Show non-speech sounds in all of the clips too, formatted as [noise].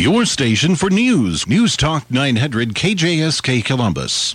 Your station for news. News Talk 900 KJSK Columbus.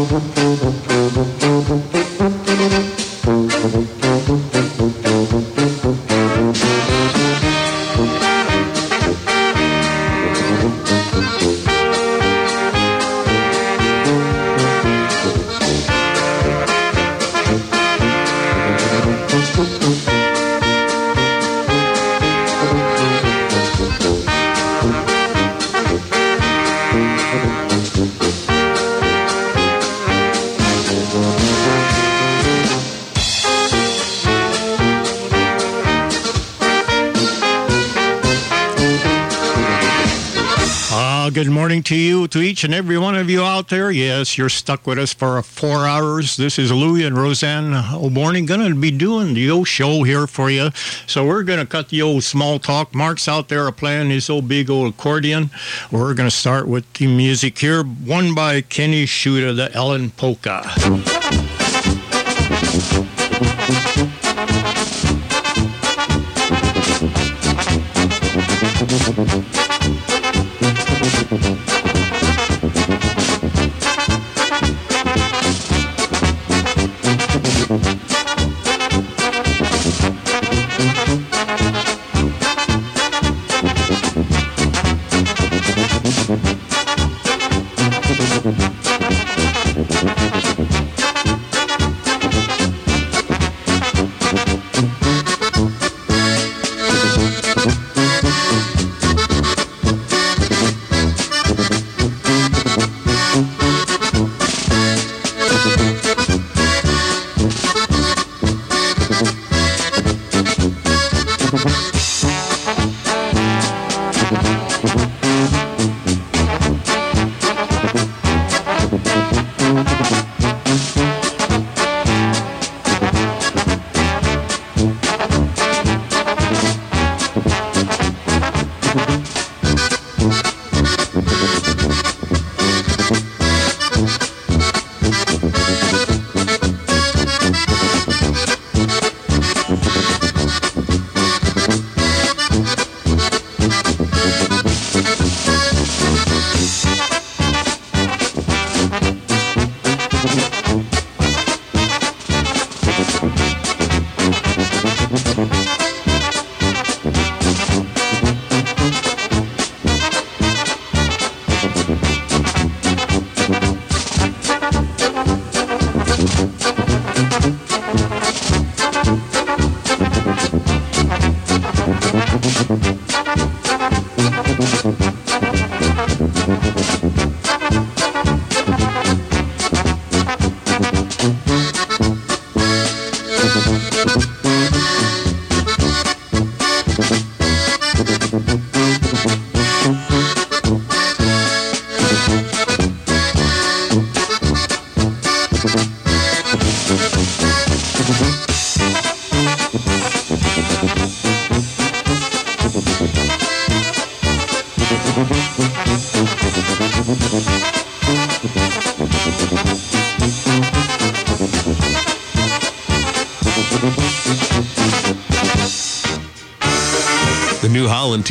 each and every one of you out there. Yes, you're stuck with us for four hours. This is Louie and Roseanne O'Borney going to be doing the old show here for you. So we're going to cut the old small talk. Mark's out there playing his old big old accordion. We're going to start with the music here, one by Kenny Shooter, the Ellen Polka.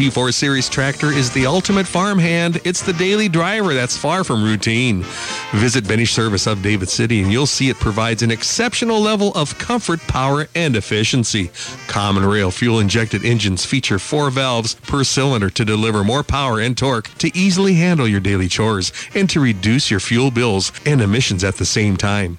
T4 Series tractor is the ultimate farmhand. It's the daily driver that's far from routine. Visit Benish Service of David City and you'll see it provides an exceptional level of comfort, power, and efficiency. Common rail fuel injected engines feature four valves per cylinder to deliver more power and torque to easily handle your daily chores and to reduce your fuel bills and emissions at the same time.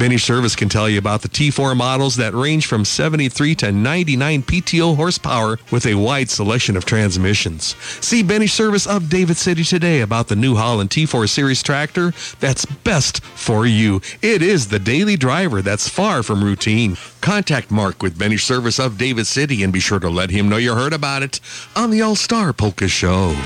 Benny Service can tell you about the T4 models that range from 73 to 99 PTO horsepower with a wide selection of transmissions. See Benny Service of David City today about the New Holland T4 Series tractor that's best for you. It is the daily driver that's far from routine. Contact Mark with Benny Service of David City and be sure to let him know you heard about it on the All Star Polka Show.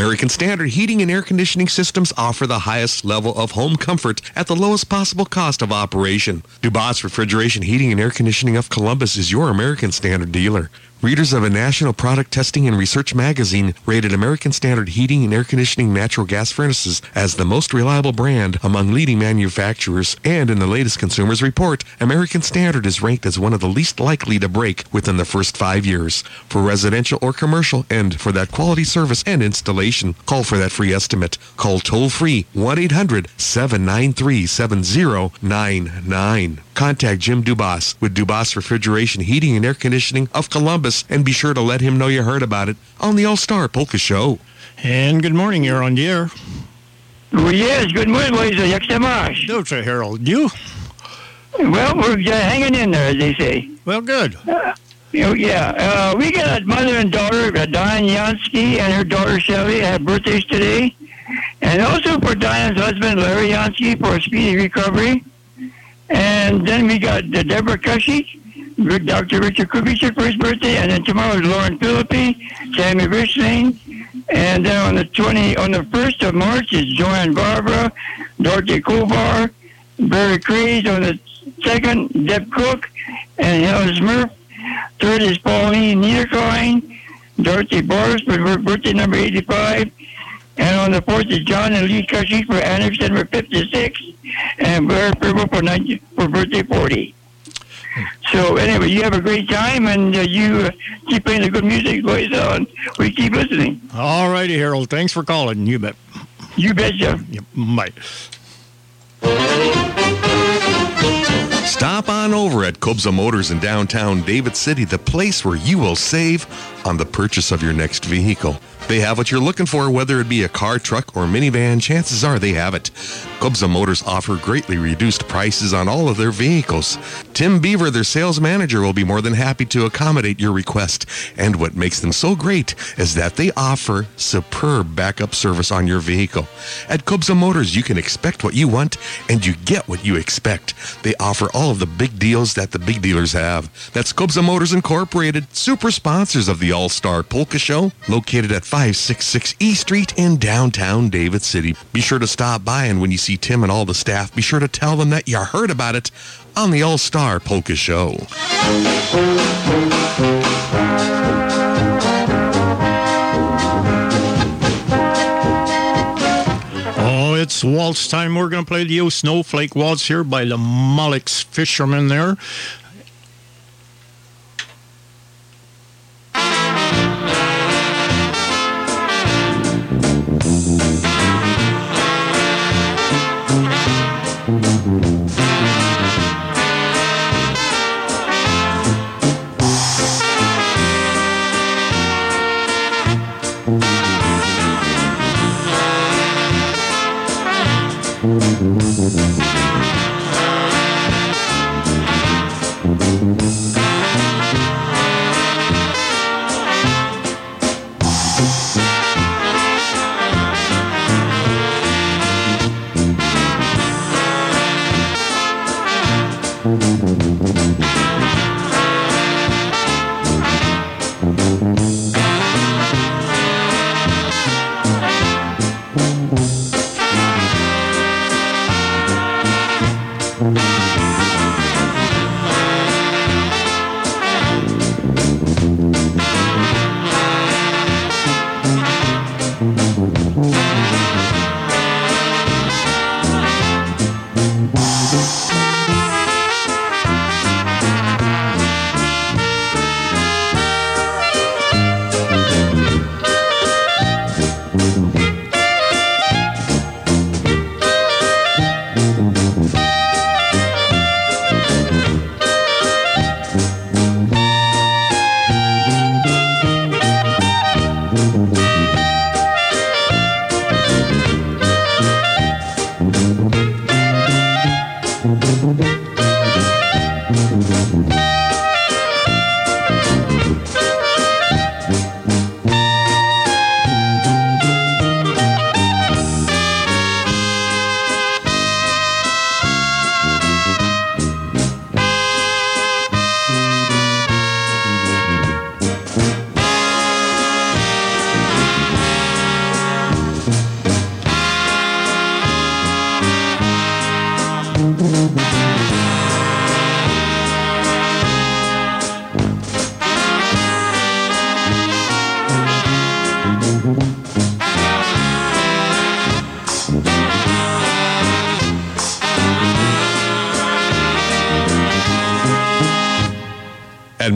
American Standard Heating and Air Conditioning Systems offer the highest level of home comfort at the lowest possible cost of operation. Dubas Refrigeration Heating and Air Conditioning of Columbus is your American Standard dealer. Readers of a National Product Testing and Research magazine rated American Standard Heating and Air Conditioning natural gas furnaces as the most reliable brand among leading manufacturers. And in the latest Consumers Report, American Standard is ranked as one of the least likely to break within the first five years. For residential or commercial and for that quality service and installation, call for that free estimate. Call toll free 1 800 793 7099. Contact Jim Dubas with Dubas Refrigeration Heating and Air Conditioning of Columbus and be sure to let him know you heard about it on the All Star Polka Show. And good morning, you're on the air. Yes, good morning, boys. Jak się masz? Dobrze, Harold. You? Well, we're uh, hanging in there, as they say. Well, good. Uh, yeah, uh, we got a mother and daughter, uh, Diane Yansky and her daughter Shelly, have birthdays today. And also for Diane's husband, Larry Yansky, for a speedy recovery. And then we got Deborah Kushik Dr. Richard Kubicek for his birthday, and then tomorrow is Lauren Philippi, Sammy Richling, and then on the 20, on the 1st of March is Joanne Barbara, Dorothy Kovar, Barry Craze on the 2nd, Deb Cook, and Helen Smurf. Third is Pauline Niederklein, Dorothy Boris for birthday number 85, and on the 4th is John and Lee Cushing for anniversary for 56, and Blair Purple for, 90, for birthday 40. So anyway, you have a great time, and uh, you uh, keep playing the good music, boys. On we keep listening. All righty, Harold. Thanks for calling. You bet. You betcha. Yep, bye. Stop on over at Kobza Motors in downtown David City, the place where you will save on the purchase of your next vehicle. They have what you're looking for, whether it be a car, truck, or minivan, chances are they have it. Kobza Motors offer greatly reduced prices on all of their vehicles. Tim Beaver, their sales manager, will be more than happy to accommodate your request. And what makes them so great is that they offer superb backup service on your vehicle. At Kobza Motors, you can expect what you want and you get what you expect. They offer all of the big deals that the big dealers have. That's Kobza Motors Incorporated, super sponsors of the All Star Polka Show, located at 566 E Street in downtown David City. Be sure to stop by, and when you see Tim and all the staff, be sure to tell them that you heard about it on the All Star Polka Show. Oh, it's waltz time. We're going to play the old Snowflake Waltz here by the Mullix Fishermen there.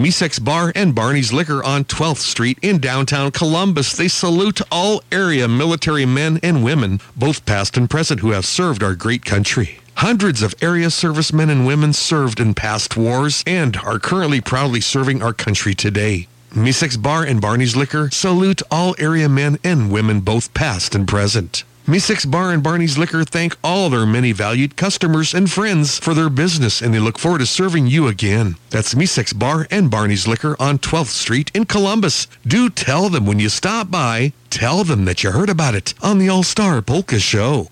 Misek's Bar and Barney's Liquor on 12th Street in downtown Columbus, they salute all area military men and women, both past and present, who have served our great country. Hundreds of area servicemen and women served in past wars and are currently proudly serving our country today. Misek's Bar and Barney's Liquor salute all area men and women, both past and present. Misek's Bar and Barney's Liquor thank all their many valued customers and friends for their business and they look forward to serving you again. That's Misek's Bar and Barney's Liquor on 12th Street in Columbus. Do tell them when you stop by, tell them that you heard about it on the All-Star Polka Show.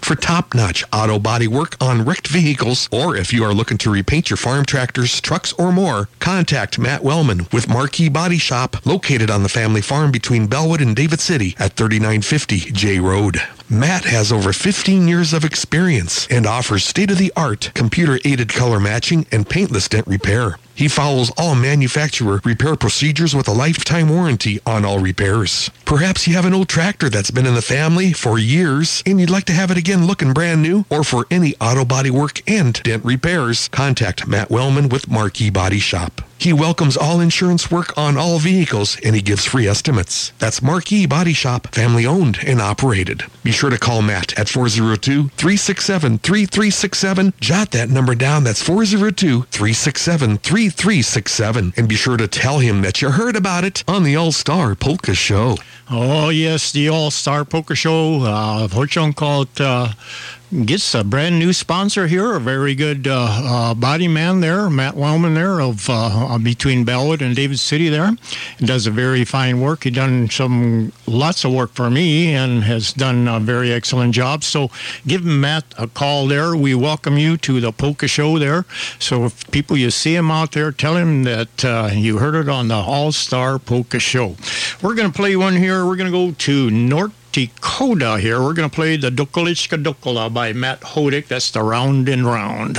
For top-notch auto body work on wrecked vehicles, or if you are looking to repaint your farm tractors, trucks, or more, contact Matt Wellman with Marquee Body Shop, located on the family farm between Bellwood and David City at 3950 J Road. Matt has over 15 years of experience and offers state-of-the-art computer-aided color matching and paintless dent repair. He follows all manufacturer repair procedures with a lifetime warranty on all repairs. Perhaps you have an old tractor that's been in the family for years and you'd like to have it again looking brand new or for any auto body work and dent repairs, contact Matt Wellman with Marquee Body Shop. He welcomes all insurance work on all vehicles and he gives free estimates. That's Marquee Body Shop, family owned and operated. Be sure to call Matt at 402-367-3367. Jot that number down. That's 402-367-3367. And be sure to tell him that you heard about it on the All-Star Polka Show. Oh, yes, the All Star Polka Show. Uh, Fortune called uh, gets a brand new sponsor here, a very good uh, uh, body man there, Matt Wellman there of uh, between Bellwood and David City there. He does a very fine work. He done some lots of work for me and has done a very excellent job. So give Matt a call there. We welcome you to the Polka Show there. So if people you see him out there, tell him that uh, you heard it on the All Star Polka Show. We're going to play one here. We're going to go to North Dakota here. We're going to play the Dokolichka Dokola by Matt Hodick. That's the Round and Round.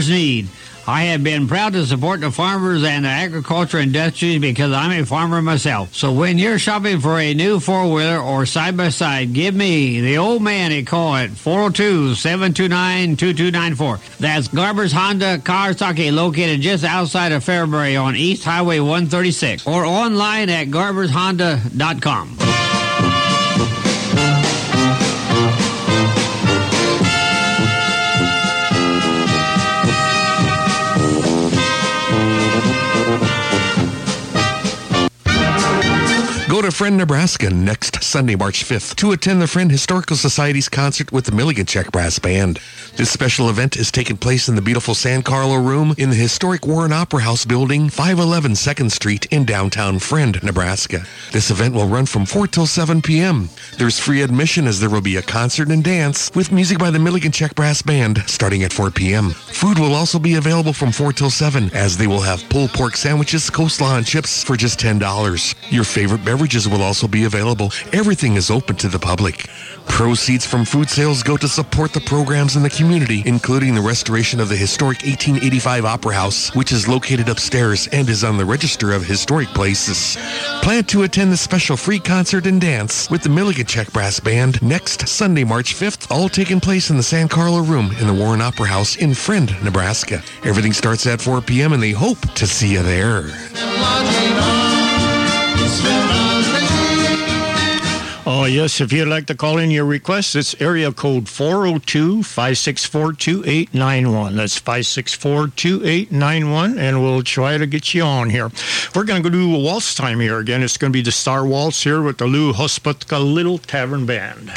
need. I have been proud to support the farmers and the agriculture industries because I'm a farmer myself. So when you're shopping for a new four-wheeler or side-by-side, give me, the old man, a call at 402-729-2294. That's Garber's Honda Kawasaki located just outside of Fairbury on East Highway 136 or online at garbershonda.com. To Friend, Nebraska next Sunday, March 5th to attend the Friend Historical Society's concert with the Milligan Czech Brass Band. This special event is taking place in the beautiful San Carlo Room in the historic Warren Opera House building, 511 2nd Street in downtown Friend, Nebraska. This event will run from 4 till 7 p.m. There's free admission as there will be a concert and dance with music by the Milligan Czech Brass Band starting at 4 p.m. Food will also be available from 4 till 7 as they will have pulled pork sandwiches, coleslaw, and chips for just $10. Your favorite beverages will also be available. Everything is open to the public. Proceeds from food sales go to support the programs in the community, including the restoration of the historic 1885 Opera House, which is located upstairs and is on the Register of Historic Places. Plan to attend the special free concert and dance with the Milligan Czech Brass Band next Sunday, March 5th, all taking place in the San Carlo Room in the Warren Opera House in Friend, Nebraska. Everything starts at 4 p.m. and they hope to see you there. Oh, yes. If you'd like to call in your request, it's area code 402 564 2891. That's 564 2891, and we'll try to get you on here. We're going to go do a waltz time here again. It's going to be the Star Waltz here with the Lou Hospitka Little Tavern Band.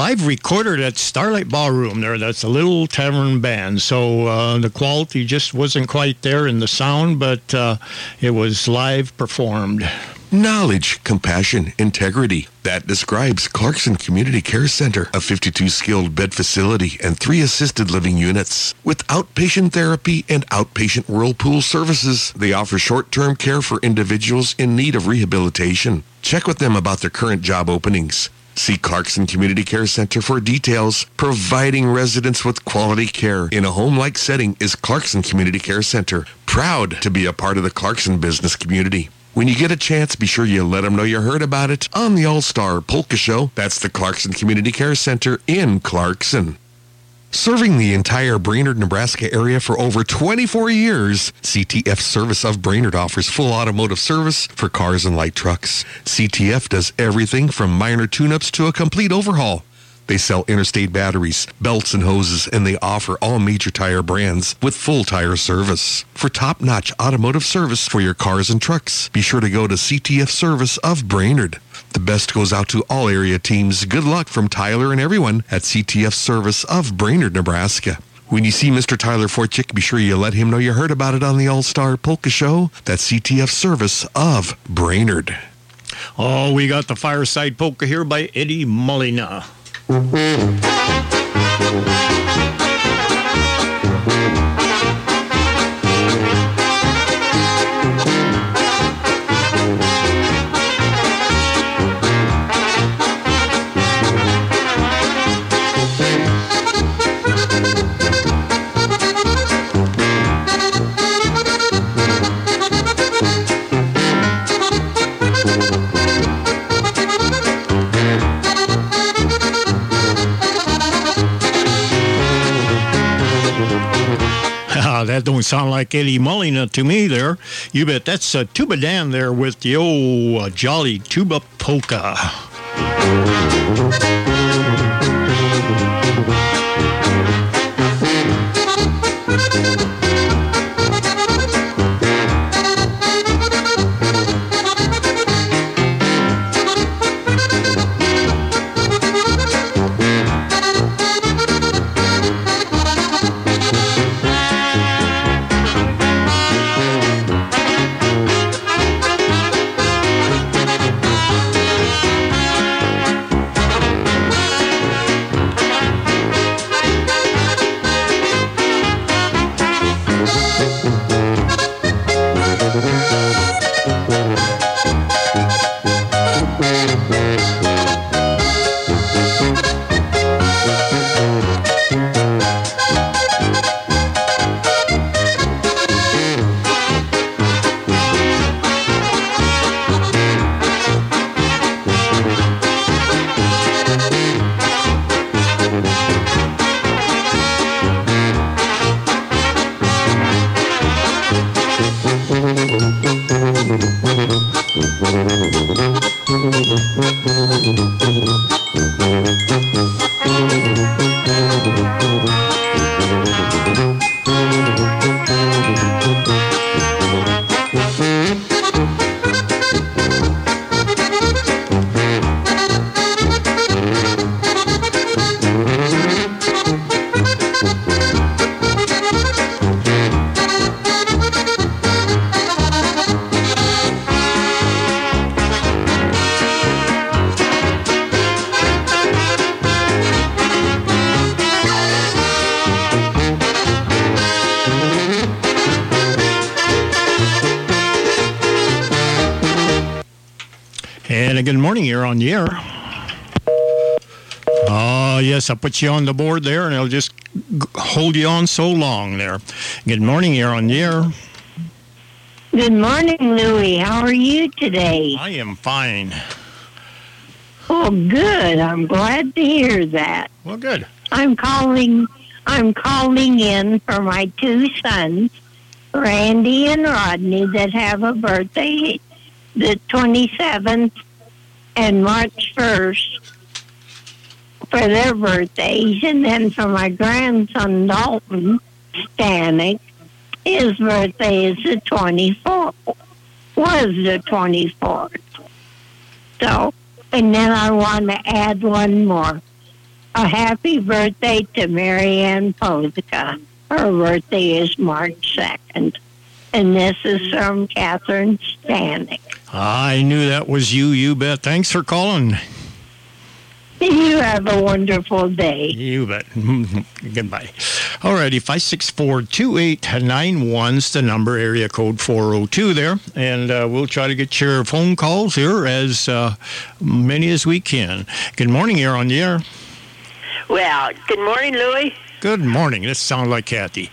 Live recorded at Starlight Ballroom there. That's a little tavern band. So uh, the quality just wasn't quite there in the sound, but uh, it was live performed. Knowledge, compassion, integrity. That describes Clarkson Community Care Center, a 52 skilled bed facility and three assisted living units. With outpatient therapy and outpatient whirlpool services, they offer short term care for individuals in need of rehabilitation. Check with them about their current job openings. See Clarkson Community Care Center for details. Providing residents with quality care in a home-like setting is Clarkson Community Care Center. Proud to be a part of the Clarkson business community. When you get a chance, be sure you let them know you heard about it on the All-Star Polka Show. That's the Clarkson Community Care Center in Clarkson. Serving the entire Brainard, Nebraska area for over 24 years, CTF Service of Brainard offers full automotive service for cars and light trucks. CTF does everything from minor tune-ups to a complete overhaul. They sell interstate batteries, belts and hoses, and they offer all major tire brands with full tire service. For top-notch automotive service for your cars and trucks, be sure to go to CTF Service of Brainard. The best goes out to all area teams. Good luck from Tyler and everyone at CTF Service of Brainard, Nebraska. When you see Mr. Tyler Forchick, be sure you let him know you heard about it on the All-Star Polka Show. That's CTF Service of Brainard. Oh, we got the Fireside Polka here by Eddie Molina. Sound like Eddie Molina to me there. You bet that's a Tuba Dan there with the old uh, Jolly Tuba Polka. On the air. Oh, yes, I put you on the board there, and I'll just g- hold you on so long there. Good morning, you're on the air. Good morning, Louie. How are you today? I am fine. Oh, good. I'm glad to hear that. Well, good. I'm calling. I'm calling in for my two sons, Randy and Rodney, that have a birthday the 27th and March 1st for their birthdays, and then for my grandson Dalton Stanek, his birthday is the 24th. Was the 24th. So And then I want to add one more. A happy birthday to Marianne Pozica. Her birthday is March 2nd. And this is from Catherine Stanek. I knew that was you, you bet. Thanks for calling. You have a wonderful day. You bet. [laughs] Goodbye. All righty, 564-2891 is the number, area code 402 there. And uh, we'll try to get your phone calls here as uh, many as we can. Good morning, you're on the air. Well, good morning, Louie. Good morning. This sounds like Kathy.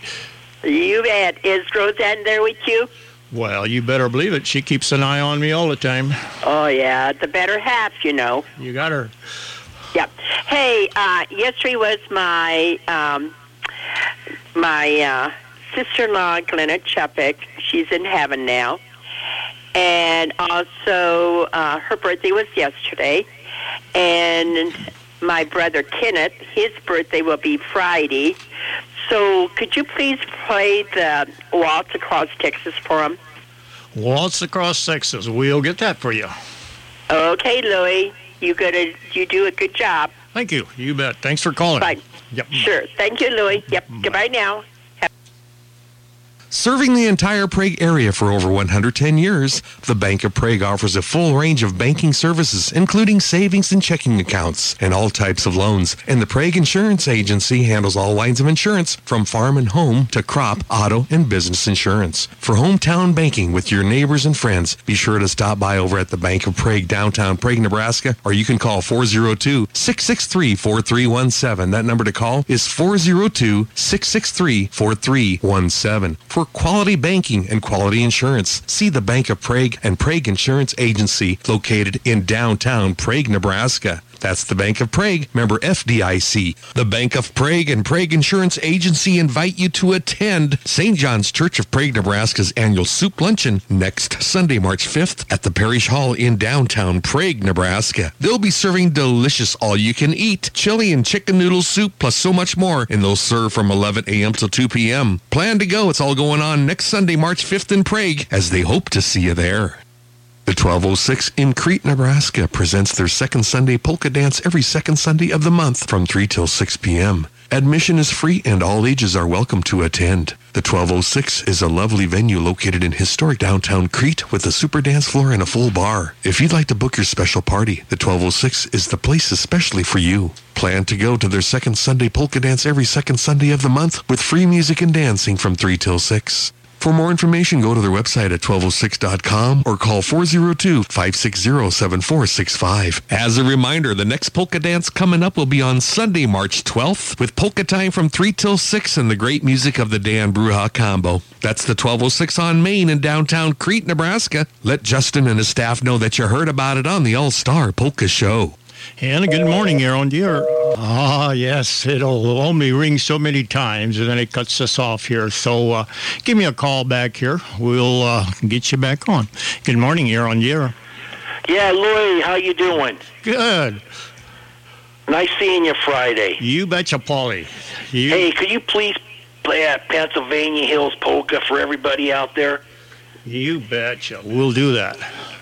You bet. Is Roseanne there with you? Well, you better believe it. She keeps an eye on me all the time. Oh, yeah, the better half, you know. You got her. Yep. Hey, uh, yesterday was my um, my uh, sister-in-law, Glenna Chuppick. She's in heaven now, and also uh, her birthday was yesterday, and my brother Kenneth, his birthday will be Friday. So, could you please play the Waltz Across Texas for him? Waltz across Texas. We'll get that for you. Okay, Louie, you got to you do a good job. Thank you. You bet. Thanks for calling. Bye. Yep. Sure. Thank you, Louie. Yep. Goodbye now. Serving the entire Prague area for over 110 years, the Bank of Prague offers a full range of banking services, including savings and checking accounts and all types of loans. And the Prague Insurance Agency handles all lines of insurance from farm and home to crop, auto, and business insurance. For hometown banking with your neighbors and friends, be sure to stop by over at the Bank of Prague, downtown Prague, Nebraska, or you can call 402-663-4317. That number to call is 402-663-4317. For quality banking and quality insurance, see the Bank of Prague and Prague Insurance Agency located in downtown Prague, Nebraska. That's the Bank of Prague, member FDIC. The Bank of Prague and Prague Insurance Agency invite you to attend St. John's Church of Prague, Nebraska's annual soup luncheon next Sunday, March 5th at the Parish Hall in downtown Prague, Nebraska. They'll be serving delicious all-you-can-eat chili and chicken noodle soup plus so much more, and they'll serve from 11 a.m. till 2 p.m. Plan to go. It's all going on next Sunday, March 5th in Prague, as they hope to see you there. The 1206 in Crete, Nebraska presents their second Sunday polka dance every second Sunday of the month from 3 till 6 p.m. Admission is free and all ages are welcome to attend. The 1206 is a lovely venue located in historic downtown Crete with a super dance floor and a full bar. If you'd like to book your special party, the 1206 is the place especially for you. Plan to go to their second Sunday polka dance every second Sunday of the month with free music and dancing from 3 till 6. For more information, go to their website at 1206.com or call 402-560-7465. As a reminder, the next polka dance coming up will be on Sunday, March 12th with polka time from 3 till 6 and the great music of the Dan Bruja combo. That's the 1206 on Main in downtown Crete, Nebraska. Let Justin and his staff know that you heard about it on the All-Star Polka Show. And good morning, you're on the air. Ah, yes, it'll only ring so many times, and then it cuts us off here. So uh, give me a call back here. We'll uh, get you back on. Good morning, you're on the air. Yeah, Louie, how you doing? Good. Nice seeing you Friday. You betcha, Paulie. You, Hey, could you please play that Pennsylvania Hills polka for everybody out there? You betcha. We'll do that.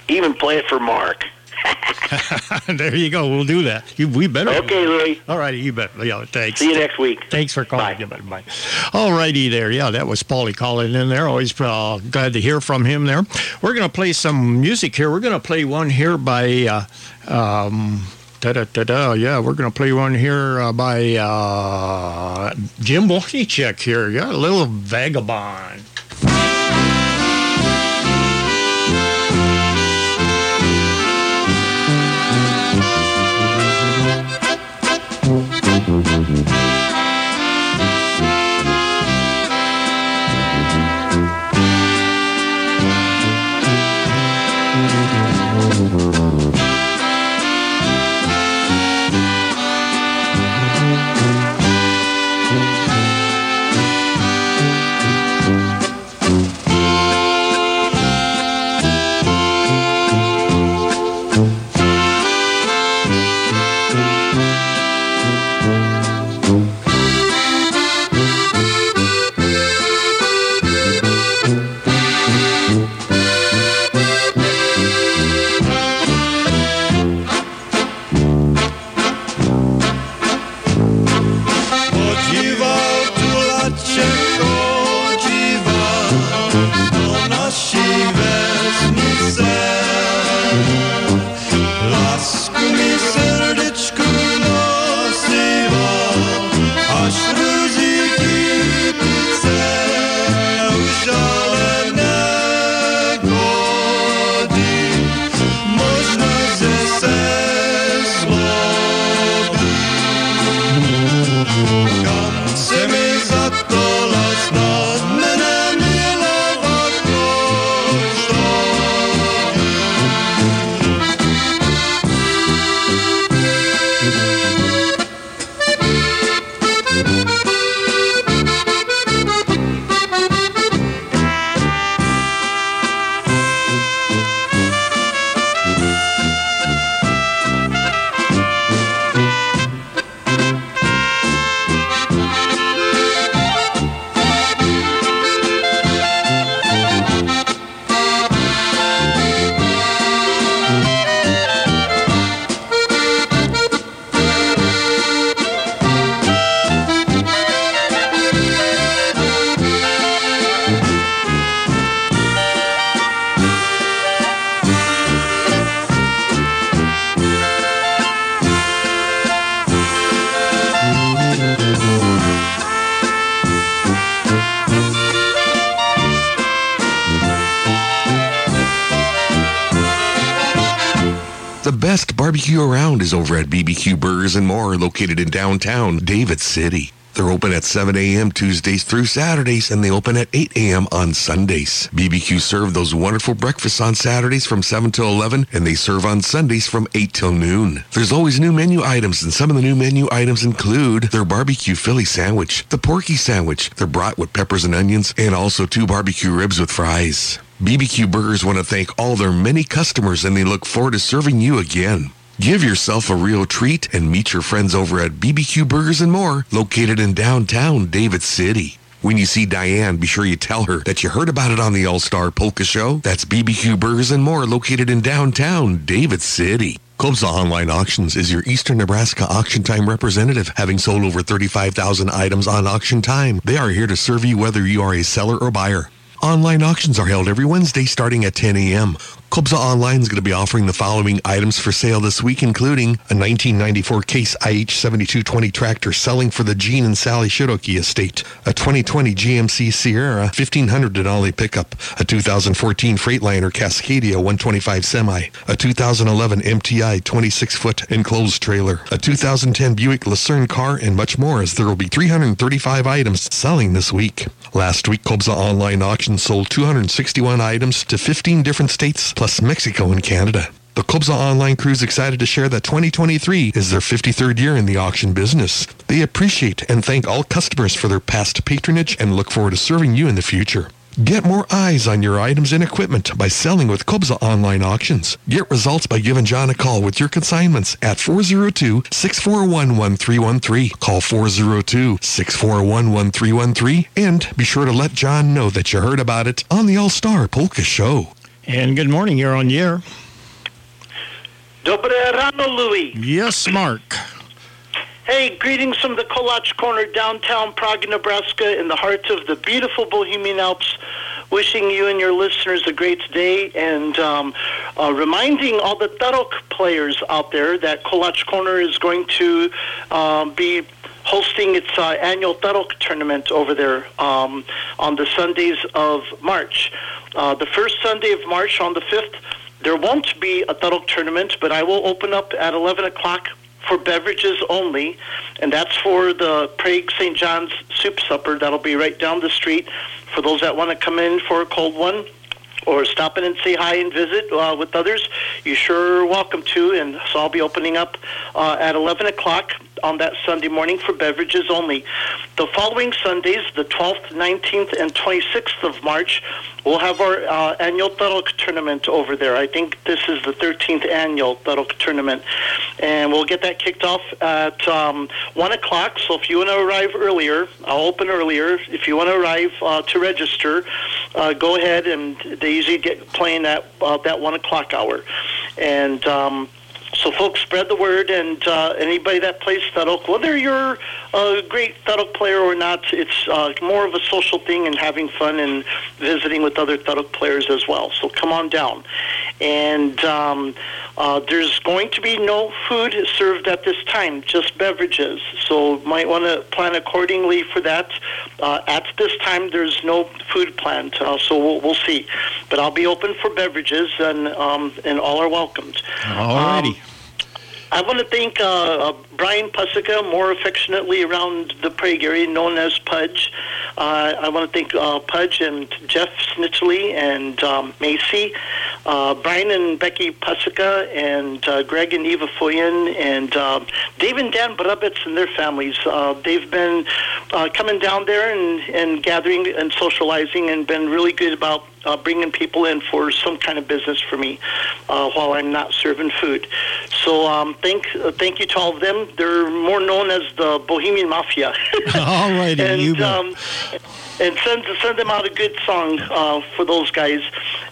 Even play it for Mark. [laughs] there you go. We'll do that. You, we better. Okay, Louie. All righty, you bet. Yeah, thanks. See you next week. Thanks for calling. Bye. Bye. All righty there. Yeah, that was Paulie calling in there. Always uh, glad to hear from him there. We're going to play some music here. We're going to play one here by. Uh, um, Da, da, da, da. Yeah, we're going to play one here uh, by uh, Jim Wojcicek here. Yeah, a little vagabond. Over at BBQ Burgers and More, located in downtown David City. They're open at 7 a.m. Tuesdays through Saturdays, and they open at 8 a.m. on Sundays. BBQ serve those wonderful breakfasts on Saturdays from 7 till 11, and they serve on Sundays from 8 till noon. There's always new menu items, and some of the new menu items include their barbecue Philly sandwich, the porky sandwich, their brat with peppers and onions, and also two barbecue ribs with fries. BBQ Burgers want to thank all their many customers, and they look forward to serving you again. Give yourself a real treat and meet your friends over at BBQ Burgers and More, located in downtown David City. When you see Diane, be sure you tell her that you heard about it on the All-Star Polka Show. That's BBQ Burgers and More, located in downtown David City. Kobza Online Auctions is your Eastern Nebraska auction time representative, having sold over 35,000 items on auction time. They are here to serve you whether you are a seller or buyer. Online auctions are held every Wednesday starting at 10 a.m. Kobza Online is going to be offering the following items for sale this week, including a 1994 Case IH7220 tractor selling for the Gene and Sally Shiroki estate, a 2020 GMC Sierra 1500 Denali pickup, a 2014 Freightliner Cascadia 125 semi, a 2011 MTI 26-foot enclosed trailer, a 2010 Buick Lucerne car, and much more as there will be 335 items selling this week. Last week, Kobza Online Auction sold 261 items to 15 different states, plus Mexico and Canada. The Kobza Online crew is excited to share that 2023 is their 53rd year in the auction business. They appreciate and thank all customers for their past patronage and look forward to serving you in the future. Get more eyes on your items and equipment by selling with Kobza Online Auctions. Get results by giving John a call with your consignments at 402-641-1313. Call 402-641-1313 and be sure to let John know that you heard about it on the All-Star Polka Show. And good morning, you're on the air. Dobre rano, Louie. Yes, Mark. Hey, greetings from the Kolach Corner, downtown Prague, Nebraska, in the heart of the beautiful Bohemian Alps. Wishing you and your listeners a great day and um, uh, reminding all the Tarok players out there that Kolach Corner is going to um, be hosting its uh, annual Tarok tournament over there um, on the Sundays of March. Uh, the first Sunday of March on the 5th, there won't be a Tarok tournament, but I will open up at 11 o'clock for beverages only, and that's for the Prague St. John's Soup Supper. That'll be right down the street for those that want to come in for a cold one or stop in and say hi and visit uh, with others. you're sure welcome to, and so I'll be opening up uh, at 11 o'clock on that Sunday morning for beverages only. The following Sundays, the 12th, 19th, and 26th of March, we'll have our uh, annual Tarok tournament over there. I think this is the 13th annual Tarok tournament. And we'll get that kicked off at um, 1 o'clock. So if you want to arrive earlier, I'll open earlier. If you want to arrive uh, to register, uh, go ahead. And they usually get playing at uh, that 1 o'clock hour. And um, so, folks, spread the word, and uh, anybody that plays Tarok, whether you're a great Tarok player or not, it's uh, more of a social thing and having fun and visiting with other Tarok players as well. So, come on down. And um, uh, there's going to be no food served at this time, just beverages. So, might want to plan accordingly for that. Uh, at this time, there's no food planned, uh, so we'll, we'll see. But I'll be open for beverages, and um, and all are welcomed. All righty. Um, I want to thank uh, uh, Brian Pusica, more affectionately around the Prague area, known as Pudge. Uh, I want to thank uh, Pudge and Jeff Snitchley and um, Macy, uh, Brian and Becky Pusica, and uh, Greg and Eva Foyen, and um, Dave and Dan Brabitz and their families. Uh, they've been uh, coming down there and, and gathering and socializing and been really good about uh, bringing people in for some kind of business for me uh, while I'm not serving food. So um, thank uh, thank you to all of them. They're more known as the Bohemian Mafia. [laughs] All righty, and, you um, and send send them out a good song uh, for those guys.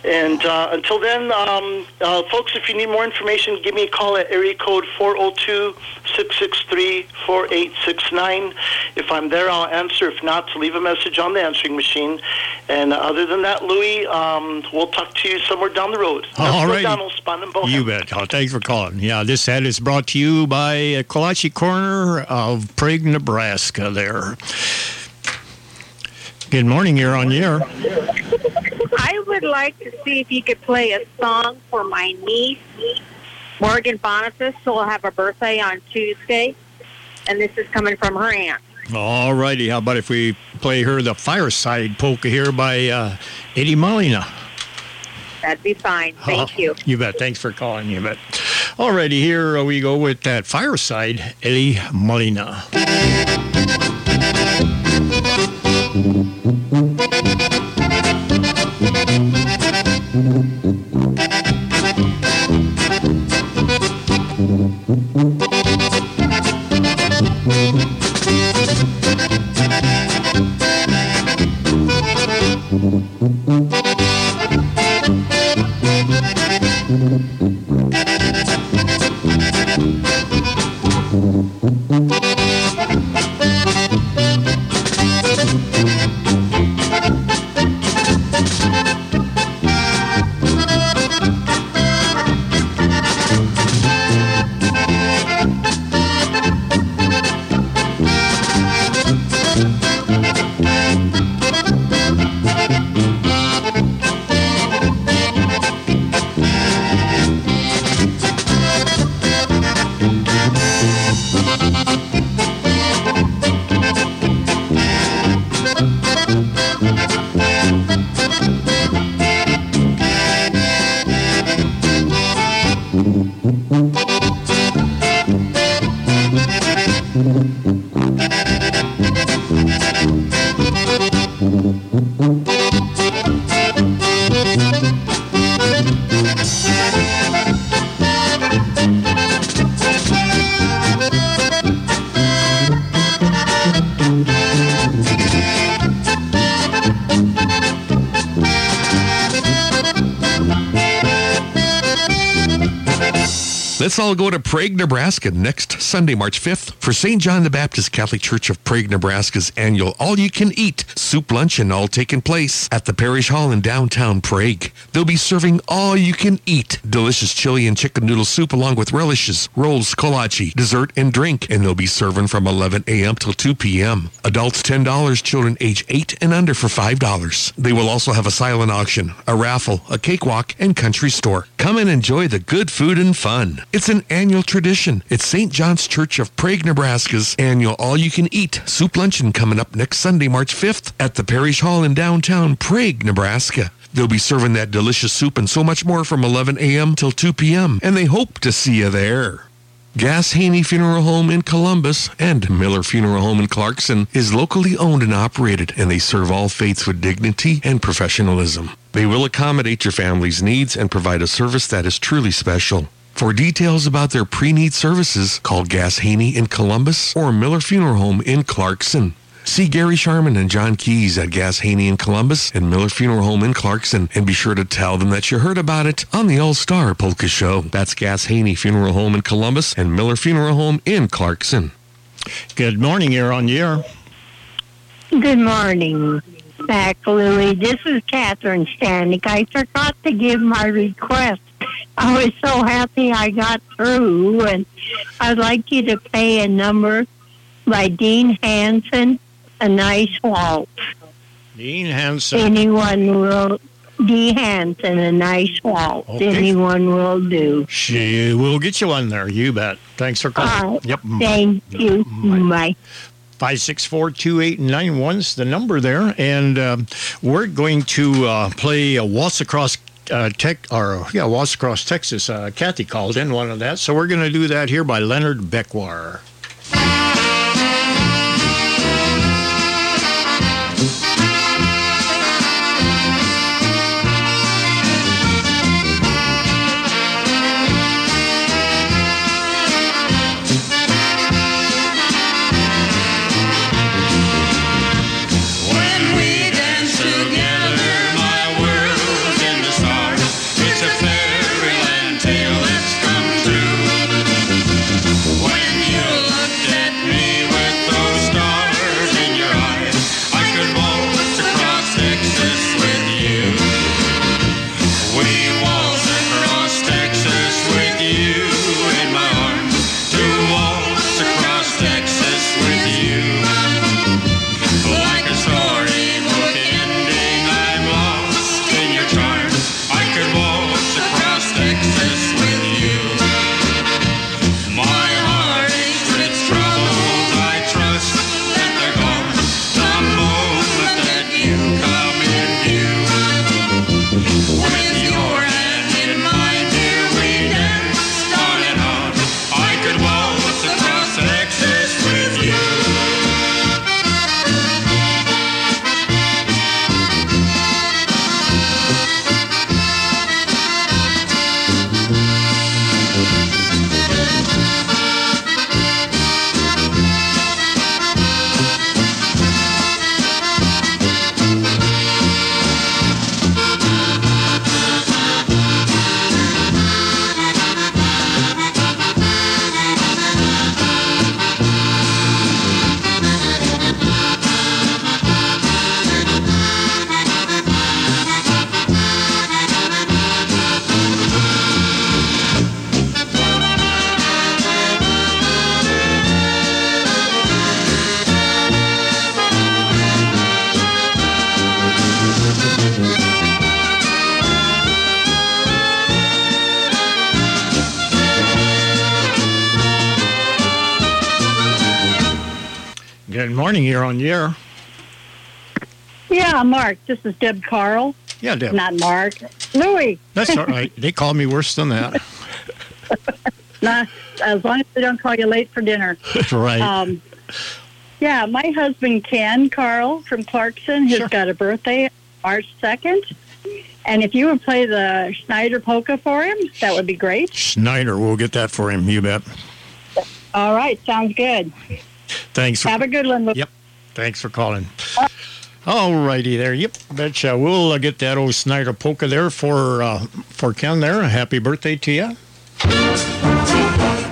And uh, until then, um, uh, folks, if you need more information, give me a call at area code 402-663-4869. If I'm there, I'll answer. If not, leave a message on the answering machine. And other than that, Louis, um, we'll talk to you somewhere down the road. All righty. Donald Spahn and Bohem. You bet. Oh, thanks for calling. Yeah, this ad is brought to you by uh, Kolach Corner of Prague, Nebraska. There. Good morning. You're on the air. I would like to see if you could play a song for my niece, Morgan Boniface who will have a birthday on Tuesday, and this is coming from her aunt. All righty. How about if we play her the Fireside Polka here by uh, Eddie Molina? That'd be fine. [laughs] Thank Oh, you. You bet. Thanks for calling. You bet. All righty. Here we go with that Fireside, Eddie Molina. Let's all go to Prague, Nebraska next Sunday, March 5th for St. John the Baptist Catholic Church of Prague, Nebraska's annual all you can eat soup luncheon all taking place at the Parish Hall in downtown Prague. They'll be serving all you can eat delicious chili and chicken noodle soup along with relishes, rolls, kolache, dessert, and drink. And they'll be serving from 11 a.m. till 2 p.m. Adults $10, children age 8 and under for $5. They will also have a silent auction, a raffle, a cakewalk, and country store. Come and enjoy the good food and fun. It's an annual tradition. It's St. John's Church of Prague, Nebraska's annual all-you-can-eat soup luncheon coming up next Sunday, March 5th at the Parish Hall in downtown Prague, Nebraska. They'll be serving that delicious soup and so much more from 11 a.m. till 2 p.m. And they hope to see you there. Gass Haney Funeral Home in Columbus and Miller Funeral Home in Clarkson is locally owned and operated, and they serve all faiths with dignity and professionalism. They will accommodate your family's needs and provide a service that is truly special. For details about their pre-need services, call Gass Haney in Columbus or Miller Funeral Home in Clarkson. See Gary Sharman and John Keys at Gass Haney in Columbus and Miller Funeral Home in Clarkson and be sure to tell them that you heard about it on the All-Star Polka Show. That's Gass Haney Funeral Home in Columbus and Miller Funeral Home in Clarkson. Good morning. You're on the air. Good morning, Mac Louie. This is Catherine Stanek. I forgot to give my request. I was so happy I got through, and I'd like you to play a number by Dean Hansen, A Nice Waltz. Dean Hansen. Anyone will, Dean Hansen, A Nice Waltz. Okay. Anyone will do. She will get you one there. You bet. Thanks for calling. Uh, yep. Thank you. Bye. 564-2891 is the number there. And um, we're going to uh, play a Waltz Across uh, Tech, or yeah, Waltz Across Texas. Uh, Kathy called in one of that. So we're going to do that here by Leonard Beckwar. Morning. You're on the air. Yeah, Mark. This is Deb Carl. Yeah, Deb. Not Mark. Louis. That's all right. [laughs] They call me worse than that. [laughs] Not as long as they don't call you late for dinner. [laughs] right. Um, yeah, my husband Ken Carl from Clarkson has got a birthday March second, and if you would play the Schneider polka for him, that would be great. Schneider, we'll get that for him. You bet. All right, sounds good. Thanks. For, Have a good one. Yep. Thanks for calling. All righty there. Yep. Betcha. We'll uh, get that old Snyder polka there for uh, for Ken there. Happy birthday to you.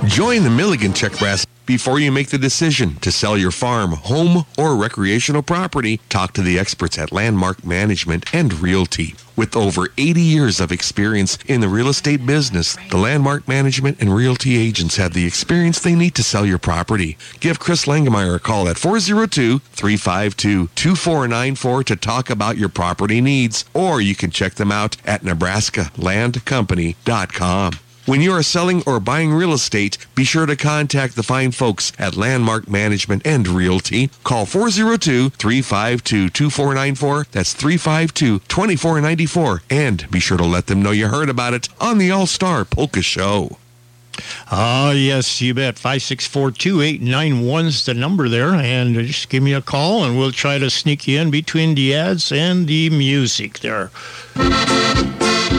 Join the Milligan Czech Brass before you make the decision to sell your farm, home, or recreational property. Talk to the experts at Landmark Management and Realty. With over 80 years of experience in the real estate business, the Landmark Management and Realty agents have the experience they need to sell your property. Give Chris Langemeyer a call at 402-352-2494 to talk about your property needs, or you can check them out at nebraskalandcompany.com. When you are selling or buying real estate, be sure to contact the fine folks at Landmark Management and Realty. Call 402-352-2494. That's 352-2494. And be sure to let them know you heard about it on the All-Star Polka Show. Ah, yes, you bet. 564-2891 is the number there. And just give me a call, and we'll try to sneak you in between the ads and the music there.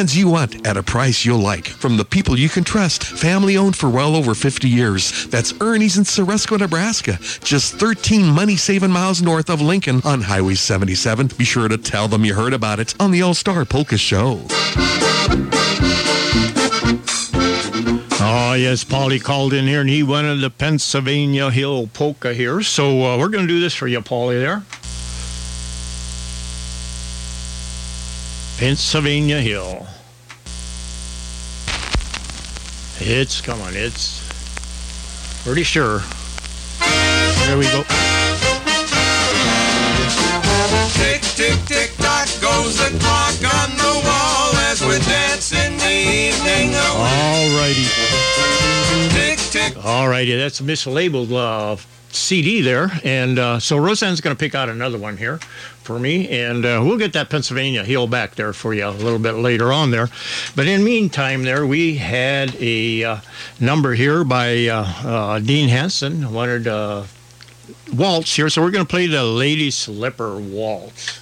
brands you want at a price you'll like. From the people you can trust, family owned for well over 50 years. That's Ernie's in Ceresco, Nebraska. Just 13 money saving miles north of Lincoln on Highway 77. Be sure to tell them you heard about it on the All Star Polka Show. Oh, yes, Paulie called in here and he wanted the Pennsylvania Hill polka here. So uh, we're going to do this for you, Paulie, there. Pennsylvania Hill. It's coming. It's pretty sure. There we go. Tick, tick, tick, tock goes the clock on the wall as we dance in the evening All righty. Tick, tick. All righty. That's a mislabeled uh, CD there. And uh, so Roseanne's going to pick out another one here for me. And uh, we'll get that Pennsylvania heel back there for you a little bit later on there. But in the meantime, there we had a uh, number here by uh, uh, Dean Henson. Wanted uh, waltz here. So we're going to play the Lady Slipper Waltz.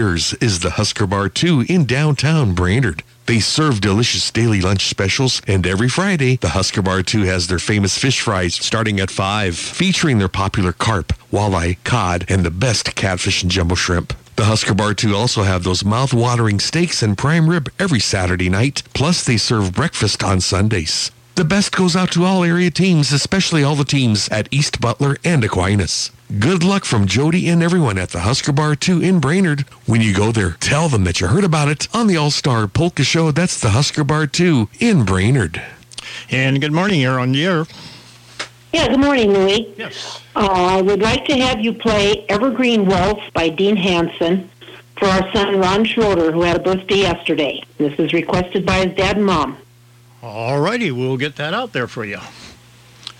Years is the Husker Bar 2 in downtown Brainard. They serve delicious daily lunch specials, and every Friday, the Husker Bar 2 has their famous fish fries starting at 5, featuring their popular carp, walleye, cod, and the best catfish and jumbo shrimp. The Husker Bar 2 also have those mouth-watering steaks and prime rib every Saturday night, plus they serve breakfast on Sundays. The best goes out to all area teams, especially all the teams at East Butler and Aquinas. Good luck from Jody and everyone at the Husker Bar 2 in Brainard. When you go there, tell them that you heard about it on the All-Star Polka Show. That's the Husker Bar 2 in Brainard. And good morning, you're on the air. Yeah, good morning, Louie. Yes. Uh, I would like to have you play Evergreen Wealth by Dean Hansen for our son Ron Schroeder, who had a birthday yesterday. This is requested by his dad and mom. All righty, we'll get that out there for you.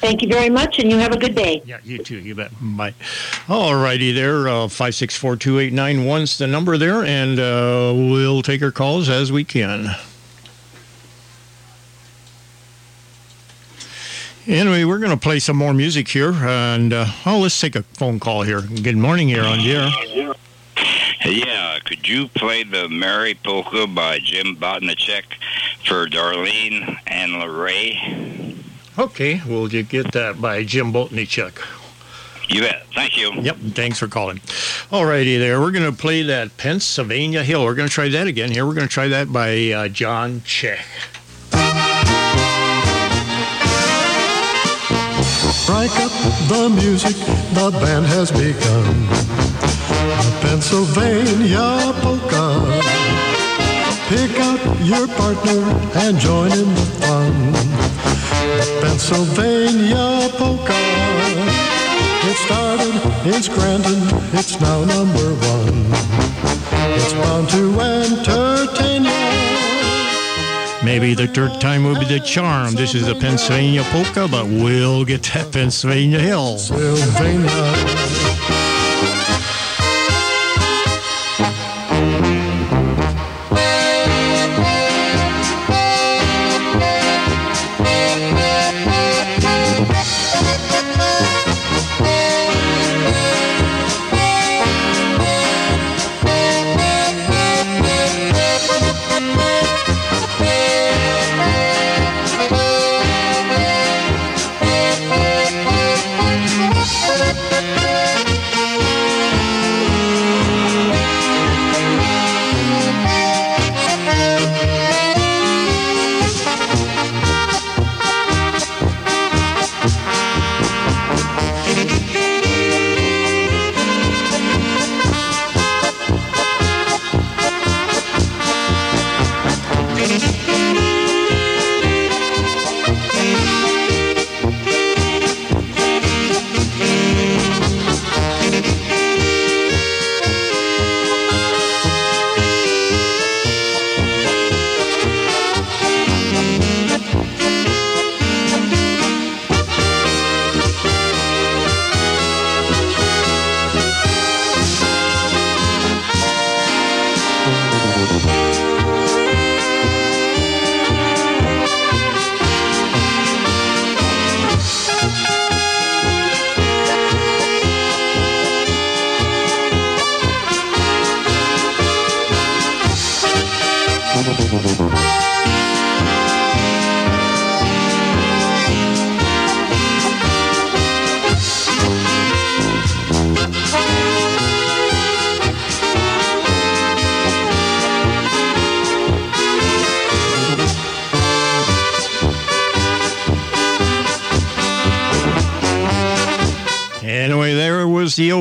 Thank you very much, and you have a good day. Yeah, you too. You bet. Bye. All righty there. Uh, 5642891's the number there, and uh, we'll take your calls as we can. Anyway, we're going to play some more music here, and uh, oh, let's take a phone call here. Good morning here on the air. Yeah, could you play the Mary Polka by Jim Botnicek for Darlene and Lorray? Okay, we'll ju- get that by Jim Boltnichuk. You bet. Thank you. Yep, thanks for calling. All righty there. We're going to play that Pennsylvania Hill. We're going to try that again here. We're going to try that by uh, John Check. Strike up the music, the band has begun. The Pennsylvania polka. Pick out your partner and join in the fun. The Pennsylvania polka. It started in Scranton, it's now number one. It's bound to entertain you. Maybe the third time will be the charm. This is the Pennsylvania polka, but we'll get that Pennsylvania Hill. Anyway,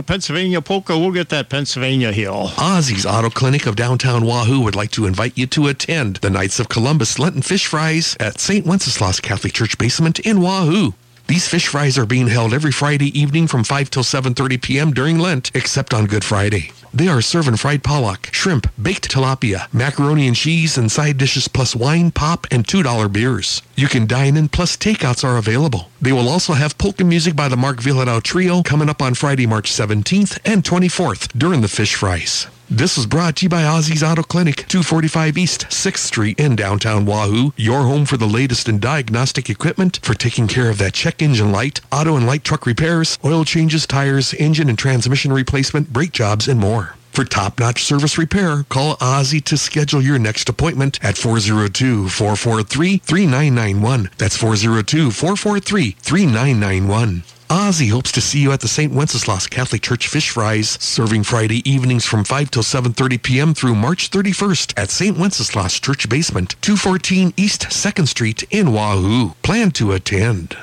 Pennsylvania polka. We'll get that Pennsylvania Hill. Ozzy's Auto Clinic of downtown Wahoo would like to invite you to attend the Knights of Columbus Lenten Fish Fries at St. Wenceslaus Catholic Church basement in Wahoo. These fish fries are being held every Friday evening from 5 till 7.30 p.m. during Lent, except on Good Friday. They are serving fried pollock, shrimp, baked tilapia, macaroni and cheese, and side dishes plus wine, pop, and $2 beers. You can dine in, plus takeouts are available. They will also have polka music by the Mark Villadao Trio coming up on Friday, March 17th and 24th during the fish fries. This was brought to you by Ozzy's Auto Clinic, 245 East 6th Street in downtown Wahoo. Your home for the latest in diagnostic equipment for taking care of that check engine light, auto and light truck repairs, oil changes, tires, engine and transmission replacement, brake jobs, and more. For top-notch service repair, call Ozzy to schedule your next appointment at 402-443-3991. That's 402-443-3991. Ozzy hopes to see you at the St. Wenceslaus Catholic Church Fish Fries, serving Friday evenings from 5 till 7.30 p.m. through March 31st at St. Wenceslaus Church Basement, 214 East 2nd Street in Wahoo. Plan to attend.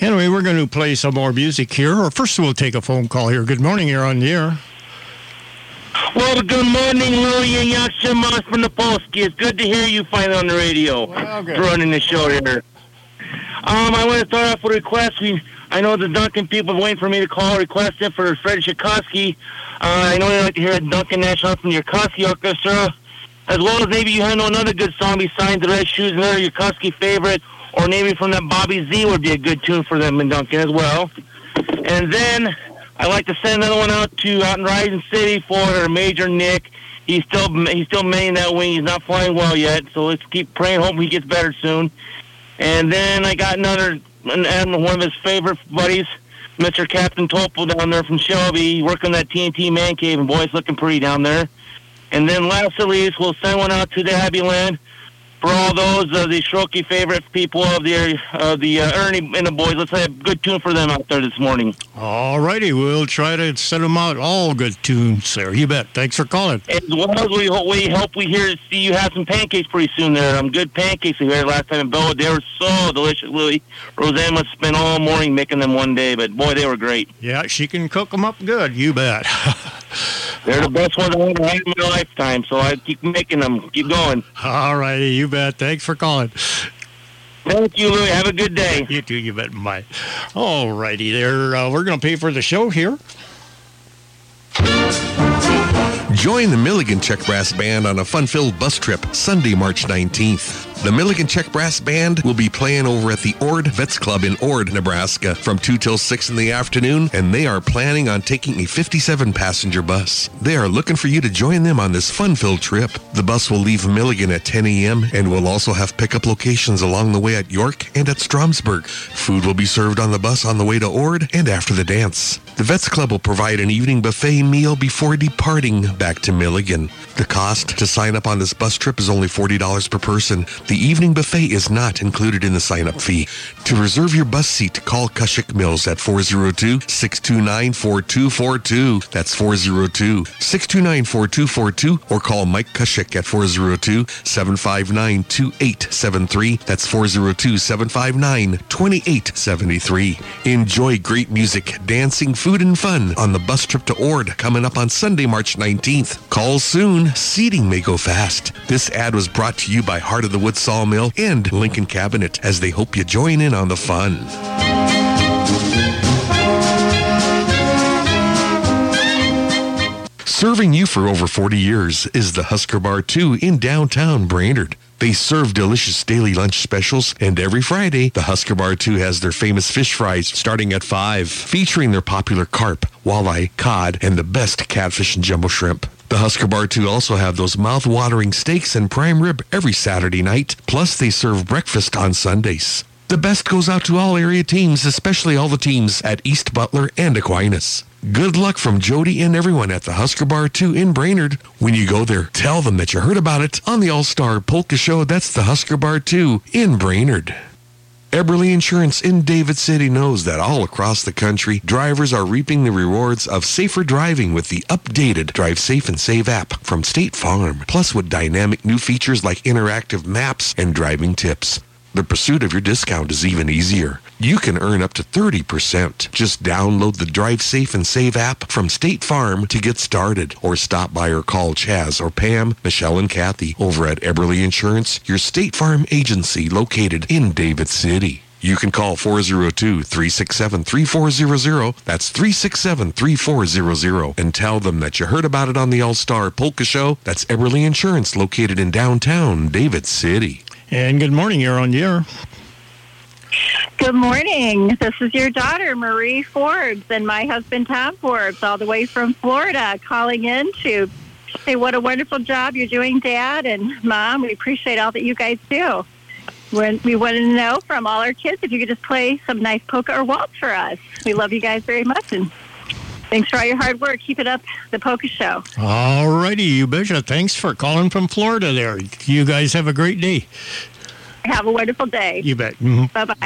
Anyway, we're going to play some more music here. Or first, we'll take a phone call here. Good morning, you're on the air. Well, good morning, Louie and Yakshimas from the Polsky. It's good to hear you finally on the radio. Running the show here. Um, I want to start off with a request. We, I know the Duncan people are waiting for me to call requesting for Fred Tchaikovsky. Uh, I know they like to hear a Duncan National from the Tchaikovsky Orchestra. As well as maybe you know another good song besides the Red Shoes, another Tchaikovsky favorite, or maybe from that Bobby Z would be a good tune for them in Duncan as well. And then I'd like to send another one out to out in Rising City for Major Nick. He's still he's still manning that wing. He's not flying well yet, so let's keep praying. Hope he gets better soon. And then I got another an- one of his favorite buddies, Mr. Captain Topol down there from Shelby, working on that TNT man cave, and boy, it's looking pretty down there. And then last but least, we'll send one out to the Happy Land for all those of the Shrokey favorite people of the of the uh, Ernie and the boys. Let's have a good tune for them out there this morning. All righty, we'll try to send them out all good tunes there. You bet. Thanks for calling. As well as we hope we, hope we hear see you have some pancakes pretty soon there. Um, good pancakes we had last time in Boa. They were so delicious, Louis. Roseanne must spend all morning making them one day, but boy, they were great. Yeah, she can cook them up good. You bet. [laughs] They're the best ones I've ever had in my lifetime, so I keep making them. Keep going. All righty, you bet. Thanks for calling. Thank you, Louis. Have a good day. You too, you bet. Bye. All righty, there. Uh, we're going to pay for the show here. Join the Milligan Czech Brass Band on a fun-filled bus trip Sunday, March 19th. The Milligan Czech Brass Band will be playing over at the Ord Vets Club in Ord, Nebraska from 2 till 6 in the afternoon, and they are planning on taking a 57-passenger bus. They are looking for you to join them on this fun-filled trip. The bus will leave Milligan at 10 a.m. and will also have pickup locations along the way at York and at Stromsburg. Food will be served on the bus on the way to Ord and after the dance. The Vets Club will provide an evening buffet meal before departing back to Milligan. The cost to sign up on this bus trip is only $40 per person. The evening buffet is not included in the sign-up fee. To reserve your bus seat, call Kushik Mills at 402-629-4242. That's 402-629-4242 or call Mike Kushik at 402-759-2873. That's 402-759-2873. Enjoy great music, dancing, food, and fun on the bus trip to Ord coming up on Sunday, March 19th. Call soon. Seating may go fast. This ad was brought to you by Heart of the Sawmill and Lincoln Cabinet as they hope you join in on the fun. Serving you for over 40 years is the Husker Bar 2 in downtown Brainard. They serve delicious daily lunch specials, and every Friday, the Husker Bar 2 has their famous fish fries starting at 5, featuring their popular carp, walleye, cod, and the best catfish and jumbo shrimp. The Husker Bar 2 also have those mouth-watering steaks and prime rib every Saturday night, plus they serve breakfast on Sundays. The best goes out to all area teams, especially all the teams at East Butler and Aquinas. Good luck from Jody and everyone at the Husker Bar 2 in Brainard. When you go there, tell them that you heard about it on the All-Star Polka Show. That's the Husker Bar 2 in Brainard. Eberly Insurance in David City knows that all across the country, drivers are reaping the rewards of safer driving with the updated Drive Safe and Save app from State Farm, plus with dynamic new features like interactive maps and driving tips. The pursuit of your discount is even easier. You can earn up to 30%. Just download the Drive Safe and Save app from State Farm to get started or stop by or call Chaz or Pam, Michelle, and Kathy over at Eberly Insurance, your State Farm agency located in David City. You can call 402-367-3400. That's 367-3400 and tell them that you heard about it on the All-Star Polka Show. That's Eberly Insurance located in downtown David City. And good morning, you're on the. Good morning. This is your daughter, Marie Forbes, and my husband, Tom Forbes, all the way from Florida, calling in to say what a wonderful job you're doing, Dad and Mom. We appreciate all that you guys do. we wanted to know from all our kids if you could just play some nice polka or waltz for us. We love you guys very much, and thanks for all your hard work. Keep it up, the polka show. All righty, you betcha. Thanks for calling from Florida there. You guys have a great day. Have a wonderful day. You bet. Mhm. Bye bye.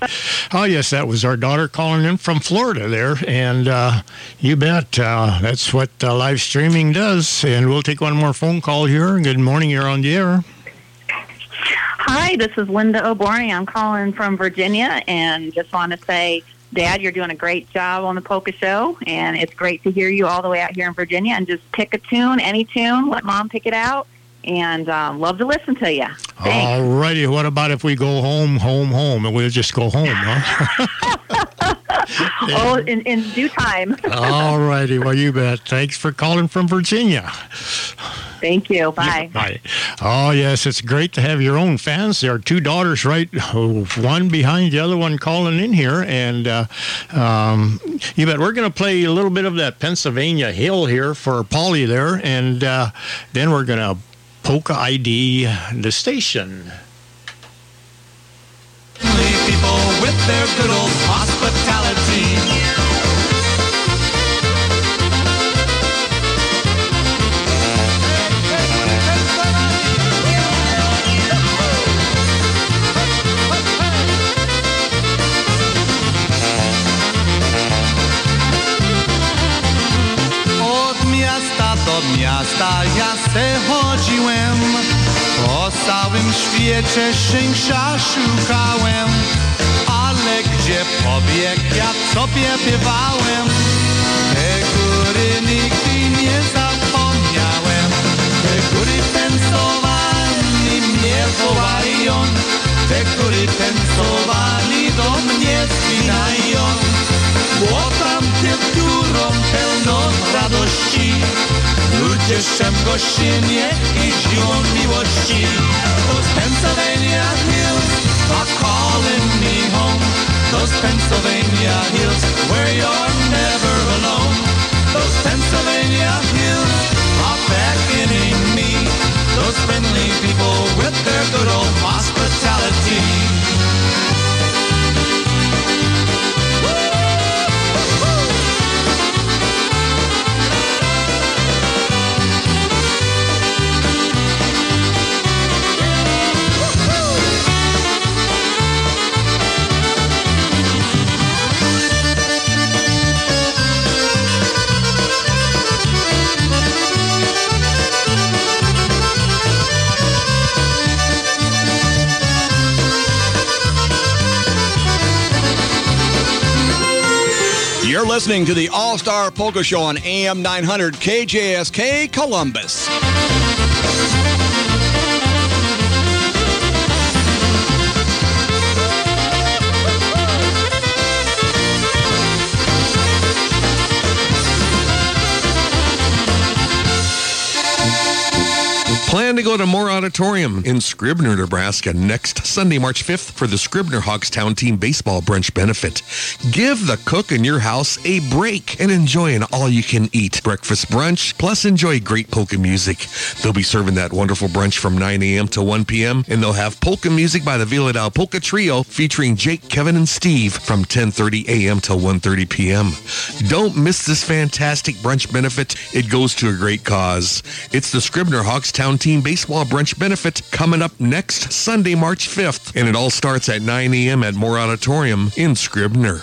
Bye. Oh, yes, that was our daughter calling in from Florida there. And uh, you bet. Uh, that's what uh, live streaming does. And we'll take one more phone call here. Good morning. You're on the air. Hi, this is Linda O'Borney. I'm calling from Virginia and just want to say, Dad, you're doing a great job on the Polka Show, and it's great to hear you all the way out here in Virginia. And just pick a tune, any tune, let Mom pick it out, and um, love to listen to you. All righty. What about if we go home, home, home, and we'll just go home, huh? [laughs] Oh, in, in due time. All righty. Well, you bet. Thanks for calling from Virginia. Thank you. Bye. Bye. Oh, yes, it's great to have your own fans. There are two daughters, right? One behind the other one calling in here. And uh, um, you bet we're going to play a little bit of that Pennsylvania Hill here for Polly there. And uh, then we're going to polka ID the station. people with their good old hospitality. Do miasta. Ja se chodziłem, po całym świecie szczęścia szukałem, ale gdzie pobieg? Ja sobie bywałem, te góry nigdy nie zapomniałem, te góry pensowali mnie wołają, te góry pensowali do mnie spinają, bo tam górą pełno radości, ludzie szczem gościnnie i siłą miłości. Those Pennsylvania hills are calling me home. Those Pennsylvania hills where you're never alone. Those Pennsylvania hills are beckoning me. Those friendly people with their good old hospitality. You're listening to the All Star Polka Show on AM 900 KJSK Columbus. Plan to go to Moore Auditorium in Scribner, Nebraska next Sunday, March 5th for the Scribner Hogstown Team Baseball Brunch Benefit. Give the cook in your house a break and enjoy an all-you-can-eat breakfast brunch, plus enjoy great polka music. They'll be serving that wonderful brunch from 9 a.m. to 1 p.m., and they'll have polka music by the Villadal Polka Trio featuring Jake, Kevin, and Steve from 10.30 a.m. till 1.30 p.m. Don't miss this fantastic brunch benefit. It goes to a great cause. It's the Scribner Hogstown Team Baseball Brunch Benefit coming up next Sunday, March 5th, and it all starts at 9 a.m. at Moore Auditorium in Scribner.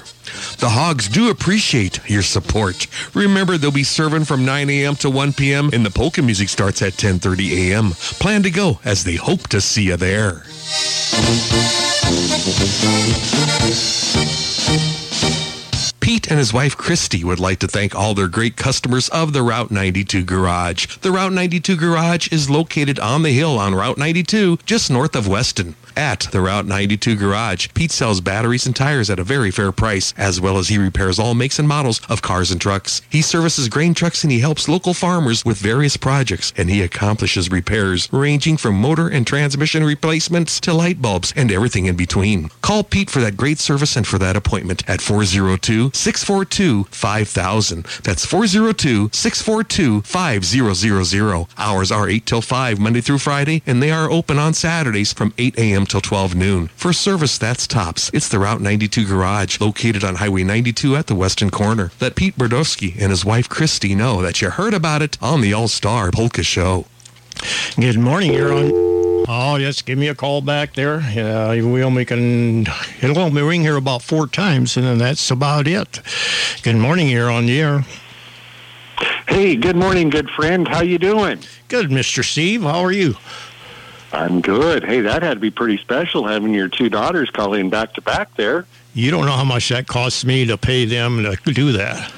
The Hogs do appreciate your support. Remember, they'll be serving from 9 a.m. to 1 p.m. and the polka music starts at 10:30 a.m. Plan to go as they hope to see you there. Pete and his wife Christy would like to thank all their great customers of the Route 92 Garage. The Route 92 Garage is located on the hill on Route 92, just north of Weston. At the Route 92 Garage, Pete sells batteries and tires at a very fair price, as well as he repairs all makes and models of cars and trucks. He services grain trucks and he helps local farmers with various projects, and he accomplishes repairs ranging from motor and transmission replacements to light bulbs and everything in between. Call Pete for that great service and for that appointment at 402-642-5000. That's 402-642-5000. Hours are 8 till 5 Monday through Friday, and they are open on Saturdays from 8 a.m. till 12 noon. For service that's tops, it's the Route 92 Garage, located on Highway 92 at the western corner. Let Pete Berdowski and his wife Christy know that you heard about it on the All Star Polka Show. Good morning. You're on. Oh, yes. Give me a call back there. Yeah, we only can. It'll only ring here about four times, and then that's about it. Good morning. You're on the air. Hey, good morning, good friend. How you doing? Good, Mr. Steve. How are you? I'm good. Hey, that had to be pretty special having your two daughters calling back to back there. You don't know how much that costs me to pay them to do that.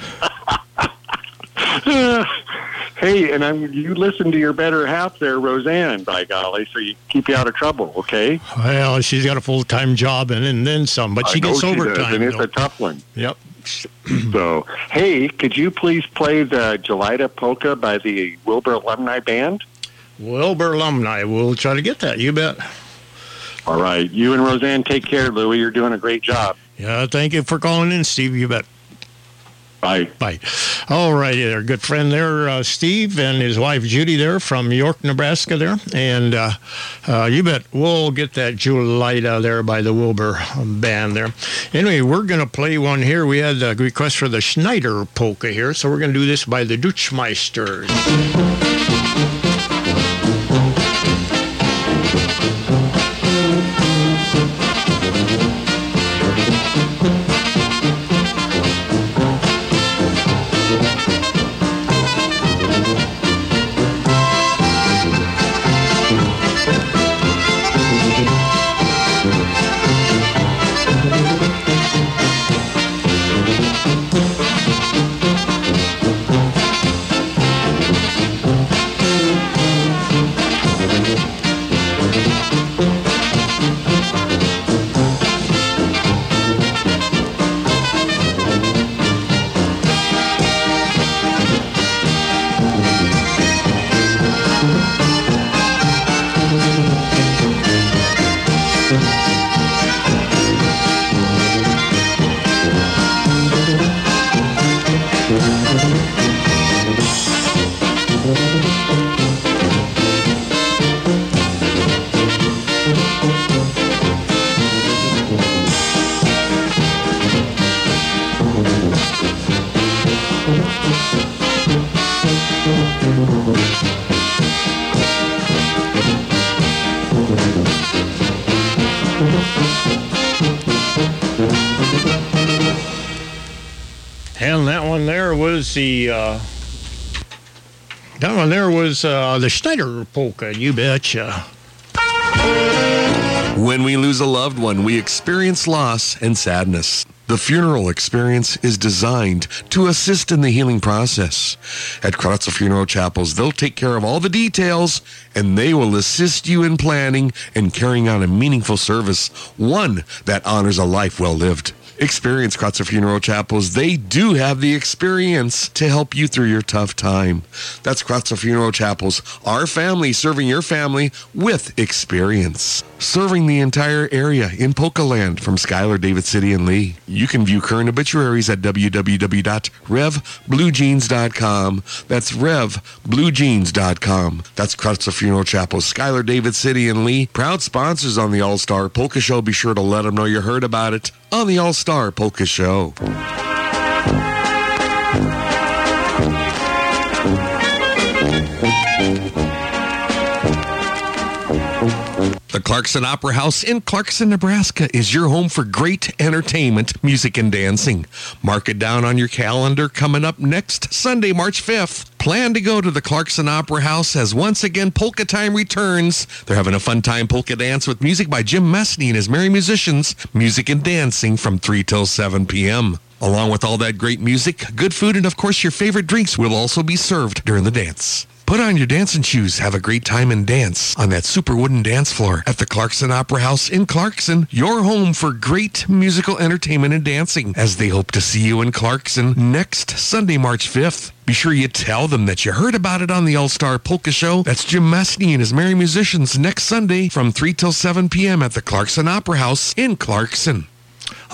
[laughs] hey, and I'm you listen to your better half there, Roseanne, by golly, so you keep you out of trouble, okay? Well, she's got a full time job and, and then some, but she gets she does, overtime. and it's though. a tough one. Yep. [clears throat] so, hey, could you please play the Gelida Polka by the Wilbur Alumni Band? Wilbur alumni. We'll try to get that. You bet. All right. You and Roseanne take care, Louie. You're doing a great job. Yeah, thank you for calling in, Steve. You bet. Bye. Bye. All right, there, good friend there, uh, Steve, and his wife Judy there from York, Nebraska there, and uh, uh, you bet we'll get that Julita there by the Wilbur band there. Anyway, we're gonna play one here. We had a request for the Schneider polka here, so we're gonna do this by the Dutchmeisters. Uh, the Schneider polka. You betcha. When we lose a loved one, we experience loss and sadness. The funeral experience is designed to assist in the healing process. At Kratzer Funeral Chapels, they'll take care of all the details and they will assist you in planning and carrying out a meaningful service, one that honors a life well lived. Experience Kratzer Funeral Chapels. They do have the experience to help you through your tough time. That's Kratzer Funeral Chapels, our family serving your family with experience. Serving the entire area in Polkaland from Schuyler, David City, and Lee. You can view current obituaries at www.revbluejeans.com. That's revbluejeans.com. That's Kratzer Funeral Chapels, Schuyler, David City, and Lee. Proud sponsors on the All Star Polka Show. Be sure to let them know you heard about it on the All Star Polka Show. The Clarkson Opera House in Clarkson, Nebraska is your home for great entertainment, music, and dancing. Mark it down on your calendar coming up next Sunday, March 5th. Plan to go to the Clarkson Opera House as once again Polka Time returns. They're having a fun time polka dance with music by Jim Messney and his merry musicians, music and dancing from 3 till 7 p.m. Along with all that great music, good food, and of course your favorite drinks will also be served during the dance. Put on your dancing shoes, have a great time and dance on that super wooden dance floor at the Clarkson Opera House in Clarkson, your home for great musical entertainment and dancing, as they hope to see you in Clarkson next Sunday, March 5th. Be sure you tell them that you heard about it on the All Star Polka Show. That's Jim Messney and his merry musicians next Sunday from 3 till 7 p.m. at the Clarkson Opera House in Clarkson.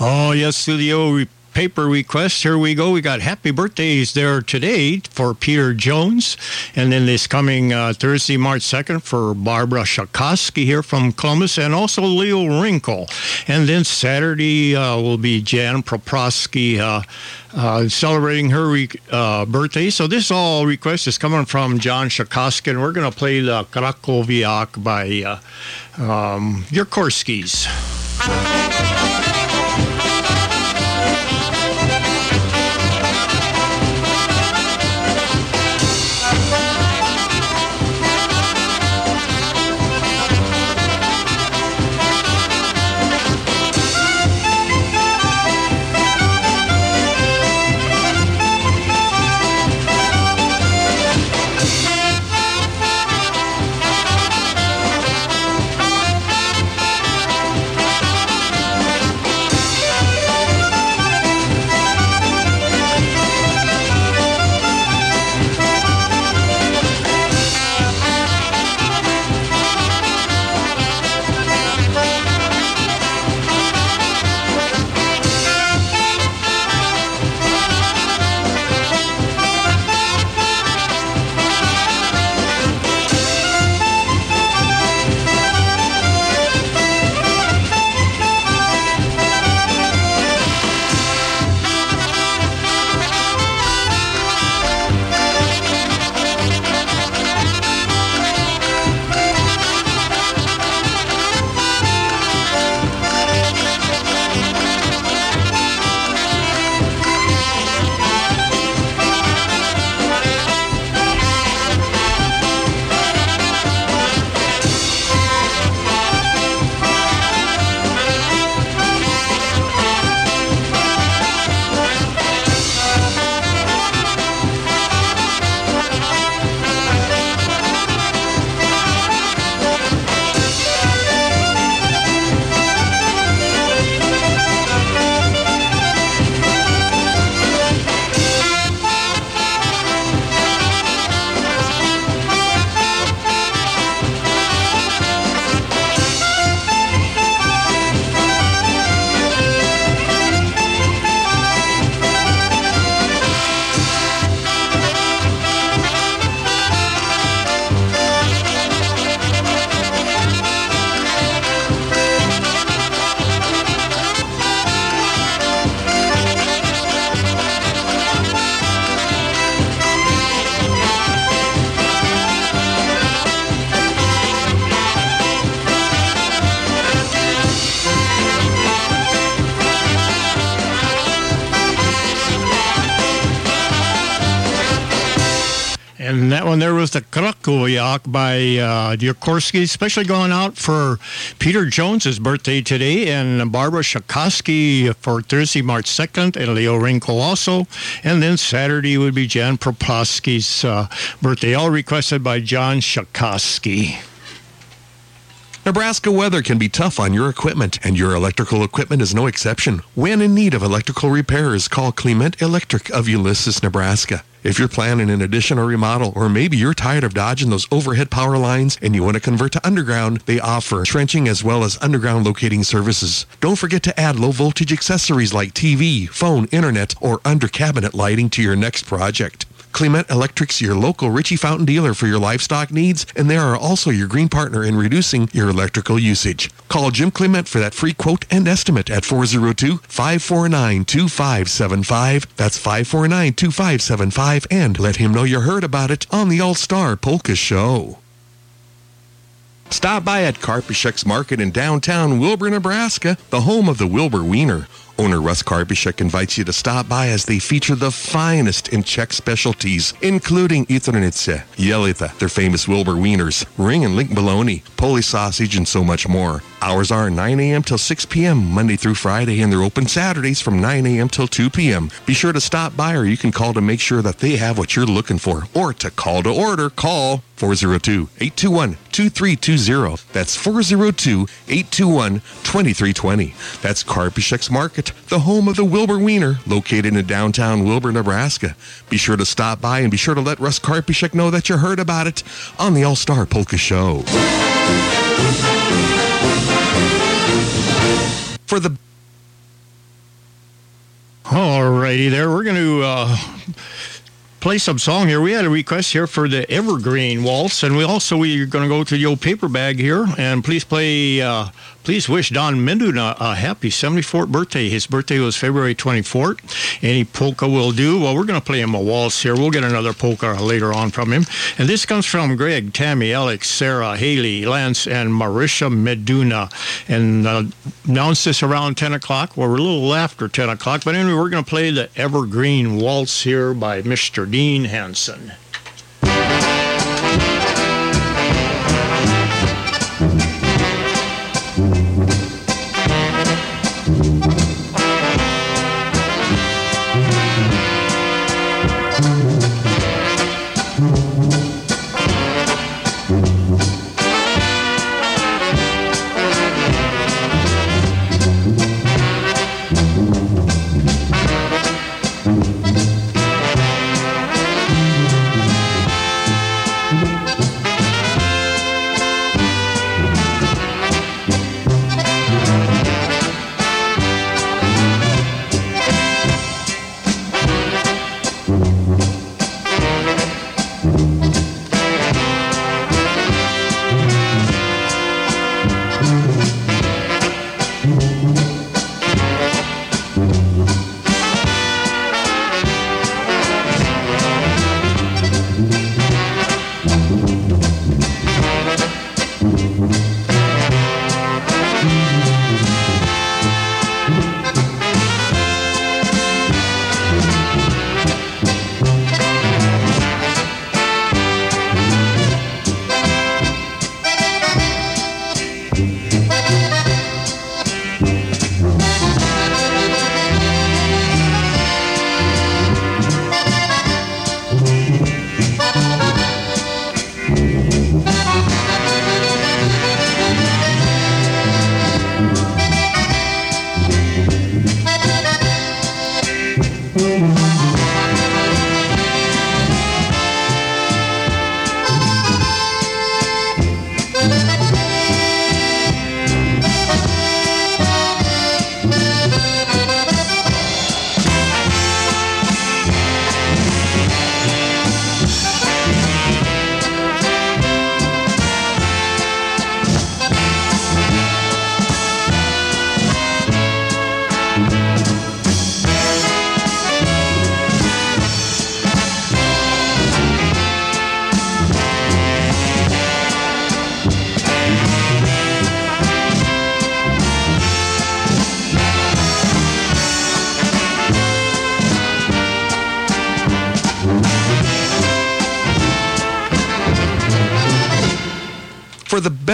Oh, yes, old paper requests. Here we go. We got happy birthdays there today for Peter Jones. And then this coming uh, Thursday, March 2nd for Barbara Shakoski here from Columbus and also Leo Wrinkle. And then Saturday uh, will be Jan Proprosky. Uh, uh, celebrating her re- uh, birthday. So this all request is coming from John Shakoski, and we're going to play the Krakowiak by uh, um. Krakowiak by uh, especially going out for Peter Jones's birthday today and Barbara Shakoski for Thursday, March 2nd, and Leo Wrinkle also. And then Saturday would be Jan Proplosky's uh, birthday, all requested by John Shakoski. Nebraska weather can be tough on your equipment, and your electrical equipment is no exception. When in need of electrical repairs, call Clement Electric of Ulysses, Nebraska. If you're planning an addition or remodel, or maybe you're tired of dodging those overhead power lines and you want to convert to underground, they offer trenching as well as underground locating services. Don't forget to add low voltage accessories like TV, phone, internet, or under cabinet lighting to your next project. Clement Electric's your local Ritchie Fountain dealer for your livestock needs, and they are also your green partner in reducing your electrical usage. Call Jim Clement for that free quote and estimate at 402-549-2575. That's 549-2575, and let him know you heard about it on the All-Star Polka Show. Stop by at Karpyshek's Market in downtown Wilbur, Nebraska, the home of the Wilbur Wiener. Owner Russ Karpyshek invites you to stop by as they feature the finest in Czech specialties, including Jitrnice, Jelita, their famous Wilbur Wieners, ring and link bologna, Polish sausage, and so much more. Hours are 9 a.m. till 6 p.m. Monday through Friday, and they're open Saturdays from 9 a.m. till 2 p.m. Be sure to stop by, or you can call to make sure that they have what you're looking for. Or to call to order, call 402-821-2320. That's 402-821-2320. That's Karpyshek's Market, the home of the Wilbur Wiener, located in downtown Wilbur, Nebraska. Be sure to stop by and be sure to let Russ Karpyshek know that you heard about it on the All-Star Polka Show. For the All righty there. We're going to uh, play some song here. We had a request here for the Evergreen Waltz, and we also we're going to go to the old paper bag here, and please play. Uh, please wish Don Minduna a happy 74th birthday. His birthday was February 24th. Any polka will do. Well, we're going to play him a waltz here. We'll get another polka later on from him. And this comes from Greg, Tammy, Alex, Sarah, Haley, Lance, and Marisha Meduna. And uh, announce this around 10 o'clock. Well, we're a little after 10 o'clock. But anyway, we're going to play the Evergreen Waltz here by Mr. Dean Hanson.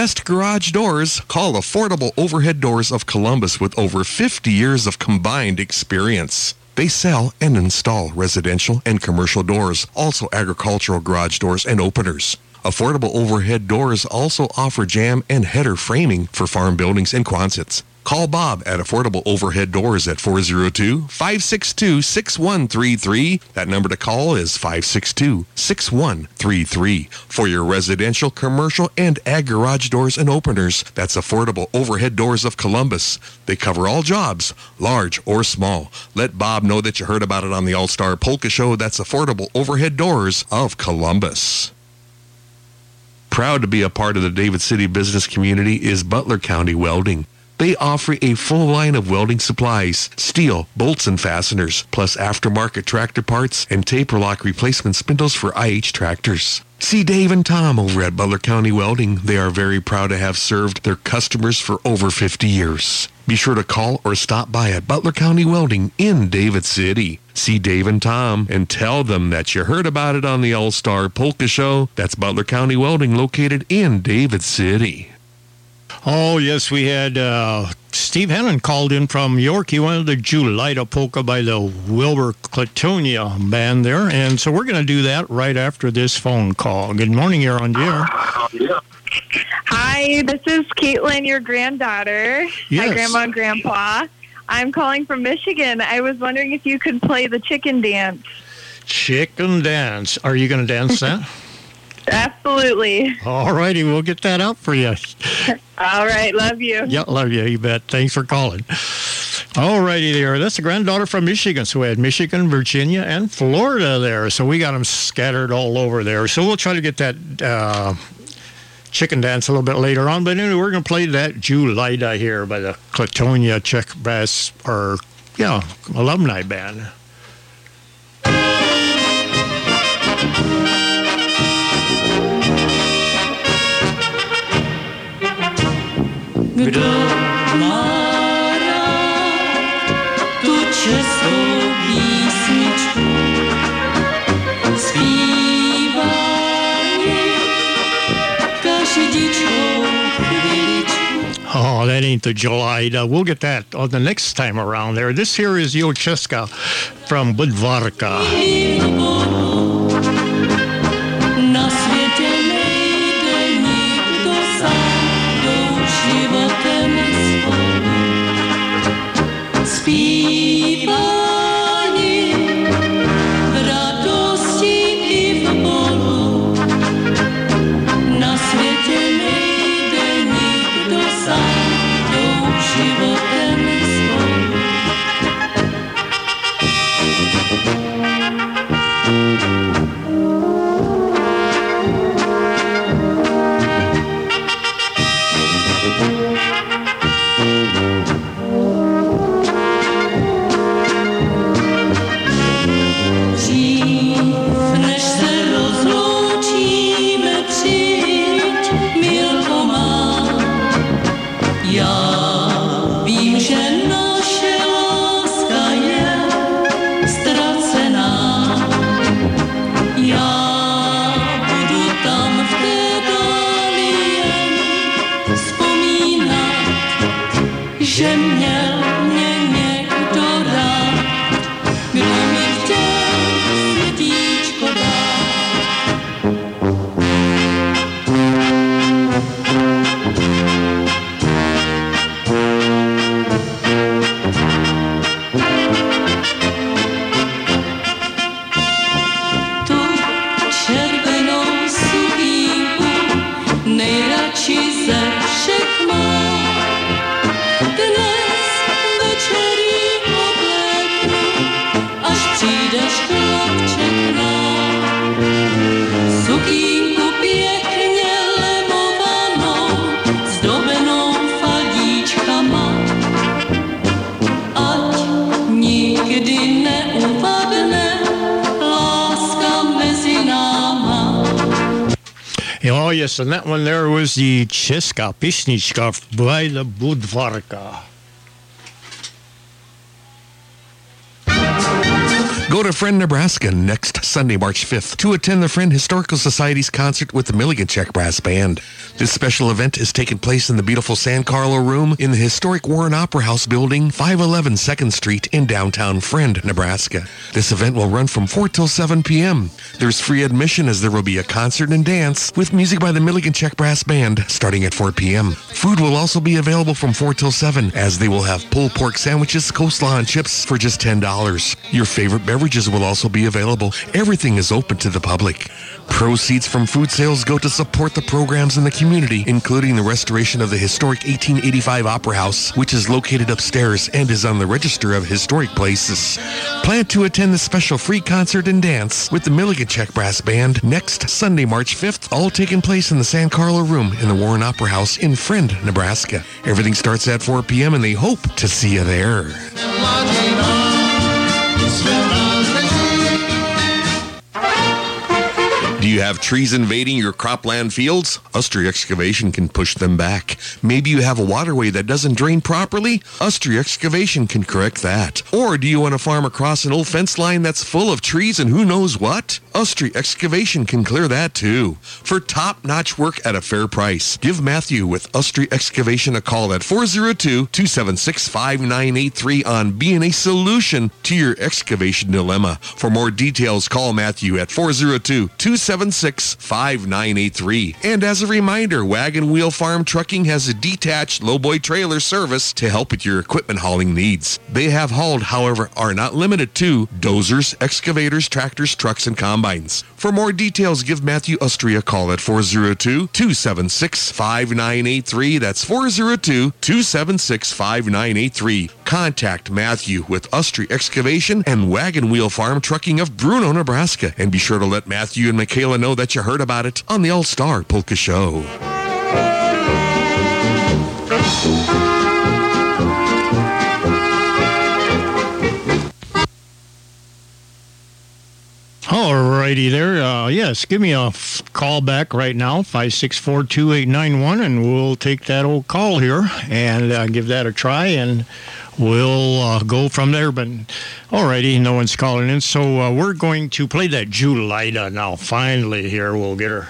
Best garage doors, call Affordable Overhead Doors of Columbus with over 50 years of combined experience. They sell and install residential and commercial doors, also agricultural garage doors and openers. Affordable Overhead Doors also offer jam and header framing for farm buildings and Quonsets. Call Bob at Affordable Overhead Doors at 402-562-6133. That number to call is 562-6133. For your residential, commercial, and ag garage doors and openers, that's Affordable Overhead Doors of Columbus. They cover all jobs, large or small. Let Bob know that you heard about it on the All-Star Polka Show. That's Affordable Overhead Doors of Columbus. Proud to be a part of the David City business community is Butler County Welding. They offer a full line of welding supplies, steel, bolts and fasteners, plus aftermarket tractor parts and taper lock replacement spindles for IH tractors. See Dave and Tom over at Butler County Welding. They are very proud to have served their customers for over 50 years. Be sure to call or stop by at Butler County Welding in David City. See Dave and Tom and tell them that you heard about it on the All Star Polka Show. That's Butler County Welding located in David City. Oh, yes, we had uh, Steve Hennon called in from York. He wanted the Julita polka by the Wilbur Clatonia band there. And so we're going to do that right after this phone call. Good morning, you're on the air. Hi, this is Caitlin, your granddaughter. Yes. Hi, Grandma and Grandpa. I'm calling from Michigan. I was wondering if you could play the chicken dance. Chicken dance. Are you going to dance that? [laughs] Absolutely. All righty, we'll get that out for you. All right, love you. Yeah, love you. You bet. Thanks for calling. All righty there. That's the granddaughter from Michigan. So we had Michigan, Virginia, and Florida there. So we got them scattered all over there. So we'll try to get that uh, chicken dance a little bit later on. But anyway, we're going to play that Julida here by the Clatonia Czech Brass, or, yeah, alumni band. Kdo má rád tu českou písničku, zpívá chviličku. Oh, that ain't the Julida. Uh, we'll get that on the next time around there. This here is Yocheska from Budvarka. Yes, and that one there was the písnička by the To Friend, Nebraska next Sunday, March 5th to attend the Friend Historical Society's concert with the Milligan Czech Brass Band. This special event is taking place in the beautiful San Carlo Room in the historic Warren Opera House building, 511 2nd Street in downtown Friend, Nebraska. This event will run from 4 till 7 p.m. There's free admission as there will be a concert and dance with music by the Milligan Czech Brass Band starting at 4 p.m. Food will also be available from 4 till 7 as they will have pulled pork sandwiches, coleslaw, and chips for just $10. Your favorite beverages will also be available. Everything is open to the public. Proceeds from food sales go to support the programs in the community, including the restoration of the historic 1885 Opera House, which is located upstairs and is on the Register of Historic Places. Plan to attend the special free concert and dance with the Milligan Czech Brass Band next Sunday, March 5th, all taking place in the San Carlo Room in the Warren Opera House in Friend, Nebraska. Everything starts at 4 p.m. and they hope to see you there. You have trees invading your cropland fields? Ustry Excavation can push them back. Maybe you have a waterway that doesn't drain properly? Ustry Excavation can correct that. Or do you want to farm across an old fence line that's full of trees and who knows what? Ustry Excavation can clear that too. For top-notch work at a fair price, give Matthew with Ustry Excavation a call at 402-276-5983 on being a solution to your excavation dilemma. For more details, call Matthew at 402-276-5983. And as a reminder, Wagon Wheel Farm Trucking has a detached lowboy trailer service to help with your equipment hauling needs. They have hauled, however, are not limited to dozers, excavators, tractors, trucks, and combines. For more details, give Matthew Ustry a call at 402-276-5983. That's 402-276-5983. Contact Matthew with Ustry Excavation and Wagon Wheel Farm Trucking of Bruno, Nebraska. And be sure to let Matthew and Michaela know that you heard about it on the All-Star Polka Show. All righty there. Uh, yes, give me a f- call back right now, 564 2891, and we'll take that old call here and uh, give that a try, and we'll uh, go from there. But all righty, no one's calling in, so uh, we're going to play that Julida now. Finally, here, we'll get her.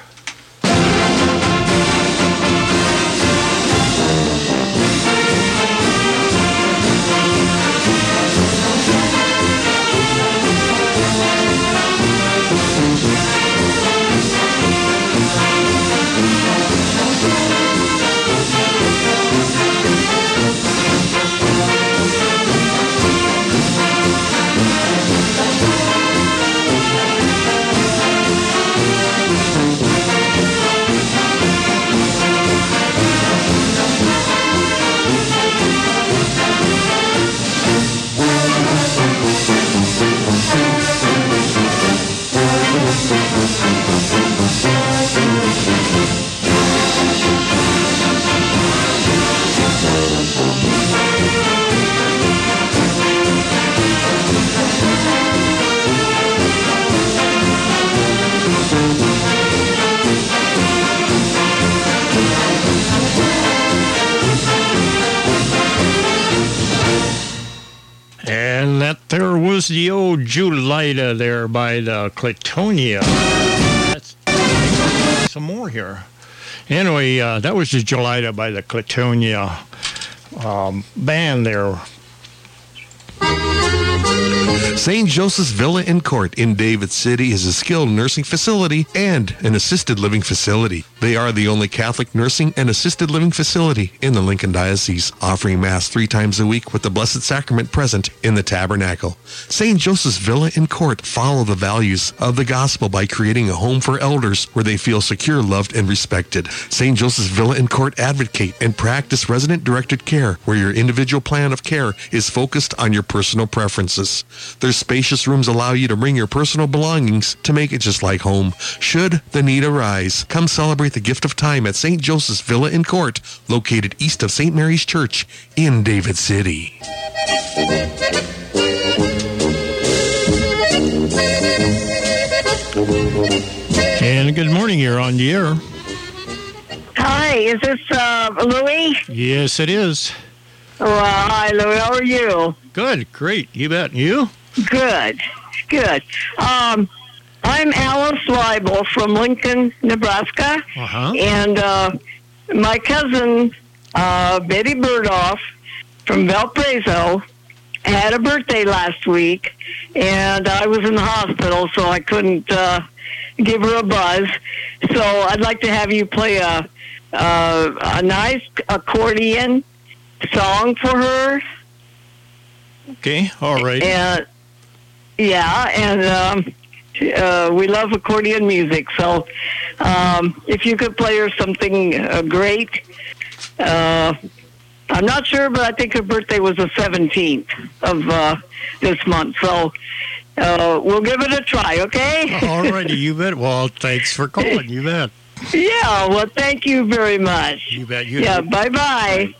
And that there was the old Julida there by the Clatonia. That's some more here. Anyway, uh, that was the Julida by the Clatonia um, band there. St. Joseph's Villa and Court in David City is a skilled nursing facility and an assisted living facility. They are the only Catholic nursing and assisted living facility in the Lincoln Diocese, offering Mass three times a week with the Blessed Sacrament present in the tabernacle. St. Joseph's Villa and Court follow the values of the gospel by creating a home for elders where they feel secure, loved, and respected. St. Joseph's Villa and Court advocate and practice resident directed care where your individual plan of care is focused on your personal preferences. Their spacious rooms allow you to bring your personal belongings to make it just like home. Should the need arise, come celebrate the gift of time at St. Joseph's Villa and Court, located east of St. Mary's Church in David City. And good morning, you're on the air. Hi, is this uh, Louie? Yes, it is. Well, hi, Louie. How are you? Good, great. You bet. You? Good, good. Um, I'm Alice Leibel from Lincoln, Nebraska, Uh-huh. and uh, my cousin uh, Betty Burdoff from Valparaiso had a birthday last week, and I was in the hospital, so I couldn't uh, give her a buzz. So I'd like to have you play a uh, a nice accordion song for her. Okay, all right. And yeah, and um, uh, we love accordion music. So um, if you could play her something uh, great, uh, I'm not sure, but I think her birthday was the 17th of uh, this month. So uh, we'll give it a try, okay? [laughs] All righty, you bet. Well, thanks for calling. You bet. yeah. Well, thank you very much. You bet. You yeah. Bye bye.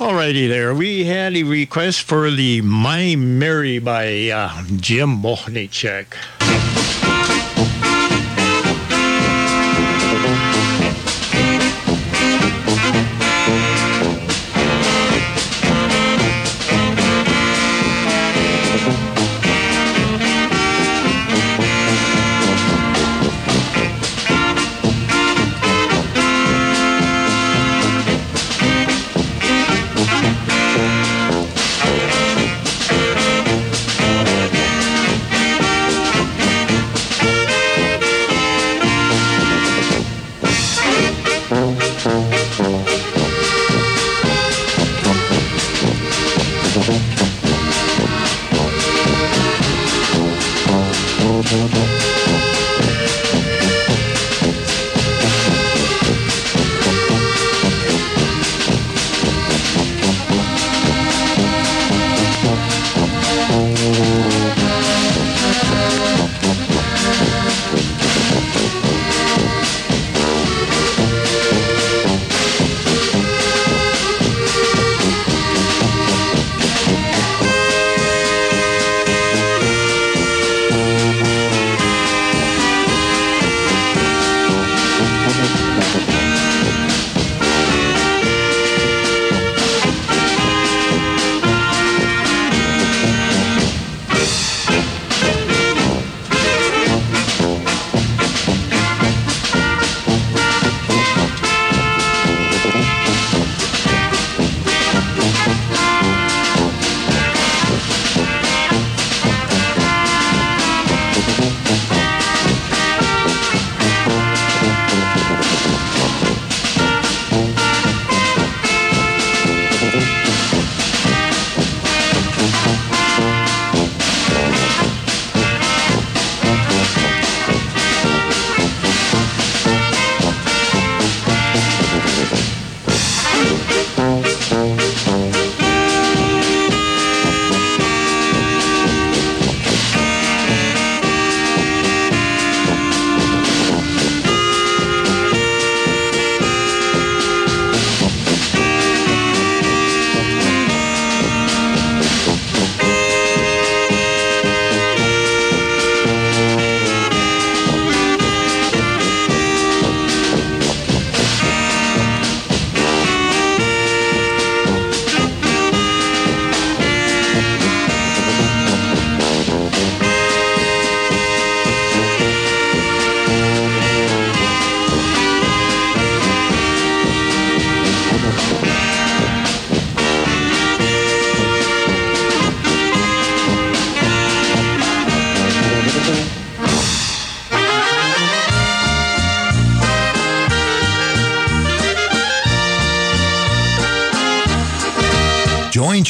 All righty there. We had a request for the My Mary by uh, Jim Bohnicek.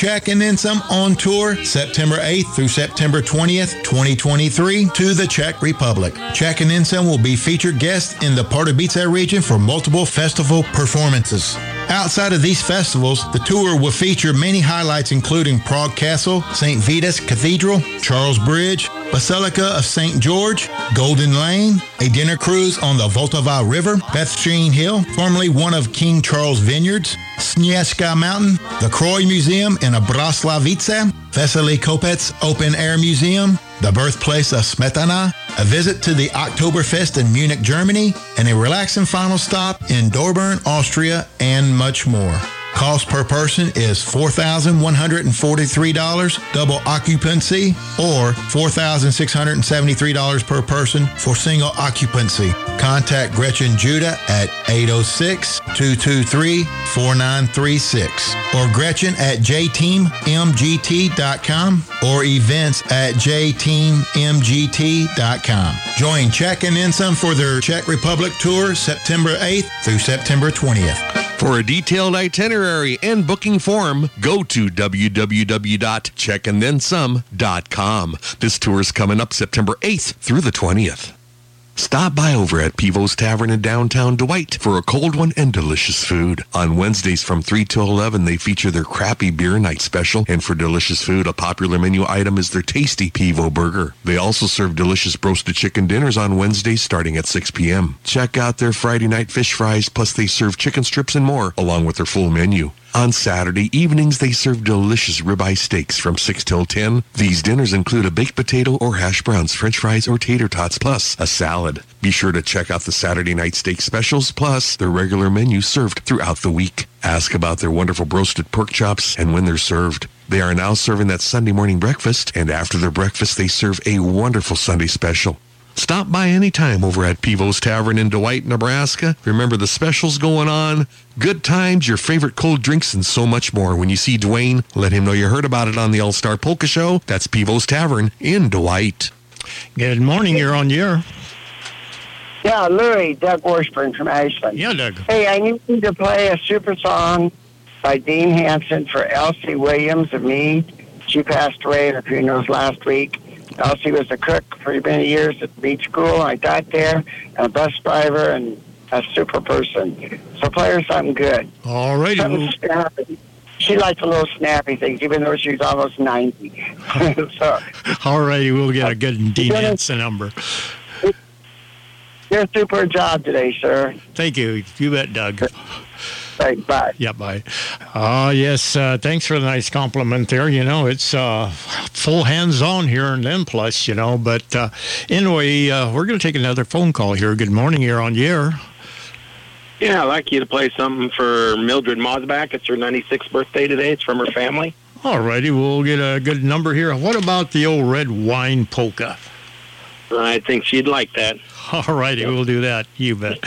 Czech and Then Some on tour September 8th through September 20th, 2023 to the Czech Republic. Czech and Some will be featured guests in the Pardubice region for multiple festival performances. Outside of these festivals, the tour will feature many highlights including Prague Castle, St. Vitus Cathedral, Charles Bridge, Basilica of St. George, Golden Lane, a dinner cruise on the Vltava River, Bethstreen Hill, formerly one of King Charles Vineyards, Sněžka Mountain, the Croy Museum in Abraslavice, Veselý Kopec Open Air Museum, the birthplace of Smetana, a visit to the Oktoberfest in Munich, Germany, and a relaxing final stop in Dorburn, Austria, and much more. Cost per person is $4,143 double occupancy or $4,673 per person for single occupancy. Contact Gretchen Judah at 806-223-4936 or Gretchen at jteammgt.com or events at jteammgt.com. Join Czech and then some for their Czech Republic tour September 8th through September 20th. For a detailed itinerary and booking form, go to www.checkandthensome.com. This tour is coming up September 8th through the 20th. Stop by over at Pivo's Tavern in downtown Dwight for a cold one and delicious food. On Wednesdays from 3 to 11, they feature their crappy beer night special. And for delicious food, a popular menu item is their tasty Pivo burger. They also serve delicious roasted chicken dinners on Wednesdays starting at 6 p.m. Check out their Friday night fish fries, plus they serve chicken strips and more, along with their full menu. On Saturday evenings, they serve delicious ribeye steaks from 6 till 10. These dinners include a baked potato or hash browns, french fries, or tater tots, plus a salad. Be sure to check out the Saturday night steak specials, plus their regular menu served throughout the week. Ask about their wonderful roasted pork chops and when they're served. They are now serving that Sunday morning breakfast, and after their breakfast, they serve a wonderful Sunday special. Stop by anytime over at Pivo's Tavern in Dwight, Nebraska. Remember the specials going on, good times, your favorite cold drinks, and so much more. When you see Dwayne, let him know you heard about it on the All Star Polka Show. That's Pivo's Tavern in Dwight. Good morning. You're on the air. Yeah, Louis, Doug Washburn from Ashland. Yeah, Doug. Hey, I need you to play a super song by Dean Hanson for Elsie Williams of me. She passed away at her funeral last week. Elsie was a cook for many years at the beach school. I taught there, and a bus driver, and a super person. So play her something good. All righty. Something. She likes a little snappy things, even though she's almost 90. [laughs] so, All righty. We'll get a good [laughs] Dean Hanson number. you're a super job today, sir. Thank you. You bet, Doug. Thanks. Bye. Yeah, bye. Uh, yes, uh, thanks for the nice compliment there. You know, it's uh, full hands on here and then plus, you know. But uh, anyway, uh, we're going to take another phone call here. Good morning. You're on the air. Yeah, I'd like you to play something for Mildred Mosbach. It's her 96th birthday today. It's from her family. All righty. We'll get a good number here. What about the old red wine polka? I think she'd like that. [laughs] All righty. We'll do that. You bet.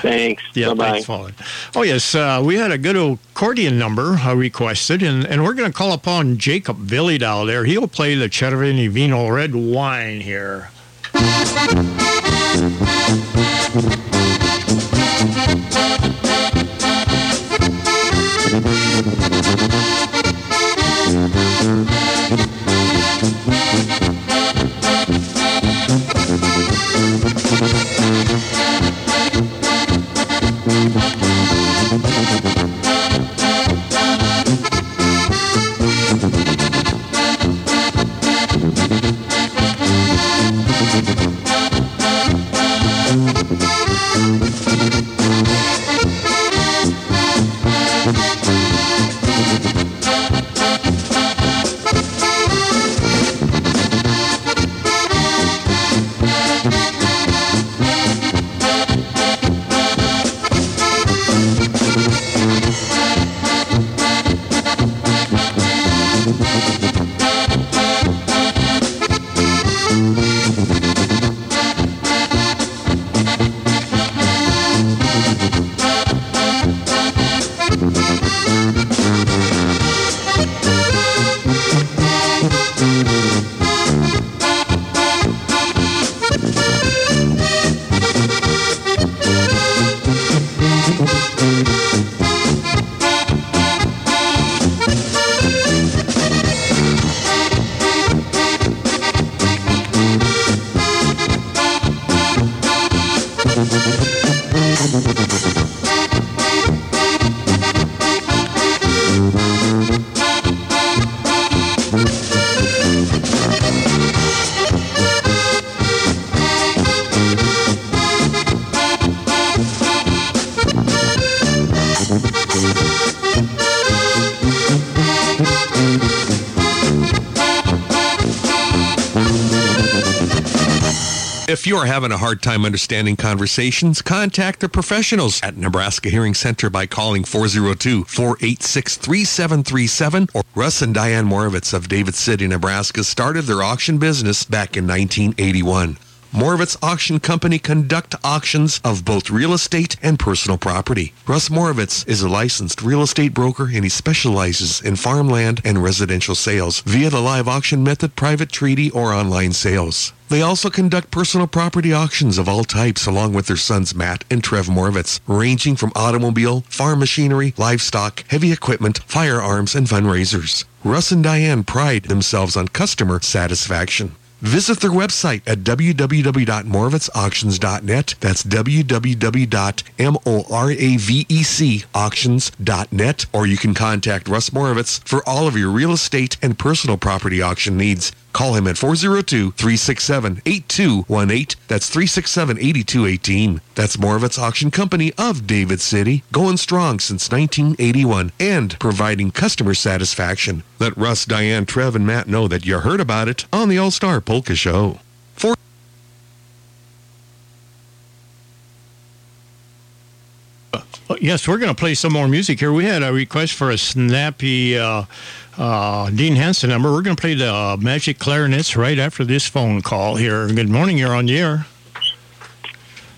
Thanks. Yeah, Bye-bye. thanks, Fallen. Oh, yes, uh, we had a good old accordion number uh, requested, and, and we're going to call upon Jacob Villidow there. He'll play the Cervini Vino red wine here. If you're having a hard time understanding conversations, contact the professionals at Nebraska Hearing Center by calling 402-486-3737 or Russ and Diane Moravec of David City, Nebraska started their auction business back in 1981. Moravec Auction Company conduct auctions of both real estate and personal property. Russ Moravec is a licensed real estate broker and he specializes in farmland and residential sales via the live auction method, private treaty, or online sales. They also conduct personal property auctions of all types along with their sons Matt and Trev Moravec, ranging from automobile, farm machinery, livestock, heavy equipment, firearms, and fundraisers. Russ and Diane pride themselves on customer satisfaction. Visit their website at www.moravecauctions.net. That's www.moravecauctions.net. Or you can contact Russ Moravec for all of your real estate and personal property auction needs. Call him at 402-367-8218. That's 367-8218. That's Moravec Auction Company of David City, going strong since 1981 and providing customer satisfaction. Let Russ, Diane, Trev, and Matt know that you heard about it on the All-Star Polka Show. Yes, we're going to play some more music here. We had a request for a snappy uh, uh, Dean Hansen number. We're going to play the uh, Magic Clarinets right after this phone call here. Good morning. You're on the air.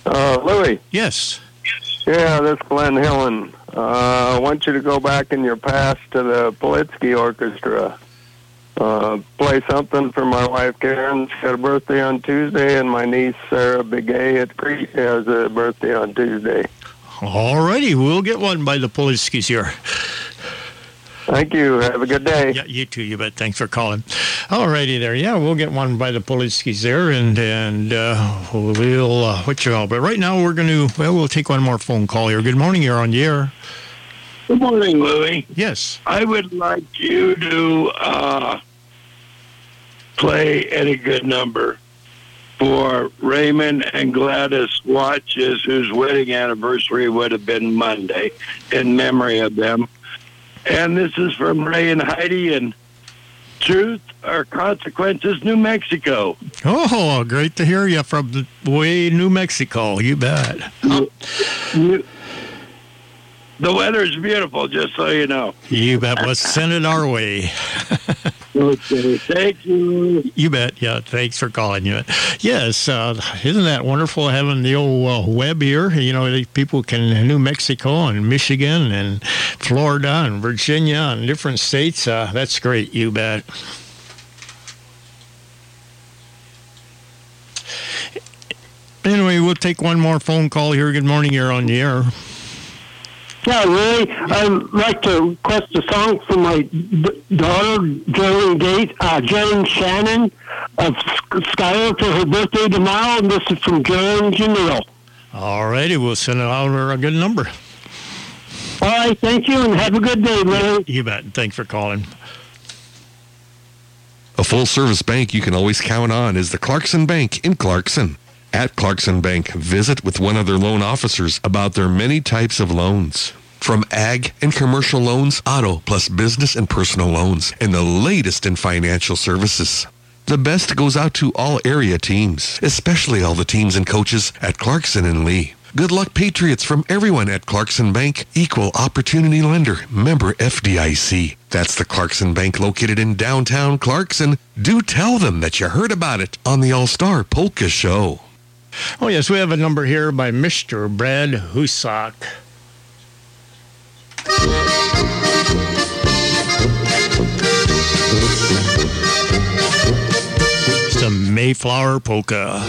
Uh, Louis. Yes. Yeah, this is Glenn Hillen. Uh, I want you to go back in your past to the Politsky Orchestra. Uh, play something for my wife Karen. She's got a birthday on Tuesday, and my niece Sarah Begay at Crete has a birthday on Tuesday. All righty. We'll get one by the Politskis here. Thank you. Have a good day. Yeah, you too. You bet. Thanks for calling. All righty there. Yeah, we'll get one by the Politskis there, and and uh, we'll uh, what you all. But right now we're going to well, we'll take one more phone call here. Good morning. You're on the air. Good morning, Louie. Yes. I would like you to uh, play any good number for Raymond and Gladys Watches, whose wedding anniversary would have been Monday, in memory of them. And this is from Ray and Heidi in Truth or Consequences, New Mexico. Oh, great to hear you from the way New Mexico. You bet. The weather is beautiful, just so you know. You bet. Let's send it our way. [laughs] okay. Thank you. You bet. Yeah. Thanks for calling. You. Yes. Uh, isn't that wonderful having the old uh, web here? You know, people can New Mexico and Michigan and Florida and Virginia and different states. Uh, that's great. You bet. Anyway, we'll take one more phone call here. Good morning. You're on the air. Yeah, really. I'd like to request a song for my d- daughter, Jane Gate, uh, Jane Shannon of Sk- Schuyler for her birthday tomorrow, and this is from Jane Janelle. All righty. We'll send it out her a good number. All right, thank you, and have a good day, man. You bet. Thanks for calling. A full service bank you can always count on is the Clarkson Bank in Clarkson. At Clarkson Bank, visit with one of their loan officers about their many types of loans. From ag and commercial loans, auto plus business and personal loans, and the latest in financial services. The best goes out to all area teams, especially all the teams and coaches at Clarkson and Lee. Good luck, Patriots, from everyone at Clarkson Bank, equal opportunity lender, member FDIC. That's the Clarkson Bank located in downtown Clarkson. Do tell them that you heard about it on the All Star Polka Show. Oh, yes, we have a number here by Mr. Brad Husak. A Mayflower Polka.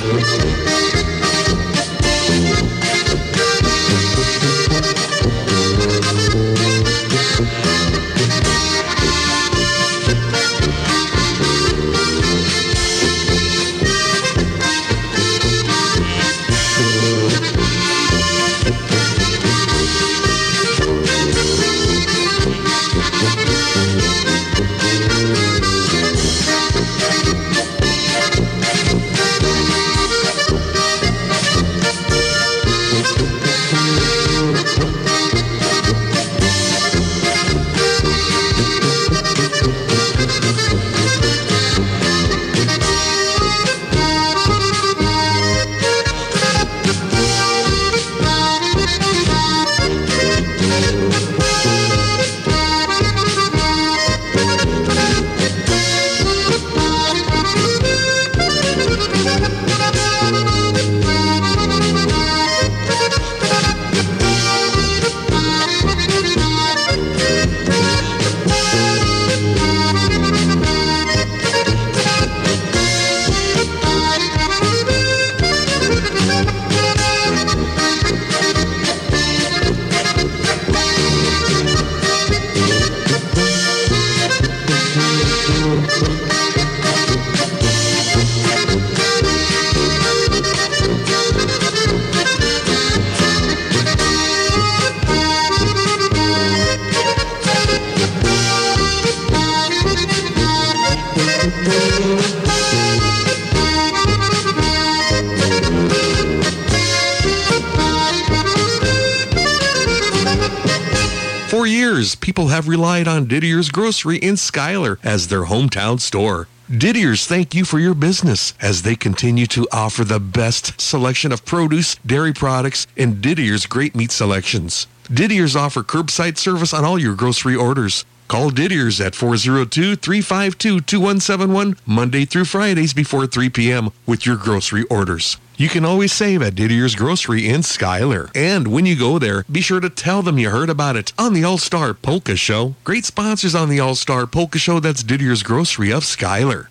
Years, people have relied on Didier's Grocery in Schuyler as their hometown store. Didier's thank you for your business as they continue to offer the best selection of produce, dairy products, and Didier's great meat selections. Didier's offer curbside service on all your grocery orders. Call Didier's at 402-352-2171 Monday through Fridays before 3 p.m. with your grocery orders. You can always save at Didier's Grocery in Schuyler. And when you go there, be sure to tell them you heard about it on the All-Star Polka Show. Great sponsors on the All-Star Polka Show. That's Didier's Grocery of Schuyler.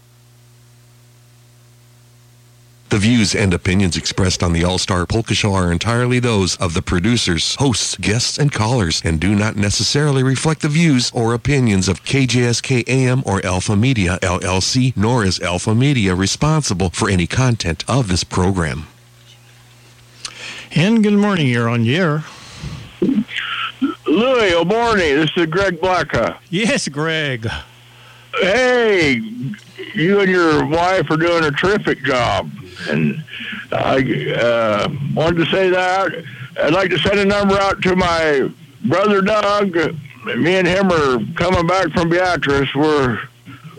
The views and opinions expressed on the All-Star Polka Show are entirely those of the producers, hosts, guests, and callers, and do not necessarily reflect the views or opinions of KJSK AM or Alpha Media LLC, nor is Alpha Media responsible for any content of this program. And good morning, you're on the air. Louis O'Borney, this is Greg Blacka. Yes, Greg. Hey, you and your wife are doing a terrific job. And I uh, wanted to say that. I'd like to send a number out to my brother Doug. Me and him are coming back from Beatrice. We're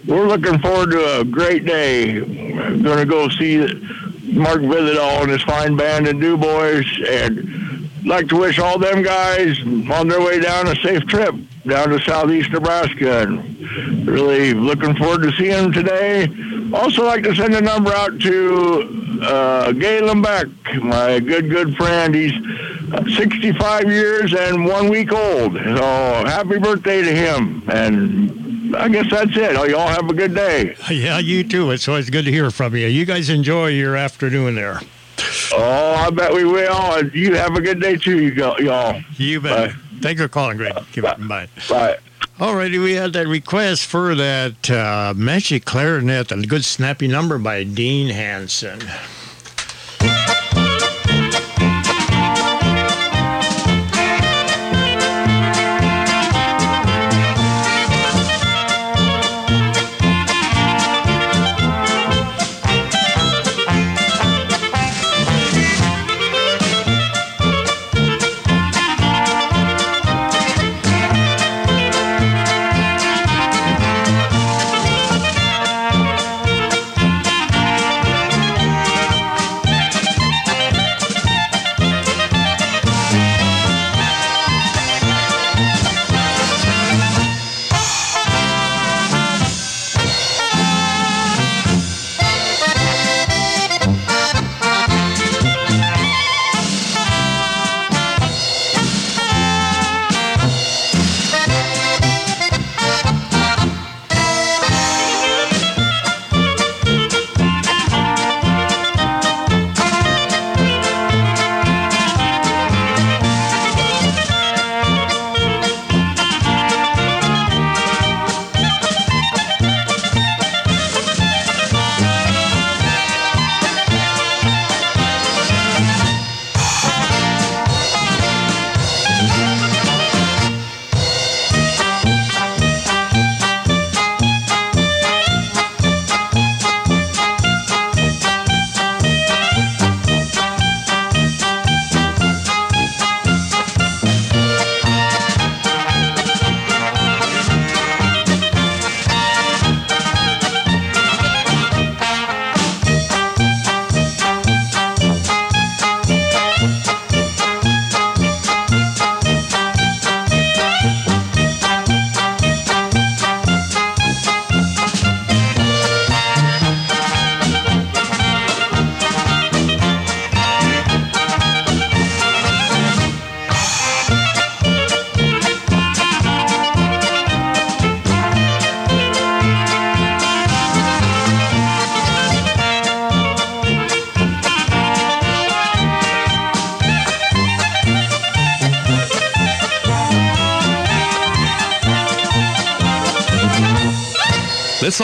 we're looking forward to a great day. We're Going to go see Mark Vidal and his fine band in Du Bois, and like to wish all them guys on their way down a safe trip down to southeast Nebraska. And really looking forward to seeing them today. Also, like to send a number out to uh, Galen Beck, my good good friend. He's 65 years and one week old. So happy birthday to him. And I guess that's it. Oh, y'all have a good day. [laughs] Yeah, you too. It's always good to hear from you. You guys enjoy your afternoon there. Oh, I bet we will. And you have a good day too, you go, y'all. You bet. Thank you for calling, Greg. Keep it in mind. Bye. All righty, we had that request for that uh, magic clarinet, a good snappy number by Dean Hanson.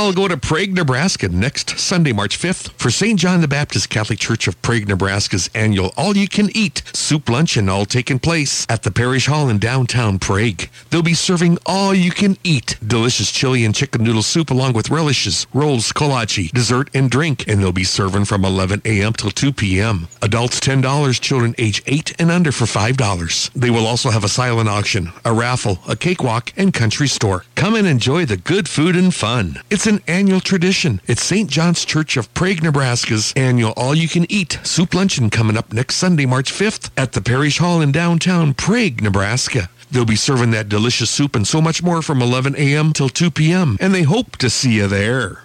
All go to Prague, Nebraska next Sunday, March 5th for St. John the Baptist Catholic Church of Prague, Nebraska's annual all-you-can-eat soup luncheon all taking place at the Parish Hall in downtown Prague. They'll be serving all-you-can-eat delicious chili and chicken noodle soup along with relishes, rolls, kolache, dessert, and drink, and they'll be serving from 11 a.m. till 2 p.m. Adults $10, children age 8 and under for $5. They will also have a silent auction, a raffle, a cakewalk, and country store. Come and enjoy the good food and fun. It's an annual tradition. It's St. John's Church of Prague, Nebraska's annual all-you-can-eat soup luncheon coming up next Sunday, March 5th at the Parish Hall in downtown Prague, Nebraska. They'll be serving that delicious soup and so much more from 11 a.m. till 2 p.m. and they hope to see you there.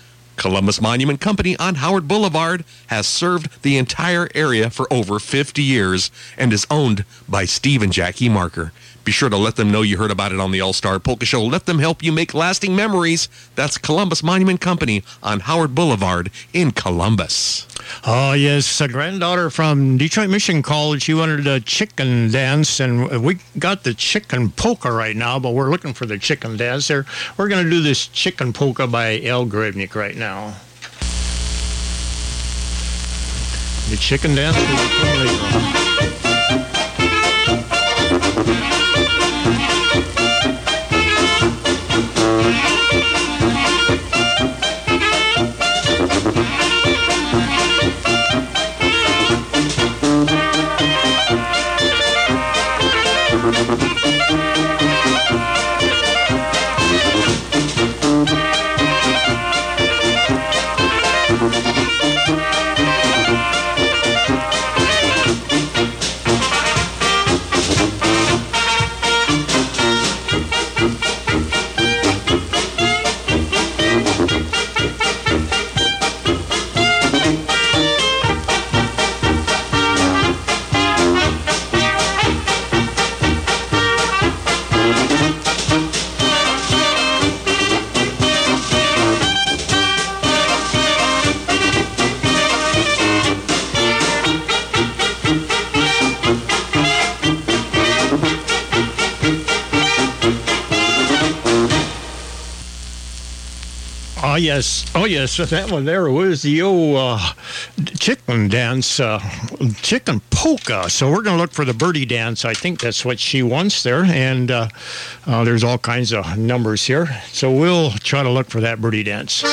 Columbus Monument Company on Howard Boulevard has served the entire area for over 50 years and is owned by Steve and Jackie Marker. Be sure to let them know you heard about it on the All Star Polka Show. Let them help you make lasting memories. That's Columbus Monument Company on Howard Boulevard in Columbus. Oh, yes. A granddaughter from Detroit Mission College, she wanted a chicken dance, and we got the chicken polka right now, but we're looking for the chicken dance there. We're going to do this chicken polka by El Grebnik right now. The chicken dance Oh yes, oh yes, that one there was the old uh, chicken dance, uh, chicken polka. So we're going to look for the birdie dance. I think that's what she wants there, and uh, uh, there's all kinds of numbers here. So we'll try to look for that birdie dance.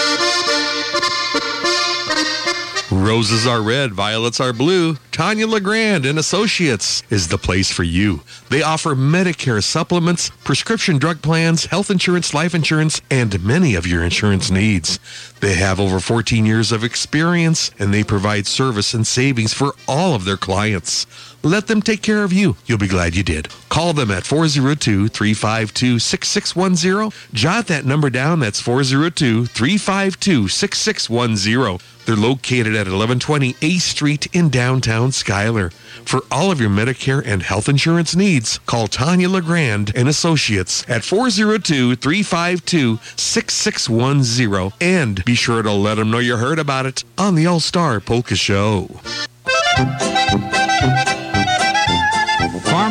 Roses are red, violets are blue. Tanya LeGrand and Associates is the place for you. They offer Medicare supplements, prescription drug plans, health insurance, life insurance, and many of your insurance needs. They have over 14 years of experience and they provide service and savings for all of their clients. Let them take care of you. You'll be glad you did. Call them at 402-352-6610. Jot that number down. That's 402-352-6610. They're located at 1120 A Street in downtown Schuyler. For all of your Medicare and health insurance needs, call Tanya LeGrand and Associates at 402-352-6610 and be sure to let them know you heard about it on the All-Star Polka Show.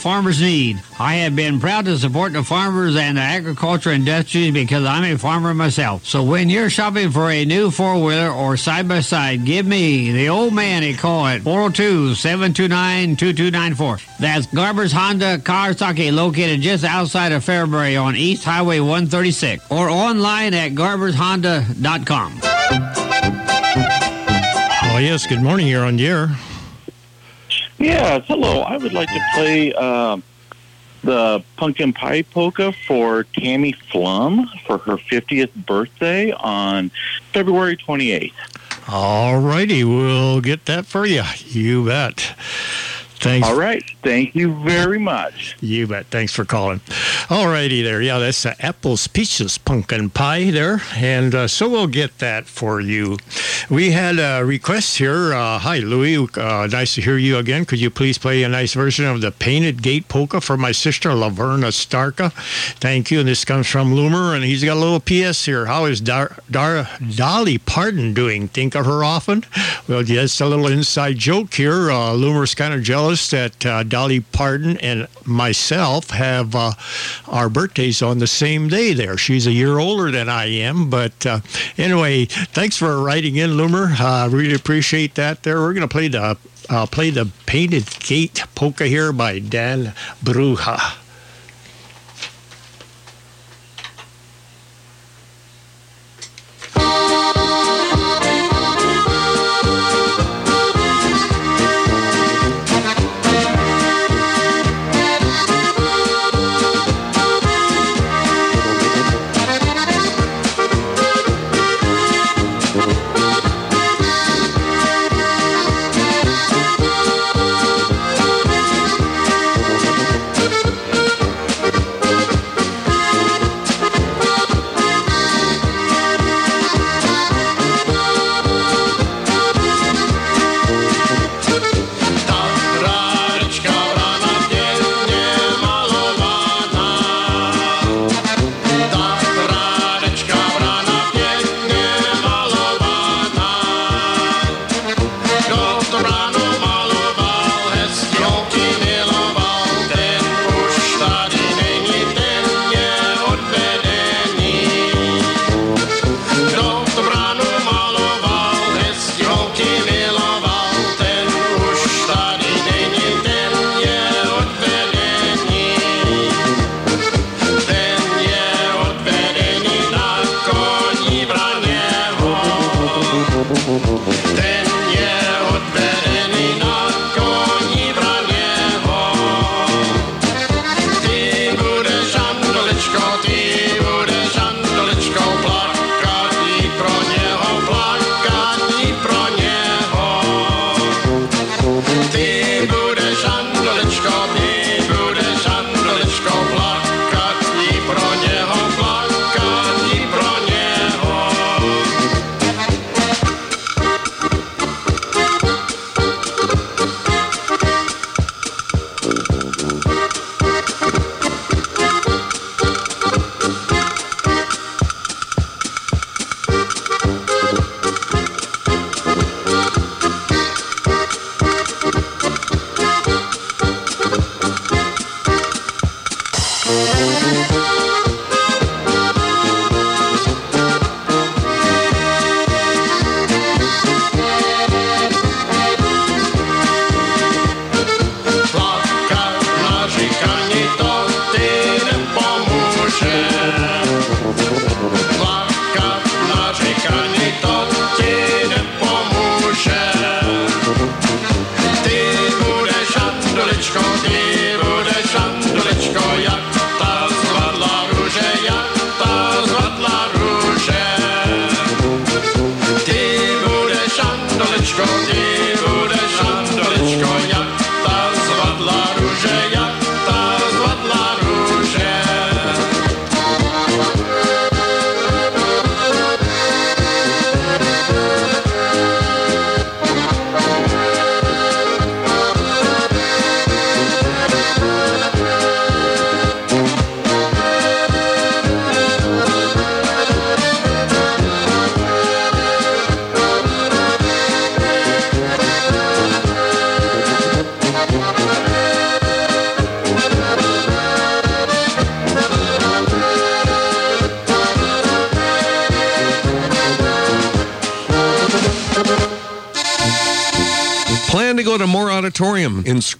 farmers need. I have been proud to support the farmers and the agriculture industry because I'm a farmer myself. So when you're shopping for a new four-wheeler or side-by-side, give me, the old man, a call at 402-729-2294. That's Garber's Honda Kawasaki located just outside of Fairbury on East Highway 136 or online at garbershonda.com. Oh yes, good morning. You're on air. Yes, hello. I would like to play um, the pumpkin pie polka for Tammy Flum for her 50th birthday on February 28th. All righty, we'll get that for you. You bet. Thanks. All right. Thank you very much. You bet. Thanks for calling. All righty there. Yeah, that's uh, apples, peaches, pumpkin pie there. And uh, so we'll get that for you. We had a request here. Uh, hi, Louie. Uh, nice to hear you again. Could you please play a nice version of the Painted Gate Polka for my sister, Laverna Starka? Thank you. And this comes from Loomer, and he's got a little PS here. How is Dar- Dar- Dolly Parton doing? Think of her often? Well, just a little inside joke here. Uh, Loomer's kind of jealous that uh, Dolly Parton and myself have uh, our birthdays on the same day there. She's a year older than I am. But uh, anyway, thanks for writing in, Loomer. I really appreciate that there. We're going to play the. Uh, play the Painted Gate polka here by Dan Bruja.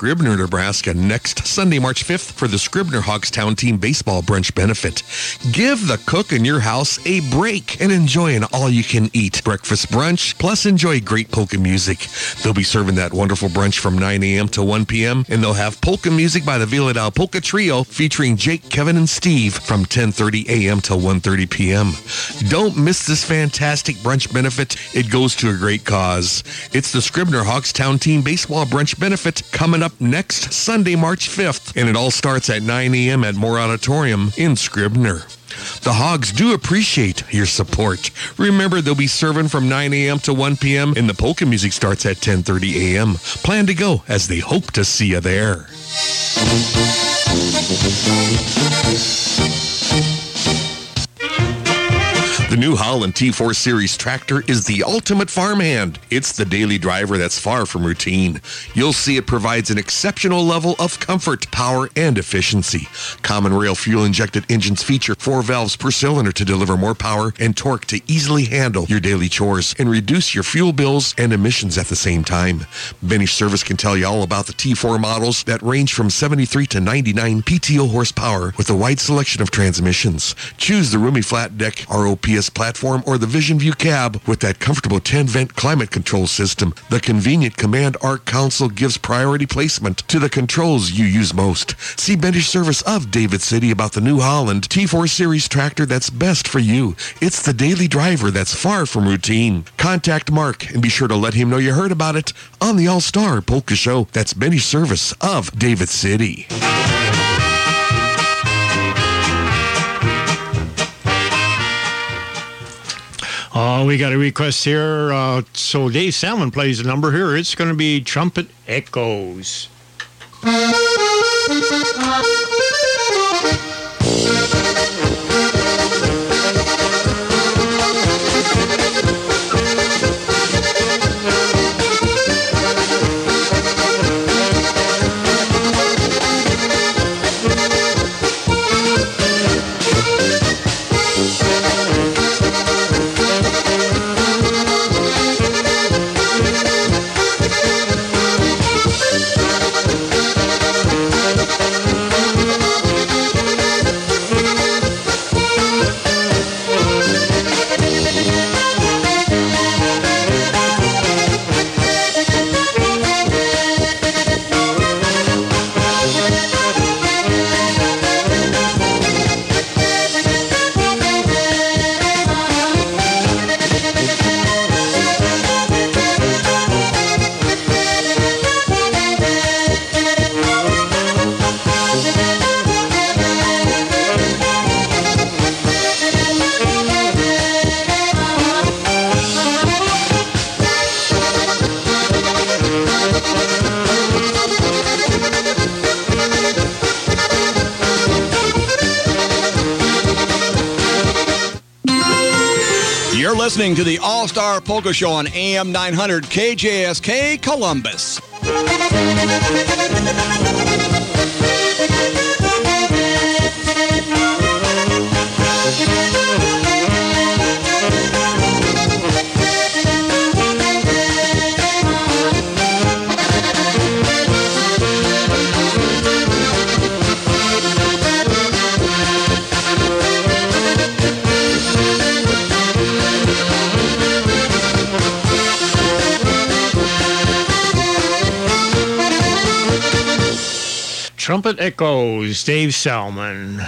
Auditorium to Scribner, Next Sunday, March 5th for the Scribner Hogstown Team Baseball Brunch Benefit. Give the cook in your house a break and enjoy an all-you-can-eat breakfast brunch, plus enjoy great polka music. They'll be serving that wonderful brunch from 9 a.m. to 1 p.m., and they'll have polka music by the Villadal Polka Trio featuring Jake, Kevin, and Steve from 10.30 a.m. till 1.30 p.m. Don't miss this fantastic brunch benefit. It goes to a great cause. It's the Scribner Hogstown Team Baseball Brunch Benefit coming up next Sunday, March 5th, and it all starts at 9 a.m. at Moore Auditorium in Scribner. The Hogs do appreciate your support. Remember, they'll be serving from 9 a.m. to 1 p.m. and the polka music starts at 10:30 a.m. Plan to go as they hope to see you there. New Holland T4 Series tractor is the ultimate farmhand. It's the daily driver that's far from routine. You'll see it provides an exceptional level of comfort, power, and efficiency. Common rail fuel injected engines feature four valves per cylinder to deliver more power and torque to easily handle your daily chores and reduce your fuel bills and emissions at the same time. Benes Service can tell you all about the T4 models that range from 73 to 99 PTO horsepower with a wide selection of transmissions. Choose the roomy flat deck ROPS platform or the Vision View cab with that comfortable 10-vent climate control system. The convenient Command Arc console gives priority placement to the controls you use most. See Benes Service of David City about the New Holland T4 Series tractor that's best for you. It's the daily driver that's far from routine. Contact Mark and be sure to let him know you heard about it on the All-Star Polka Show. That's Benes Service of David City. Oh, we got a request here. Uh, so Dave Salmon plays a number here. It's going to be Trumpet Echoes. [laughs] listening to the All Star Polka Show on AM 900 KJSK Columbus. Echoes, Dave Salmon.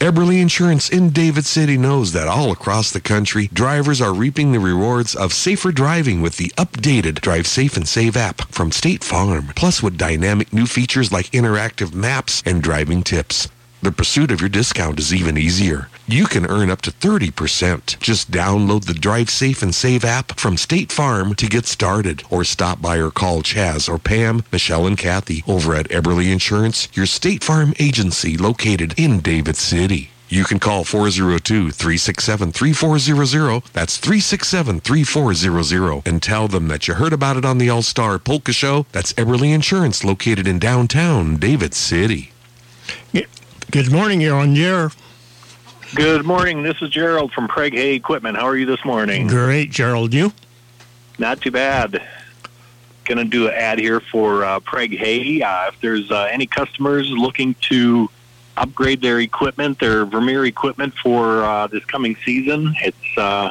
Eberly Insurance in David City knows that all across the country, drivers are reaping the rewards of safer driving with the updated Drive Safe and Save app from State Farm, plus with dynamic new features like interactive maps and driving tips. The pursuit of your discount is even easier. You can earn up to 30%. Just download the Drive Safe and Save app from State Farm to get started or stop by or call Chaz or Pam, Michelle, and Kathy over at Eberly Insurance, your State Farm agency located in David City. You can call 402-367-3400. That's 367-3400 and tell them that you heard about it on the All-Star Polka Show. That's Eberly Insurance located in downtown David City. Good morning, you're on air. Good morning. This is Gerald from Prague Hay Equipment. How are you this morning? Great, Gerald. You? Not too bad. going to do an ad here for uh, Prague Hay. Uh, if there's uh, any customers looking to upgrade their equipment, their Vermeer equipment for uh, this coming season, it's uh,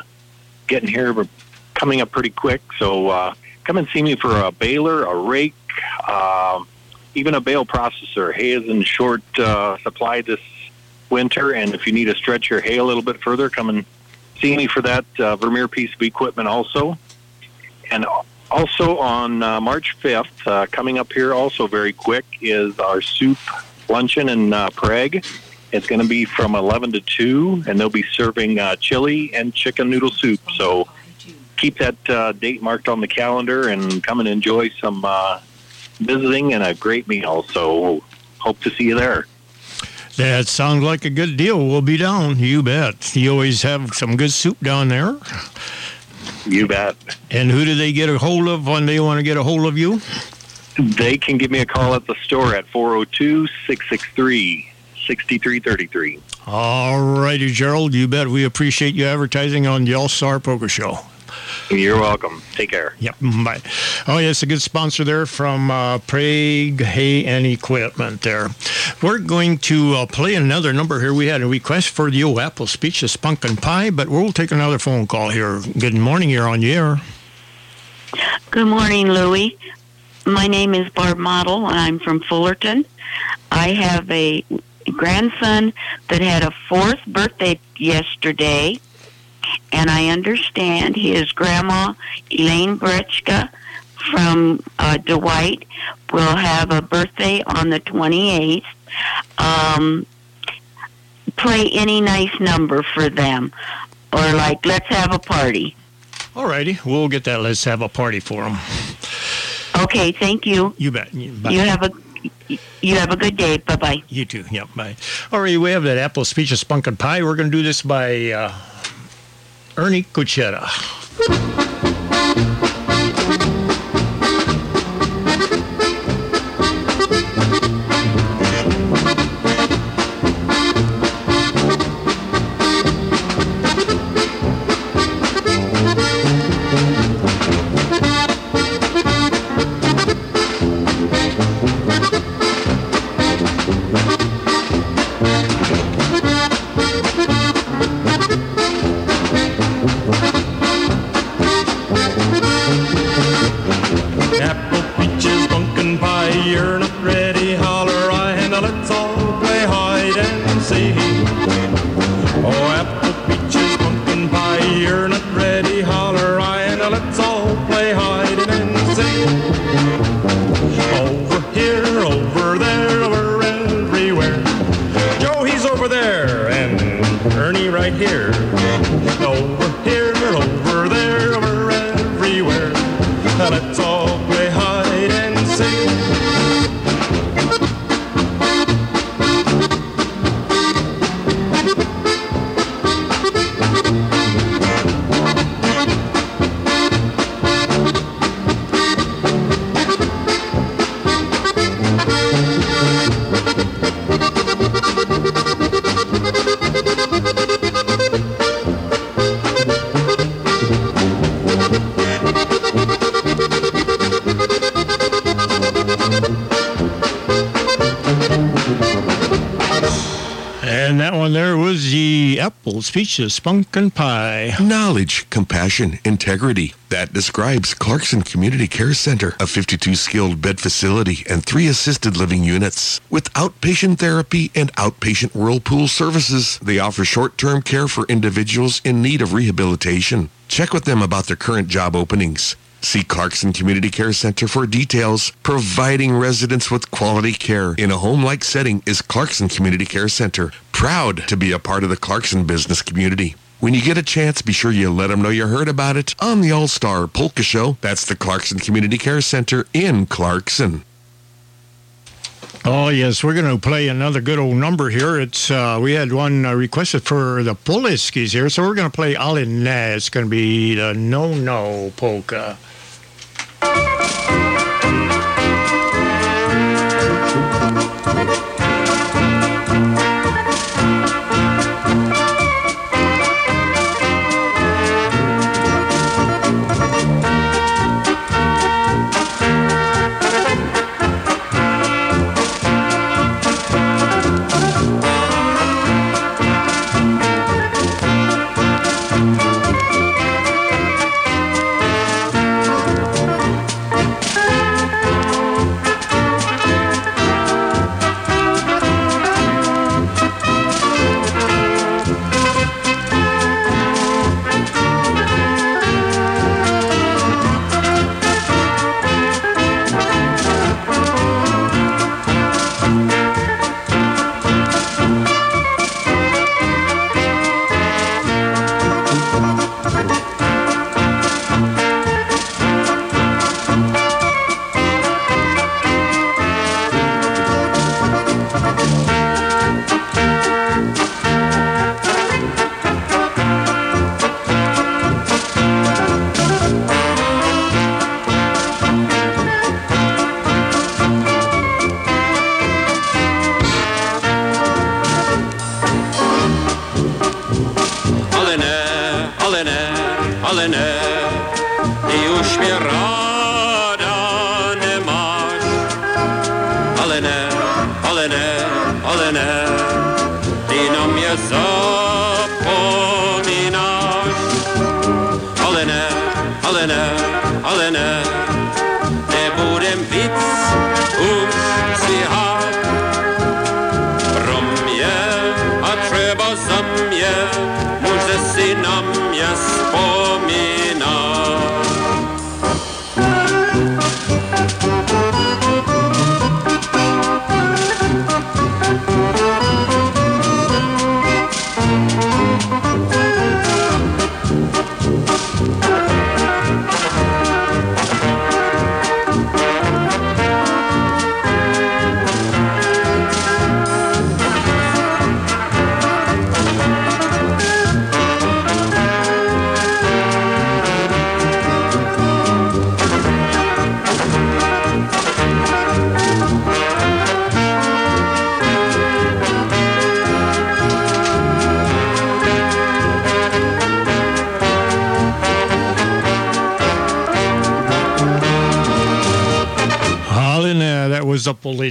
getting here, but coming up pretty quick. So uh, come and see me for a baler, a rake, uh, even a bale processor. Hay is in short uh, supply this winter, and if you need to stretch your hay a little bit further, come and see me for that uh, Vermeer piece of equipment also. And also on uh, March 5th, uh, coming up here also very quick, is our soup luncheon in uh, Prague. It's going to be from 11 to 2, and they'll be serving uh, chili and chicken noodle soup. So keep that uh, date marked on the calendar and come and enjoy some uh, visiting and a great meal. So hope to see you there. That sounds like a good deal. We'll be down. You bet. You always have some good soup down there. You bet. And who do they get a hold of when they want to get a hold of you? They can give me a call at the store at 402 663 6333. All righty, Gerald. You bet. We appreciate you advertising on the All Star Polka Show. You're welcome. Take care. Yep. Bye. Oh, yes, a good sponsor there from uh, Prague Hay and Equipment there. We're going to uh, play another number here. We had a request for the old apple speechless pumpkin pie, but we'll take another phone call here. Good morning. You're on the air. Good morning, Louie. My name is Barb Model, and I'm from Fullerton. I have a grandson that had a fourth birthday yesterday, and I understand his grandma, Elaine Brechka from uh, Dwight, will have a birthday on the 28th. Um, play any nice number for them, or like, let's have a party. All righty. We'll get that. Let's have a party for them. Okay, thank you. You bet. You, bye. You have a you have a good day. Bye bye. You too. Yep. Bye. All right. We have that apple speech of spunk and pie. We're going to do this by uh, Ernie Cuchera. Apple speechless pumpkin pie. Knowledge, compassion, integrity. That describes Clarkson Community Care Center, a 52 skilled bed facility and three assisted living units. With outpatient therapy and outpatient whirlpool services, they offer short term care for individuals in need of rehabilitation. Check with them about their current job openings. See Clarkson Community Care Center for details. Providing residents with quality care in a home-like setting is Clarkson Community Care Center. Proud to be a part of the Clarkson business community. When you get a chance, be sure you let them know you heard about it on the All-Star Polka Show. That's the Clarkson Community Care Center in Clarkson. Oh yes, we're going to play another good old number here. It's uh, we had one uh, requested for the Poliskis here, so we're going to play Alina. It's going to be the No No polka.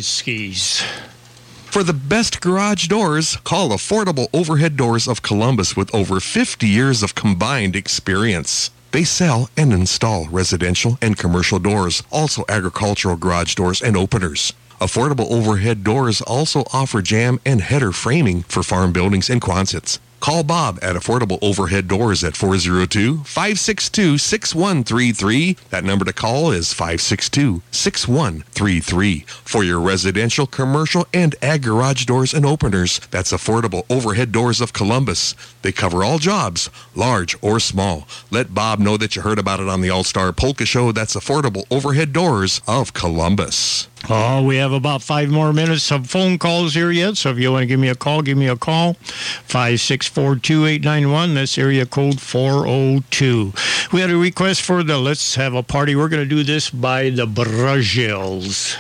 The Politskis. For the best garage doors, call Affordable Overhead Doors of Columbus with over 50 years of combined experience. They sell and install residential and commercial doors, also agricultural garage doors and openers. Affordable Overhead Doors also offer jam and header framing for farm buildings and Quonsets. Call Bob at Affordable Overhead Doors at 402-562-6133. That number to call is 562-6133. For your residential, commercial, and ag garage doors and openers, that's Affordable Overhead Doors of Columbus. They cover all jobs, large or small. Let Bob know that you heard about it on the All-Star Polka Show. That's Affordable Overhead Doors of Columbus. Oh, we have about five more minutes of phone calls here yet. So if you want to give me a call, give me a call. 564-2891. That's area code 402. We had a request for the Let's Have a Party. We're going to do this by the Vrazels.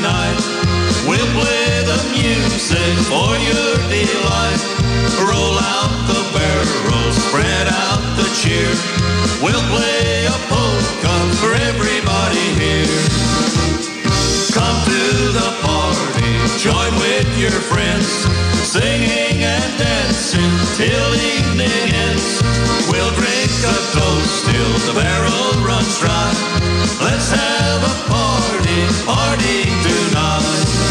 Tonight. We'll play the music for your delight. Roll out the barrels, spread out the cheer. We'll play a polka for everybody here. Come to the party, join with your friends, singing and dancing till evening ends. We'll drink a toast till the barrel runs dry. Let's have a party, party tonight.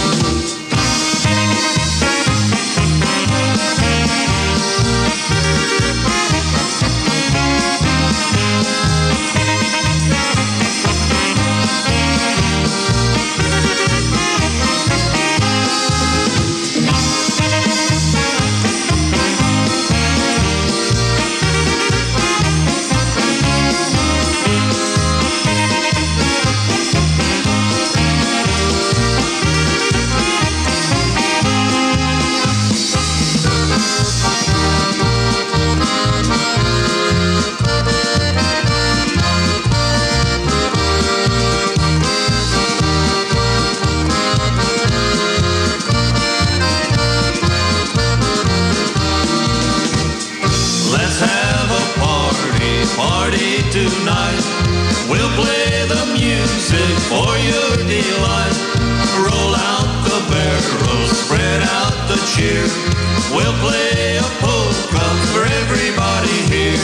We'll play a polka for everybody here.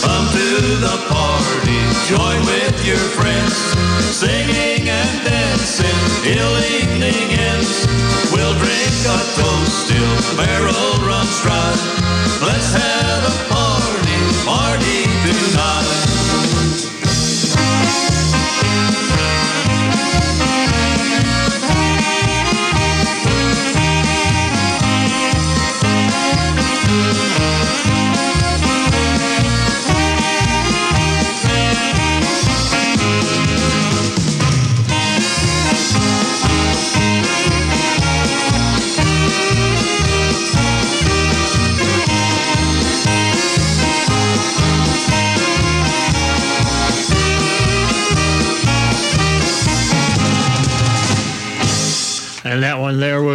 Come to the party, join with your friends, singing and dancing till evening ends. We'll drink a toast till barrel runs dry. Let's have a party,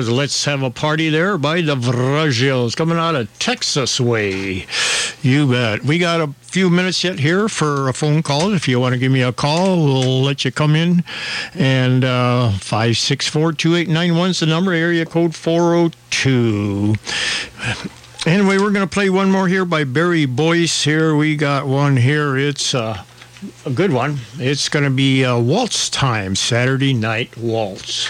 was Let's Have a Party There by the Vrazels coming out of Texas way. You bet. We got a few minutes yet here for a phone call. If you want to give me a call, we'll let you come in. And uh, 564 2891 is the number, area code 402. Anyway, we're going to play one more here by Barry Boyce. Here we got one here. It's uh, a good one. It's going to be uh, Waltz Time, Saturday Night Waltz.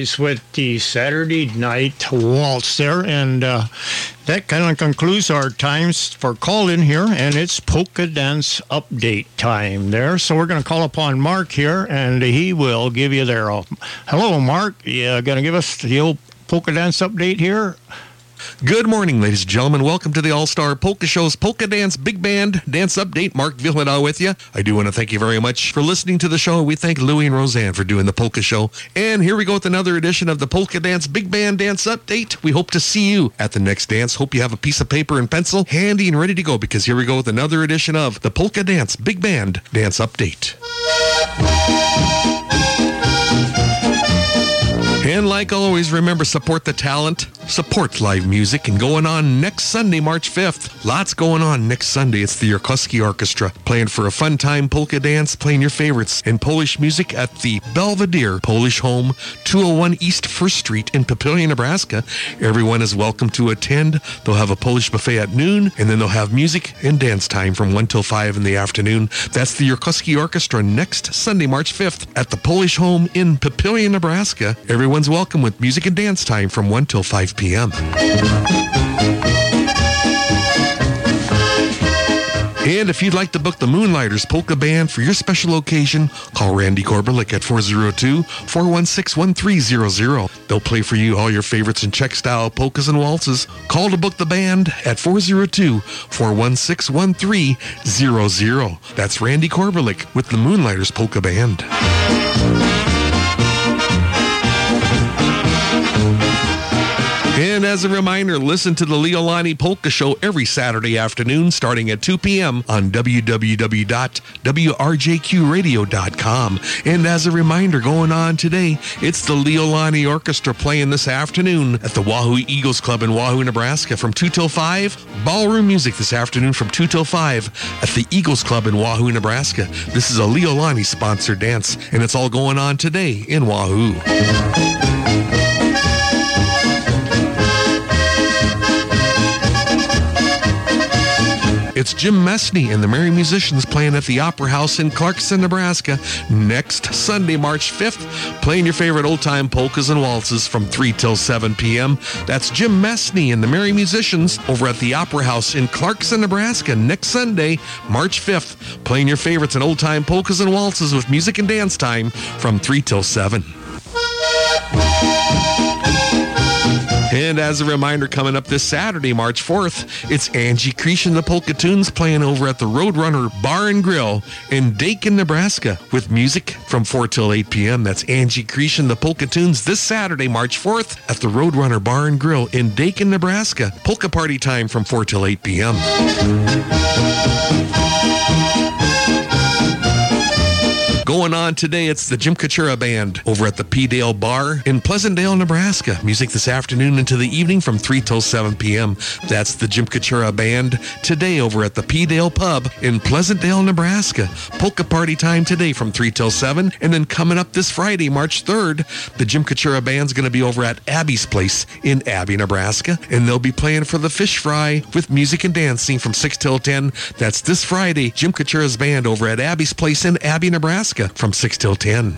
With the Saturday Night Waltz there. And uh, that kind of concludes our times for call in here. And it's polka dance update time there. So we're going to call upon Mark here and he will give you their. Hello, Mark. You going to give us the old polka dance update here? Good morning, ladies and gentlemen. Welcome to the All Star Polka Show's Polka Dance Big Band Dance Update. Mark Vyhlidal with you. I do want to thank you very much for listening to the show. We thank Louie and Roseanne for doing the Polka Show. And here we go with another edition of the Polka Dance Big Band Dance Update. We hope to see you at the next dance. Hope you have a piece of paper and pencil handy and ready to go because here we go with another edition of the Polka Dance Big Band Dance Update. Like always, remember support the talent, support live music, and going on next Sunday, March 5th. Lots going on next Sunday. It's the Yarkowski Orchestra playing for a fun time polka dance, playing your favorites in Polish music at the Belvedere Polish Home, 201 East First Street in Papillion, Nebraska. Everyone is welcome to attend. They'll have a Polish buffet at noon, and then they'll have music and dance time from 1 till 5 in the afternoon. That's the Yarkowski Orchestra next Sunday, March 5th at the Polish Home in Papillion, Nebraska. Everyone's welcome with music and dance time from 1 till 5 p.m. And if you'd like to book the Moonlighters Polka Band for your special occasion, call Randy Korbelik at 402-416-1300. They'll play for you all your favorites in Czech style polkas and waltzes. Call to book the band at 402-416-1300. That's Randy Korbelik with the Moonlighters Polka Band. As a reminder, listen to the Leo Lonnie Polka Show every Saturday afternoon starting at 2 p.m. on www.wrjqradio.com. And as a reminder, going on today, it's the Leo Lonnie Orchestra playing this afternoon at the Wahoo Eagles Club in Wahoo, Nebraska from 2 till 5. Ballroom music this afternoon from 2 till 5 at the Eagles Club in Wahoo, Nebraska. This is a Leo Lonnie sponsored dance, and it's all going on today in Wahoo. It's Jim Messney and the Merry Musicians playing at the Opera House in Clarkson, Nebraska next Sunday, March 5th, playing your favorite old time polkas and waltzes from 3 till 7 p.m. That's Jim Messney and the Merry Musicians over at the Opera House in Clarkson, Nebraska next Sunday, March 5th, playing your favorites and old time polkas and waltzes with music and dance time from 3 till 7. And as a reminder, coming up this Saturday, March 4th, it's Angie Creesh and the Polka Tunes playing over at the Roadrunner Bar and Grill in Daykin, Nebraska with music from 4 till 8 p.m. That's Angie Creesh and the Polka Tunes this Saturday, March 4th at the Roadrunner Bar and Grill in Daykin, Nebraska. Polka party time from 4 till 8 p.m. Going on today, it's the Jim Kachura Band over at the P. Dale Bar in Pleasantdale, Nebraska. Music this afternoon into the evening from 3 till 7 p.m. That's the Jim Kachura Band today over at the P. Dale Pub in Pleasantdale, Nebraska. Polka party time today from 3 till 7. And then coming up this Friday, March 3rd, the Jim Kachura Band's going to be over at Abby's Place in Abie, Nebraska. And they'll be playing for the Fish Fry with music and dancing from 6 till 10. That's this Friday, Jim Kachura's Band over at Abby's Place in Abie, Nebraska from 6 till 10.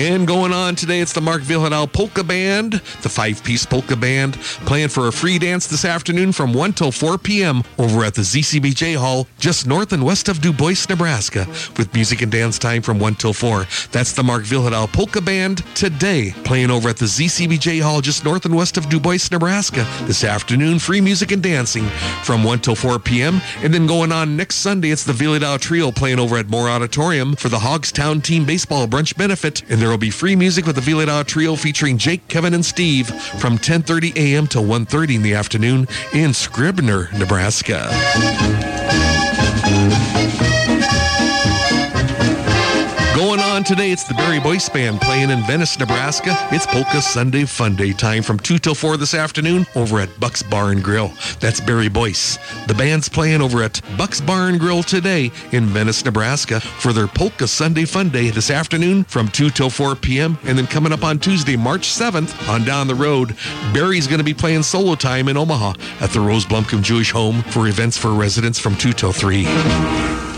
And going on today, it's the Mark Vyhlidal Polka Band, the five-piece polka band, playing for a free dance this afternoon from 1 till 4 p.m. over at the ZCBJ Hall, just north and west of Du Bois, Nebraska, with music and dance time from 1 till 4. That's the Mark Vyhlidal Polka Band today, playing over at the ZCBJ Hall, just north and west of Du Bois, Nebraska, this afternoon. Free music and dancing from 1 till 4 p.m. And then going on next Sunday, it's the Vyhlidal Trio playing over at Moore Auditorium for the Hogstown Team Baseball Brunch Benefit, and there will be free music with the Vyhlidal Trio featuring Jake, Kevin, and Steve from 10:30 a.m. to 1:30 in the afternoon in Scribner, Nebraska. On today, it's the Barry Boyce Band playing in Venice, Nebraska. It's Polka Sunday Fun Day time from 2 till 4 this afternoon over at Buck's Bar and Grill. That's Barry Boyce. The band's playing over at Buck's Bar and Grill today in Venice, Nebraska for their Polka Sunday Fun Day this afternoon from 2 till 4 p.m. And then coming up on Tuesday, March 7th, on down the road, Barry's going to be playing solo time in Omaha at the Rose Blumkin Jewish Home for events for residents from 2 till 3.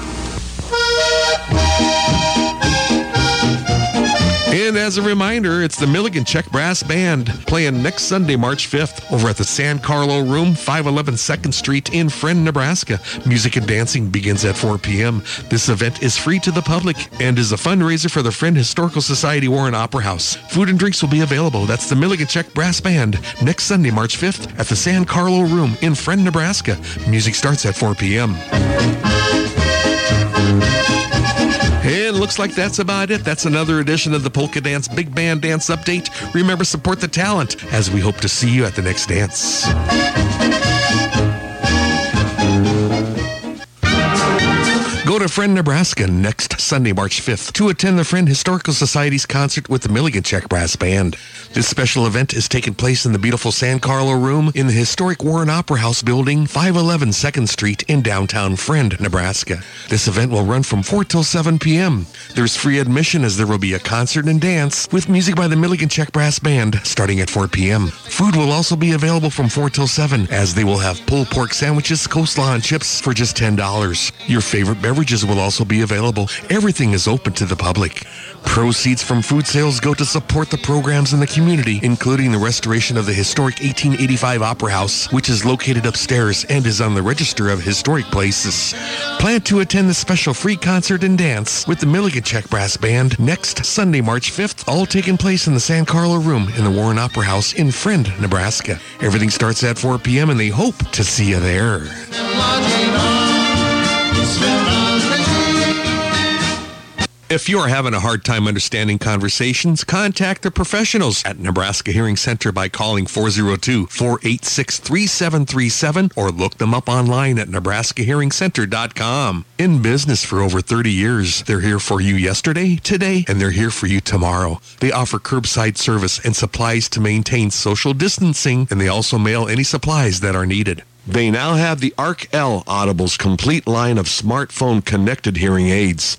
As a reminder, it's the Milligan Czech Brass Band playing next Sunday, March 5th, over at the San Carlo Room, 511 2nd Street in Friend, Nebraska. Music and dancing begins at 4 p.m. This event is free to the public and is a fundraiser for the Friend Historical Society Warren Opera House. Food and drinks will be available. That's the Milligan Czech Brass Band next Sunday, March 5th, at the San Carlo Room in Friend, Nebraska. Music starts at 4 p.m. Looks like that's about it. That's another edition of the Polka Dance Big Band Dance Update. Remember, support the talent as we hope to see you at the next dance. Go to Friend, Nebraska next Sunday, March 5th to attend the Friend Historical Society's concert with the Milligan Czech Brass Band. This special event is taking place in the beautiful San Carlo Room in the historic Warren Opera House building, 511 2nd Street in downtown Friend, Nebraska. This event will run from 4 till 7 p.m. There's free admission as there will be a concert and dance with music by the Milligan Czech Brass Band starting at 4 p.m. Food will also be available from 4 till 7 as they will have pulled pork sandwiches, coleslaw, and chips for just $10. Your favorite beverages will also be available. Everything is open to the public. Proceeds from food sales go to support the programs in the community, including the restoration of the historic 1885 Opera House, which is located upstairs and is on the Register of Historic Places. Plan to attend the special free concert and dance with the Milligan Czech Brass Band next Sunday, March 5th, all taking place in the San Carlo Room in the Warren Opera House in Friend, Nebraska. Everything starts at 4 p.m. and they hope to see you there. If you are having a hard time understanding conversations, contact the professionals at Nebraska Hearing Center by calling 402-486-3737 or look them up online at nebraskahearingcenter.com. In business for over 30 years, they're here for you yesterday, today, and they're here for you tomorrow. They offer curbside service and supplies to maintain social distancing, and they also mail any supplies that are needed. They now have the ARC L Audibel's complete line of smartphone connected hearing aids.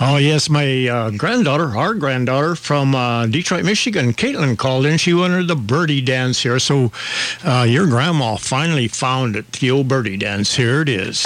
Oh, yes, my uh, granddaughter, our granddaughter from uh, Detroit, Michigan, Caitlin called in. She wanted the birdie dance here. So uh, your grandma finally found it, the old birdie dance. Here it is.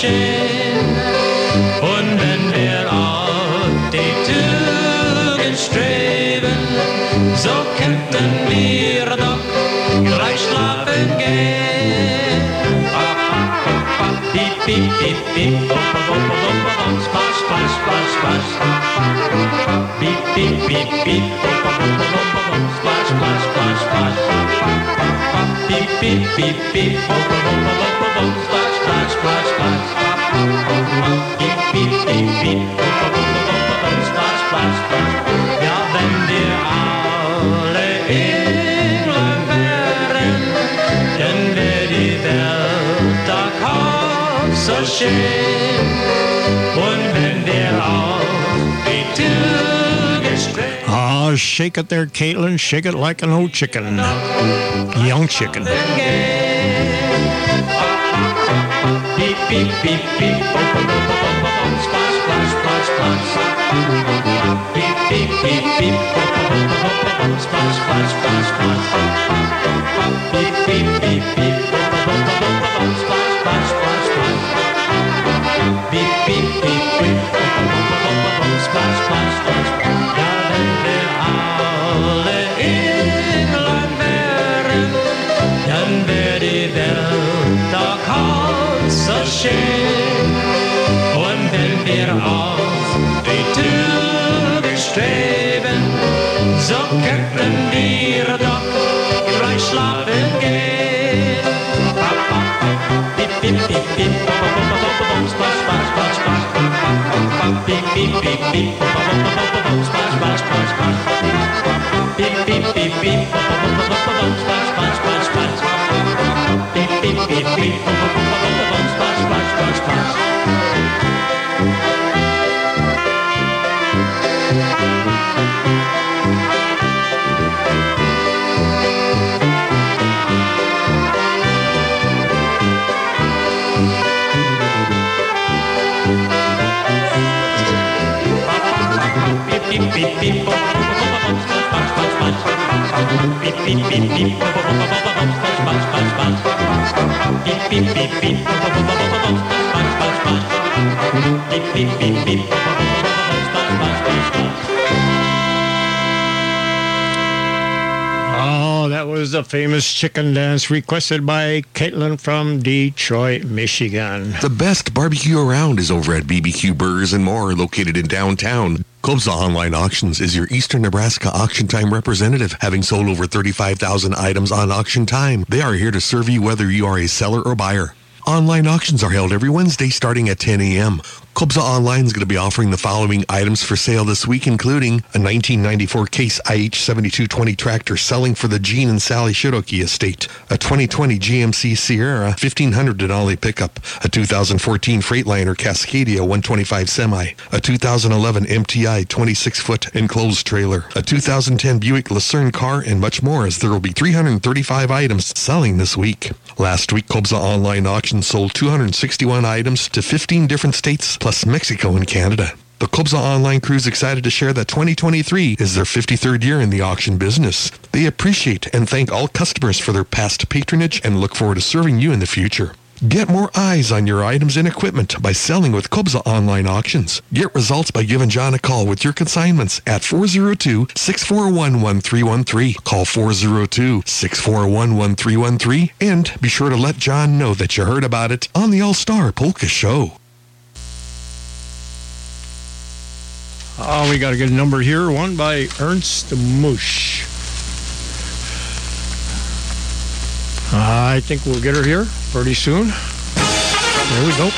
Schön. Und wenn wir auf die Tugend streben, so könnten wir doch gleich schlafen gehen. Piep, piep, piep, piep, bop, bop, bop, bop, bop, splash, splash, splash, splash. Piep, piep, piep, piep, bop, bop, bop, bop, bop, bop, splash, splash, splash, splash. Piep, piep, piep, piep, bop, splash, splash, bop, bop, bop, bop, splash, splash, splash. Ja, wenn wir alle England wären, dann wär die Welt da kaum so schön. Und wenn wir auf die Tugend streben, Ah, shake it there, Caitlin. Shake it like an old chicken. Young chicken. Beep, beep, beep, beep, bop, bop, bop, bop, bop, bop, splash, splash, splash, splash. Beep, beep, beep, beep, bop, bop, bop, bop, bop, bop, splash, splash, splash, splash. Beep, beep, beep, beep, bop, bop, bop, bop, bop, bop, splash, splash, splash, streben, so könnten wir doch gleich schlafen gehen. Bip, bip, bip, bip, bop, splash, splash, splash, splash. Bip, bip, bip, bip, bop, splash, splash, splash, splash. Bip, bip, bip, bip, bop, Oh, that was the famous chicken dance requested by Caitlin from Detroit, Michigan. The best barbecue around is over at BBQ Burgers and More, located in downtown. Kobza Online Auctions is your Eastern Nebraska Auction Time representative, having sold over 35,000 items on auction time. They are here to serve you whether you are a seller or buyer. Online auctions are held every Wednesday starting at 10 a.m. Kobza Online is going to be offering the following items for sale this week, including a 1994 Case IH7220 tractor selling for the Gene and Sally Shiroki estate, a 2020 GMC Sierra 1500 Denali pickup, a 2014 Freightliner Cascadia 125 semi, a 2011 MTI 26-foot enclosed trailer, a 2010 Buick Lucerne car, and much more as there will be 335 items selling this week. Last week, Kobza Online Auction sold 261 items to 15 different states plus Mexico and Canada. The Kobza Online crew is excited to share that 2023 is their 53rd year in the auction business. They appreciate and thank all customers for their past patronage and look forward to serving you in the future. Get more eyes on your items and equipment by selling with Kobza Online Auctions. Get results by giving John a call with your consignments at 402-641-1313. Call 402-641-1313 and be sure to let John know that you heard about it on the All-Star Polka Show. Oh, we got a good number here. One by Ernst Mosch. Uh, I think we'll get her here pretty soon. There we go.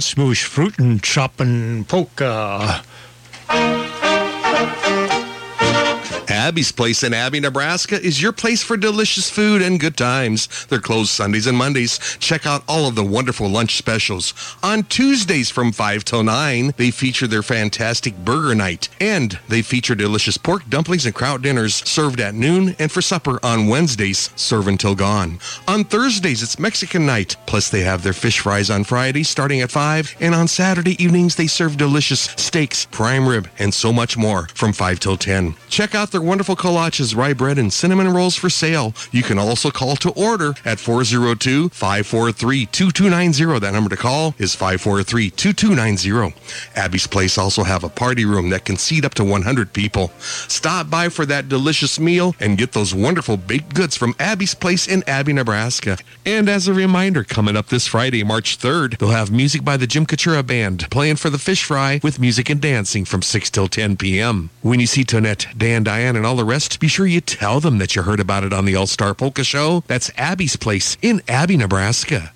Mush, Fruit and Choppin' Polka. Abby's Place in Abie, Nebraska is your place for delicious food and good times. They're closed Sundays and Mondays. Check out all of the wonderful lunch specials. On Tuesdays from 5 till 9, they feature their fantastic burger night. And they feature delicious pork dumplings and kraut dinners served at noon and for supper on Wednesdays, serve until gone. On Thursdays, it's Mexican night. Plus, they have their fish fries on Friday starting at 5. And on Saturday evenings, they serve delicious steaks, prime rib, and so much more from 5 till 10. Check out their wonderful wonderful kolaches, rye bread, and cinnamon rolls for sale. You can also call to order at 402-543-2290. That number to call is 543-2290. Abby's Place also have a party room that can seat up to 100 people. Stop by for that delicious meal and get those wonderful baked goods from Abby's Place in Abie, Nebraska. And as a reminder, coming up this Friday, March 3rd, they'll have music by the Jim Katura Band playing for the fish fry with music and dancing from 6 till 10 p.m. When you see Tonette, Dan, Diane, and all the rest, be sure you tell them that you heard about it on the All Star Polka Show. That's Abby's Place in Abie, Nebraska.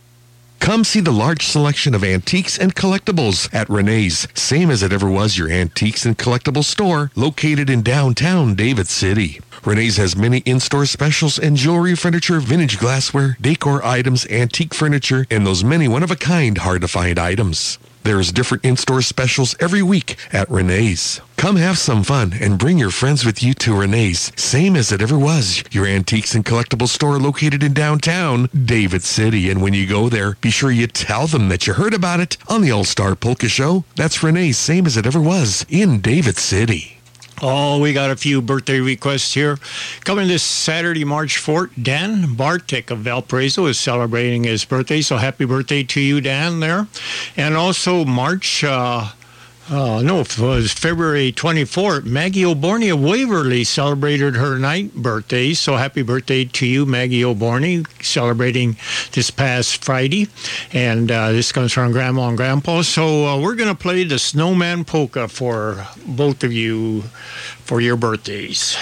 Come see the large selection of antiques and collectibles at Renee's, same as it ever was your antiques and collectibles store, located in downtown David City. Renee's has many in-store specials and jewelry, furniture, vintage glassware, decor items, antique furniture, and those many one-of-a-kind hard-to-find items. There's different in-store specials every week at Renee's. Come have some fun and bring your friends with you to Renee's, same as it ever was, your antiques and collectibles store located in downtown David City. And when you go there, be sure you tell them that you heard about it on the All-Star Polka Show. That's Renee's, same as it ever was, in David City. Oh, we got a few birthday requests here. Coming this Saturday, March 4th, Dan Bartik of Valparaiso is celebrating his birthday. So happy birthday to you, Dan, there. And also March, uh, uh, no, it was February 24th. Maggie O'Borney of Waverly celebrated her ninth birthday. So happy birthday to you, Maggie O'Borney, celebrating this past Friday. And uh, this comes from Grandma and Grandpa. So uh, we're going to play the Snowman Polka for both of you for your birthdays.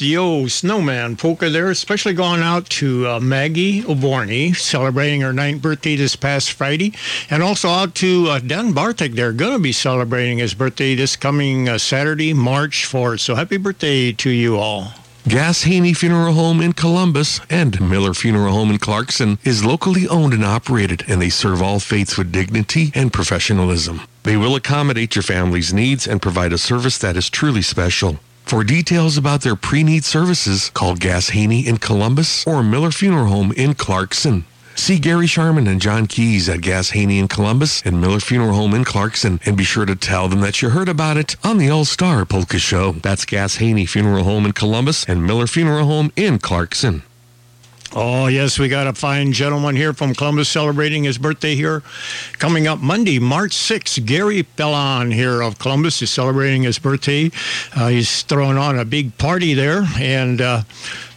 Yo Snowman Polka there, especially going out to uh, Maggie O'Borney, celebrating her ninth birthday this past Friday. And also out to uh, Dan Bartek. They're going to be celebrating his birthday this coming uh, Saturday, March 4th. So happy birthday to you all. Gass Haney Funeral Home in Columbus and Miller Funeral Home in Clarkson is locally owned and operated, and they serve all faiths with dignity and professionalism. They will accommodate your family's needs and provide a service that is truly special. For details about their pre-need services, call Gass Haney in Columbus or Miller Funeral Home in Clarkson. See Gary Sharman and John Keys at Gass Haney in Columbus and Miller Funeral Home in Clarkson and be sure to tell them that you heard about it on the All Star Polka Show. That's Gass Haney Funeral Home in Columbus and Miller Funeral Home in Clarkson. Oh, yes, we got a fine gentleman here from Columbus celebrating his birthday here. Coming up Monday, March 6th, Gary Pellon here of Columbus is celebrating his birthday. Uh, he's throwing on a big party there, and uh,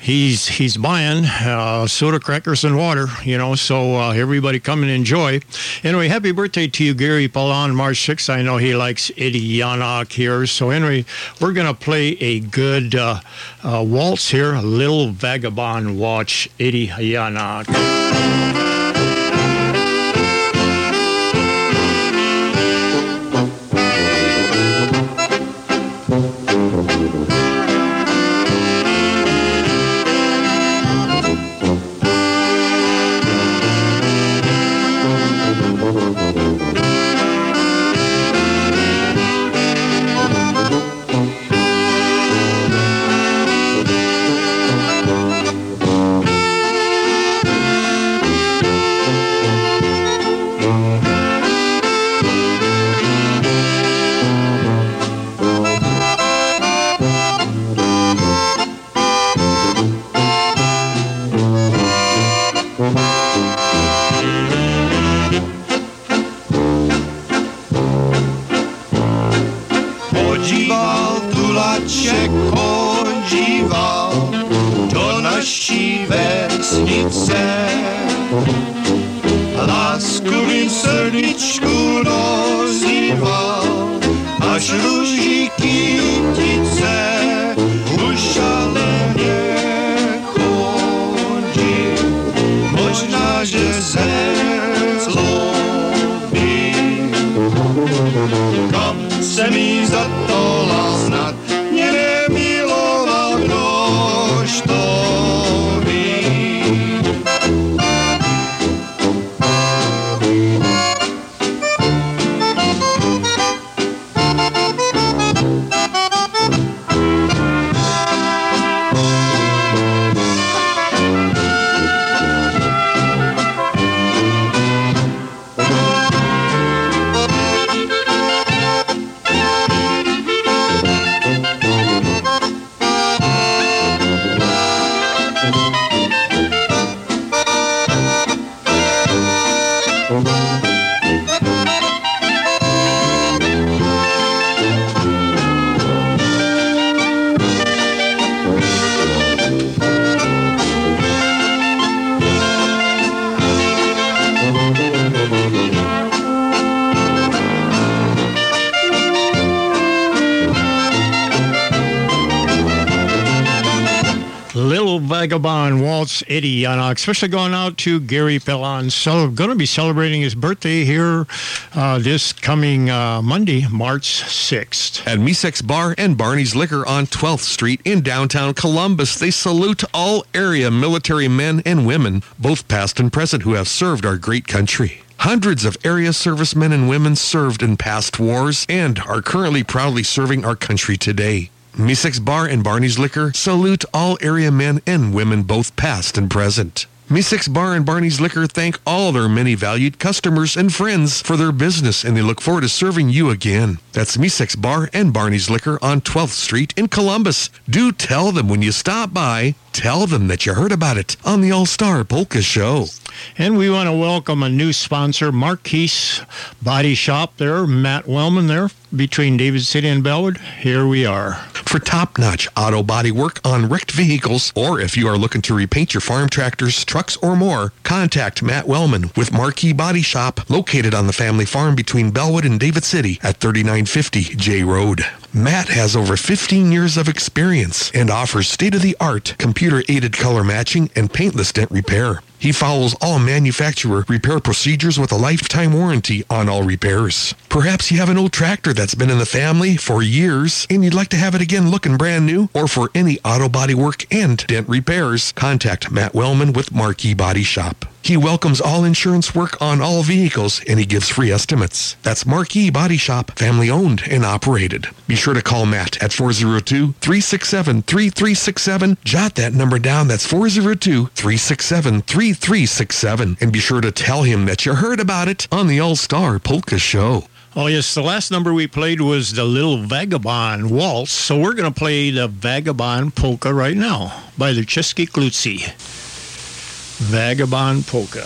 he's he's buying uh, soda crackers and water, you know, so uh, everybody come and enjoy. Anyway, happy birthday to you, Gary Pellon, March 6th. I know he likes Eddie Yannock here. So, anyway, we're to play a good uh, uh, waltz here, a little vagabond watch, Eddie Yannock. Eddie especially going out to Gary Pellon. So, going to be celebrating his birthday here uh, this coming uh, Monday, March 6th. At Misex Bar and Barney's Liquor on 12th Street in downtown Columbus, they salute all area military men and women, both past and present, who have served our great country. Hundreds of area servicemen and women served in past wars and are currently proudly serving our country today. Misex Bar and Barney's Liquor salute all area men and women, both past and present. Misex Bar and Barney's Liquor thank all their many valued customers and friends for their business, and they look forward to serving you again. That's Misex Bar and Barney's Liquor on 12th Street in Columbus. Do tell them when you stop by, tell them that you heard about it on the All Star Polka Show. And we want to welcome a new sponsor, Marquise Body Shop there, Matt Wellman there, between David City and Bellwood. Here we are. For top-notch auto body work on wrecked vehicles, or if you are looking to repaint your farm tractors, trucks, or more, contact Matt Wellman with Marquee Body Shop, located on the family farm between Bellwood and David City at 3950 J Road. Matt has over 15 years of experience and offers state-of-the-art computer-aided color matching and paintless dent repair. He follows all manufacturer repair procedures with a lifetime warranty on all repairs. Perhaps you have an old tractor that's been in the family for years and you'd like to have it again looking brand new or for any auto body work and dent repairs, contact Matt Wellman with Marquee Body Shop. He welcomes all insurance work on all vehicles and he gives free estimates. That's Marquee Body Shop, family owned and operated. Be sure to call Matt at 402-367-3367. Jot that number down. That's 402-367-3367. And be sure to tell him that you heard about it on the All-Star Polka Show. Oh, yes. The last number we played was the Little Vagabond Waltz. So we're going to play the Vagabond Polka right now by the Chesky Klutzy. Vagabond Polka.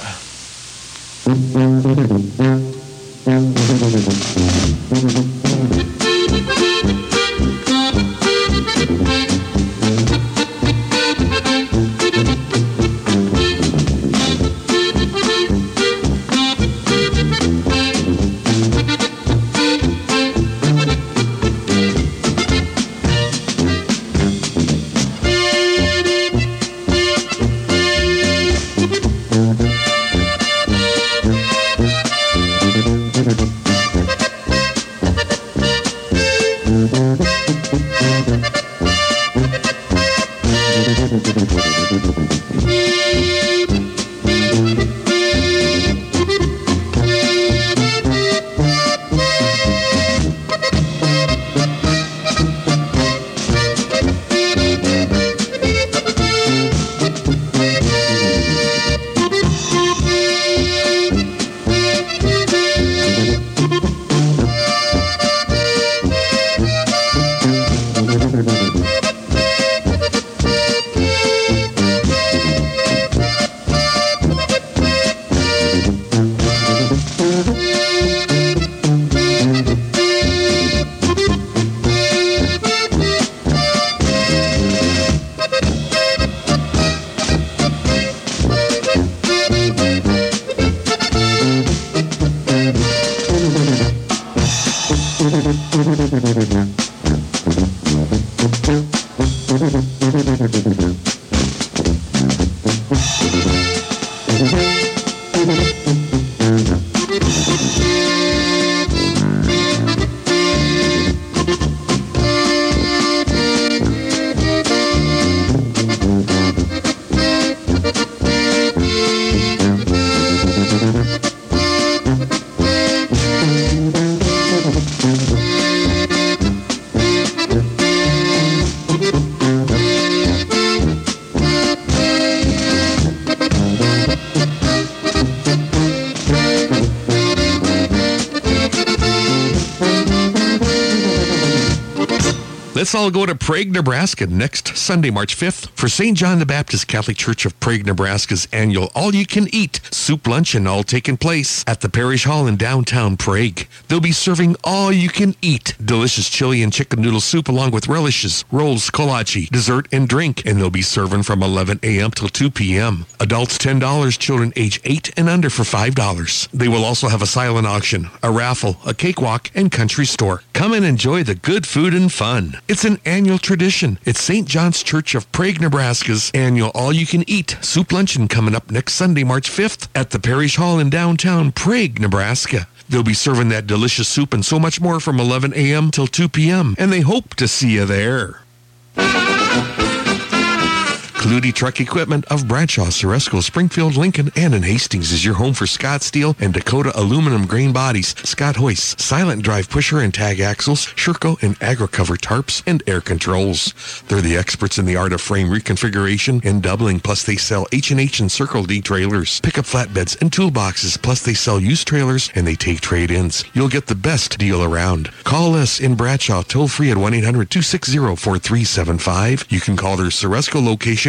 Let's all go to Prague, Nebraska next Sunday, March 5th for St. John the Baptist Catholic Church of Prague, Nebraska's annual all-you-can-eat soup luncheon all taking place at the Parish Hall in downtown Prague. They'll be serving all-you-can-eat delicious chili and chicken noodle soup along with relishes, rolls, kolache, dessert, and drink. And they'll be serving from 11 a.m. till 2 p.m. Adults $10, children age 8 and under for $5. They will also have a silent auction, a raffle, a cakewalk, and country store. Come and enjoy the good food and fun. It's an annual tradition. It's St. John's Church of Prague, Nebraska's annual all-you-can-eat soup luncheon coming up next Sunday, March 5th at the Parish Hall in downtown Prague, Nebraska. They'll be serving that delicious soup and so much more from 11 a.m. till 2 p.m. And they hope to see you there. Cludy Truck Equipment of Bradshaw, Ceresco, Springfield, Lincoln, and in Hastings is your home for Scott Steel and Dakota aluminum grain bodies, Scott hoists, silent drive pusher and tag axles, Shur-Co and AgriCover tarps, and air controls. They're the experts in the art of frame reconfiguration and doubling, plus they sell H&H and Circle D trailers, pickup flatbeds, and toolboxes, plus they sell used trailers and they take trade-ins. You'll get the best deal around. Call us in Bradshaw toll free at 1-800-260-4375. You can call their Ceresco location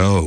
Co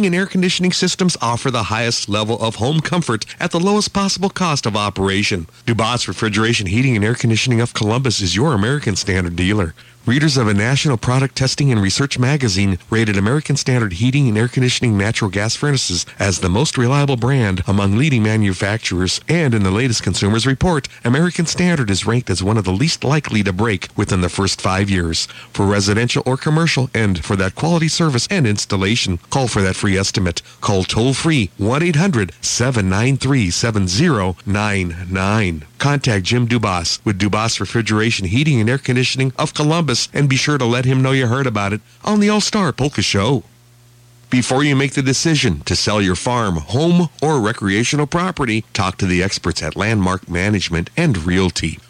Heating and Air Conditioning Systems offer the highest level of home comfort at the lowest possible cost of operation. Dubois Refrigeration Heating and Air Conditioning of Columbus is your American Standard dealer. Readers of a national product testing and research magazine rated American Standard Heating and Air Conditioning natural gas furnaces as the most reliable brand among leading manufacturers. And in the latest Consumers Report, American Standard is ranked as one of the least likely to break within the first five years. For residential or commercial and for that quality service and installation, call for that free estimate. Call toll free 1 800 793 7099. Contact Jim Dubas with Dubas Refrigeration Heating and Air Conditioning of Columbus and be sure to let him know you heard about it on the All Star Polka Show. Before you make the decision to sell your farm, home, or recreational property, talk to the experts at Landmark Management and Realty.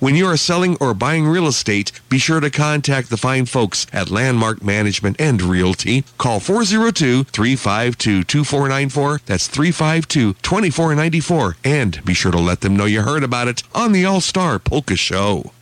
When you are selling or buying real estate, be sure to contact the fine folks at Landmark Management and Realty. Call 402-352-2494. That's 352-2494. And be sure to let them know you heard about it on the All-Star Polka Show.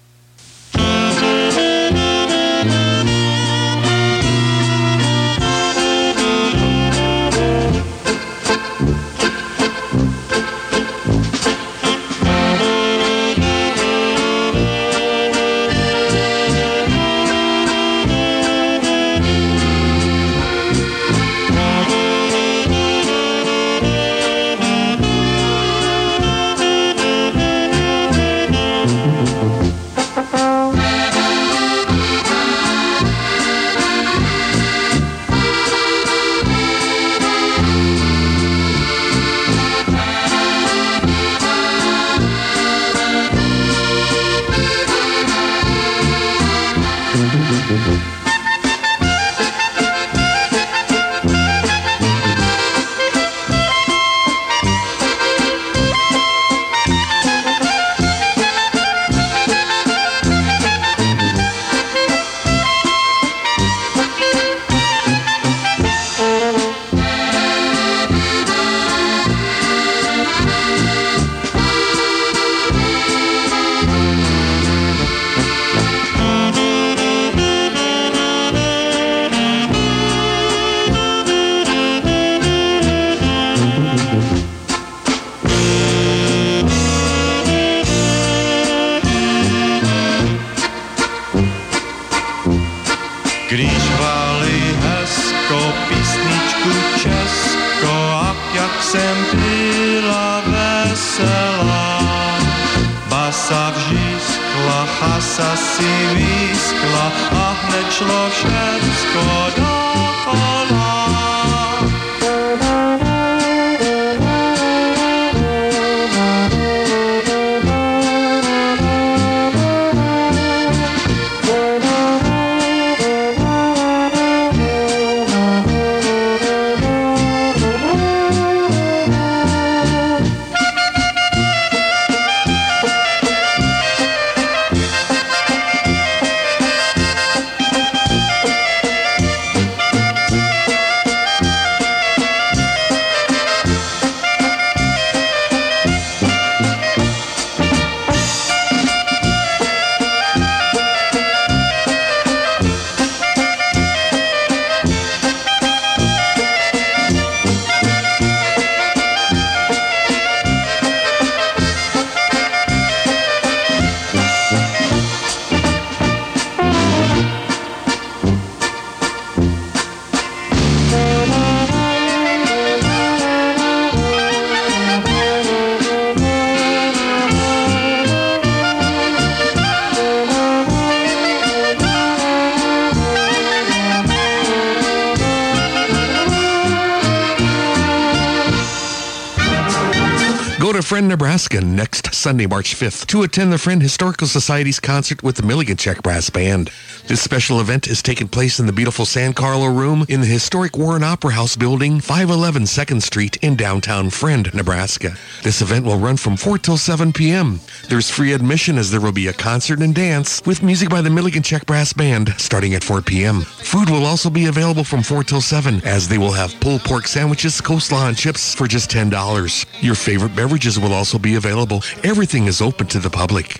Friend, Nebraska next Sunday, March 5th to attend the Friend Historical Society's concert with the Milligan Czech Brass Band. This special event is taking place in the beautiful San Carlo Room in the historic Warren Opera House building, 511 2nd Street in downtown Friend, Nebraska. This event will run from 4 till 7 p.m. There's free admission as there will be a concert and dance with music by the Milligan Czech Brass Band starting at 4 p.m. Food will also be available from 4 till 7 as they will have pulled pork sandwiches, coleslaw, and chips for just $10. Your favorite beverages will also be available. Everything is open to the public.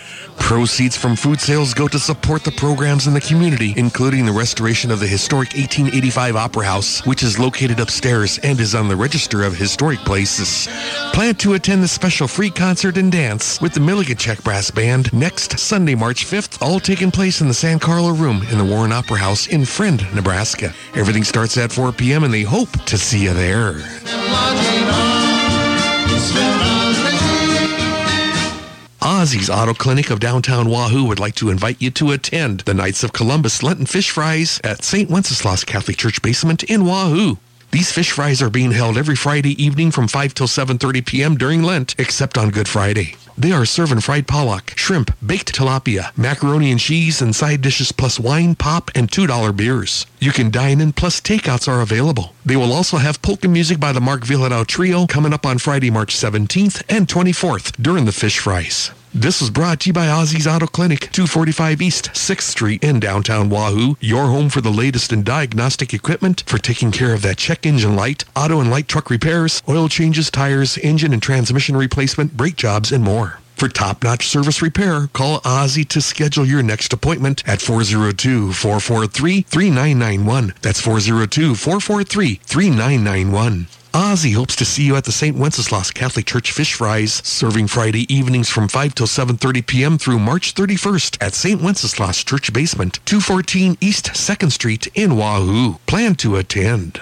Proceeds from food sales go to support the programs in the community, including the restoration of the historic 1885 Opera House, which is located upstairs and is on the Register of Historic Places. Plan to attend the special free concert and dance with the Milligan Czech Brass Band next Sunday, March 5th, all taking place in the San Carlo Room in the Warren Opera House in Friend, Nebraska. Everything starts at 4 p.m. and they hope to see you there. Ozzy's Auto Clinic of downtown Wahoo would like to invite you to attend the Knights of Columbus Lenten Fish Fries at St. Wenceslaus Catholic Church Basement in Wahoo. These fish fries are being held every Friday evening from 5 till 7.30 p.m. during Lent, except on Good Friday. They are serving fried pollock, shrimp, baked tilapia, macaroni and cheese, and side dishes plus wine, pop, and $2 beers. You can dine in, plus takeouts are available. They will also have polka music by the Mark Vyhlidal Trio coming up on Friday, March 17th and 24th during the fish fries. This was brought to you by Ozzy's Auto Clinic, 245 East 6th Street in downtown Wahoo. Your home for the latest in diagnostic equipment for taking care of that check engine light, auto and light truck repairs, oil changes, tires, engine and transmission replacement, brake jobs, and more. For top-notch service repair, call Ozzy to schedule your next appointment at 402-443-3991. That's 402-443-3991. Ozzy hopes to see you at the St. Wenceslaus Catholic Church Fish Fries, serving Friday evenings from 5 till 7.30 p.m. through March 31st at St. Wenceslaus Church Basement, 214 East 2nd Street in Wahoo. Plan to attend.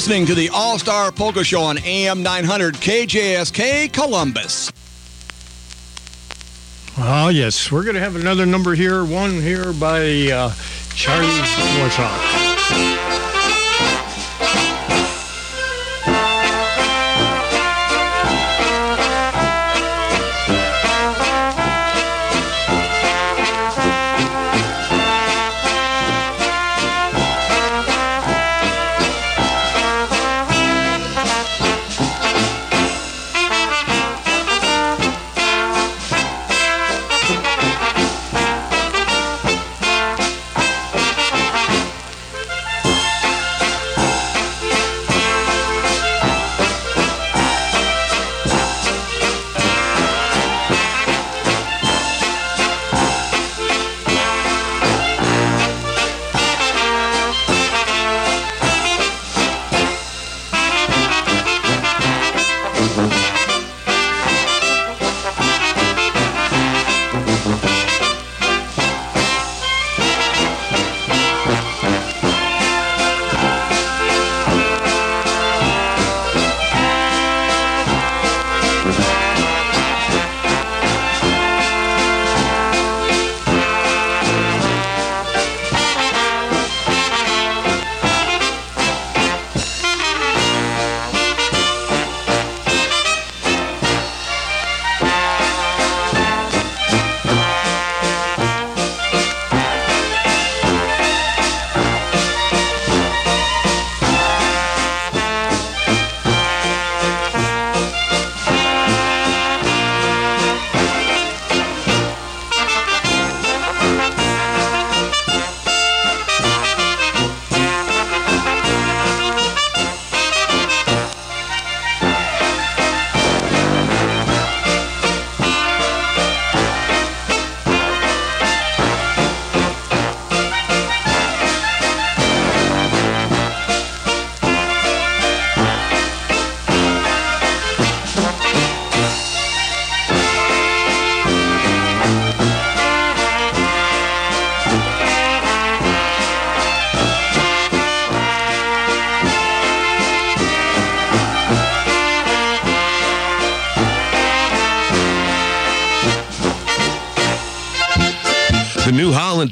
Listening to the All Star Polka Show on AM 900 KJSK Columbus. Oh, yes. We're going to have another number here, one here by uh, Charlie Warsaw.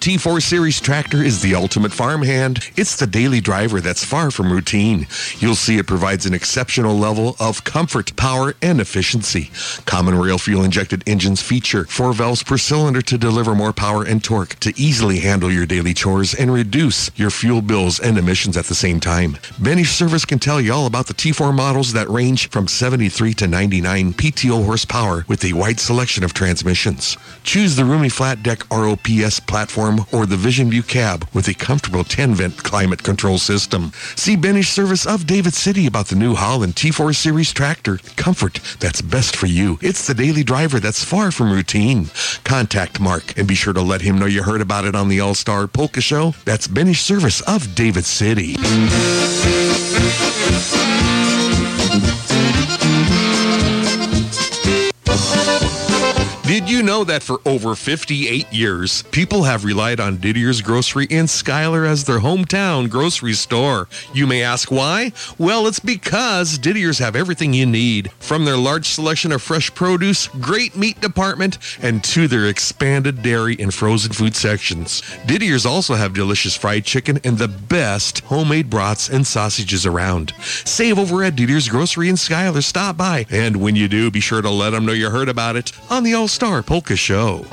T4 Series tractor is the ultimate farmhand. It's the daily driver that's far from routine. You'll see it provides an exceptional level of comfort, power, and efficiency. Common rail fuel injected engines feature four valves per cylinder to deliver more power and torque to easily handle your daily chores and reduce your fuel bills and emissions at the same time. Benes Service can tell you all about the T4 models that range from 73 to 99 PTO horsepower with a wide selection of transmissions. Choose the roomy flat deck ROPS platform or the Vision View cab with a comfortable 10-vent climate control system. See Benes Service of David City about the new Holland T4 Series tractor. Comfort that's best for you. It's the daily driver that's far from routine. Contact Mark and be sure to let him know you heard about it on the All-Star Polka Show. That's Benes Service of David City. Know that for over 58 years, people have relied on Didier's Grocery in Schuyler as their hometown grocery store? You may ask why? Well, it's because Didier's have everything you need, from their large selection of fresh produce, great meat department, and to their expanded dairy and frozen food sections. Didier's also have delicious fried chicken and the best homemade brats and sausages around. Save over at Didier's Grocery in Schuyler. Stop by, and when you do, be sure to let them know you heard about it on the All Star Polka A show.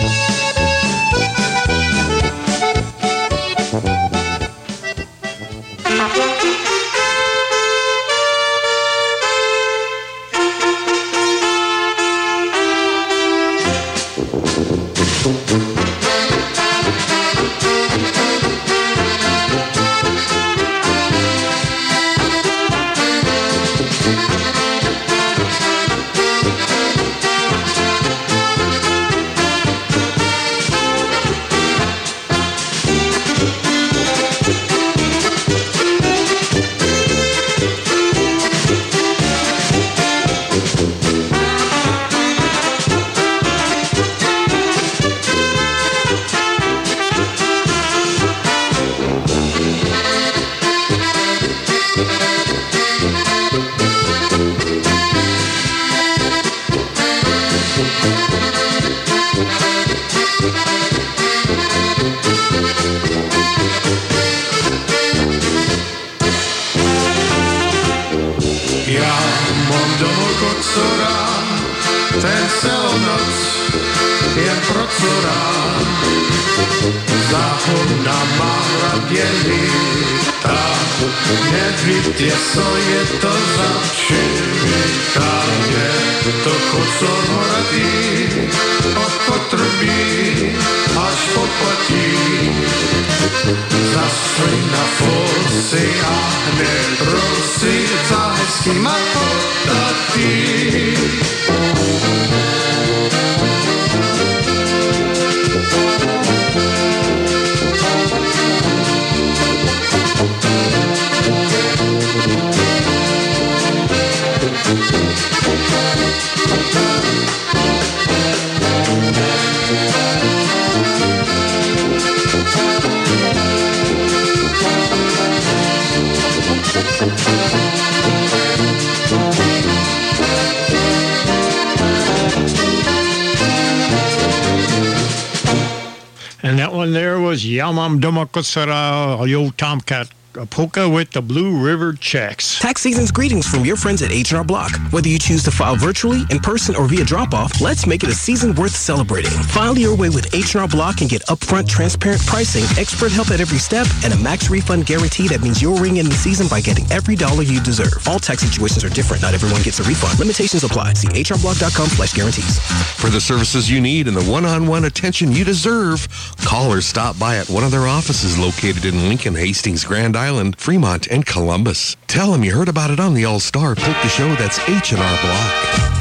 Yamam Domakosara, Yo Tomcat a polka with the Blue River Czechs. Tax season's greetings from your friends at H&R Block. Whether you choose to file virtually, in person, or via drop-off, let's make it a season worth celebrating. File your way with H&R Block and get upfront, transparent pricing, expert help at every step, and a max refund guarantee that means you'll ring in the season by getting every dollar you deserve. All tax situations are different. Not everyone gets a refund. Limitations apply. See hrblock.com slash guarantees. For the services you need and the one-on-one attention you deserve, call or stop by at one of their offices located in Lincoln, Hastings, Grand Island, Fremont, and Columbus. Tell them you heard about it on the All-Star Polka Show. That's H&R Block.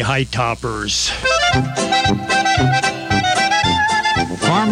High Toppers.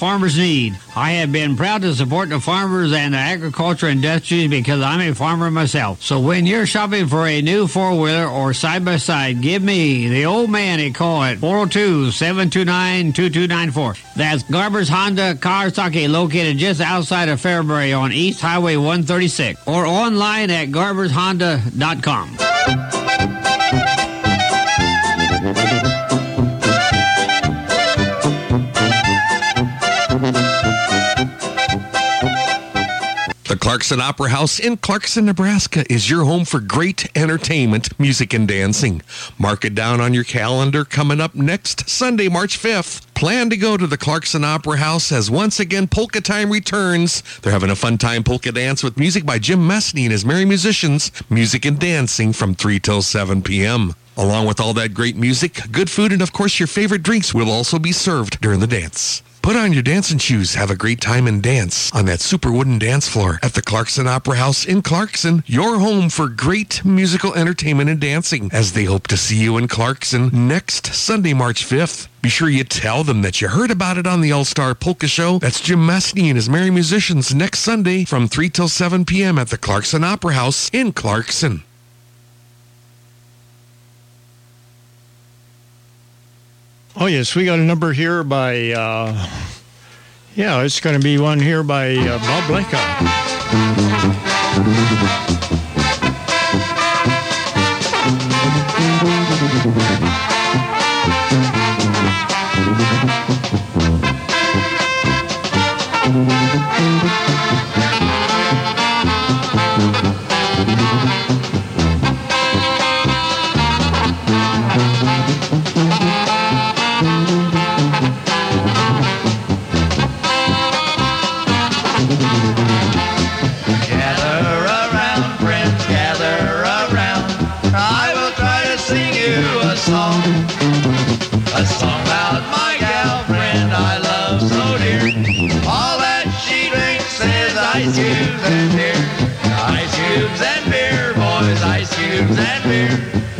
farmers need. I have been proud to support the farmers and the agriculture industries because I'm a farmer myself. So when you're shopping for a new four wheeler or side by side, give me, the old man, a call at 402 729 2294. That's Garber's Honda Kawasaki located just outside of Fairbury on East Highway 136 or online at garbershonda.com. Clarkson Opera House in Clarkson, Nebraska is your home for great entertainment, music, and dancing. Mark it down on your calendar coming up next Sunday, March 5th. Plan to go to the Clarkson Opera House as once again Polka Time returns. They're having a fun time polka dance with music by Jim Messney and his merry musicians, music and dancing from 3 till 7 p.m. Along with all that great music, good food, and of course your favorite drinks will also be served during the dance. Put on your dancing shoes, have a great time and dance on that super wooden dance floor at the Clarkson Opera House in Clarkson, your home for great musical entertainment and dancing, as they hope to see you in Clarkson next Sunday, March 5th. Be sure you tell them that you heard about it on the All Star Polka Show. That's Jim Messney and his merry musicians next Sunday from 3 till 7 p.m. at the Clarkson Opera House in Clarkson. Oh, yes, we got a number here by, uh, yeah, it's going to be one here by uh, Bob Leka. Cubes and beer. Ice cubes and beer, boys, ice cubes and beer.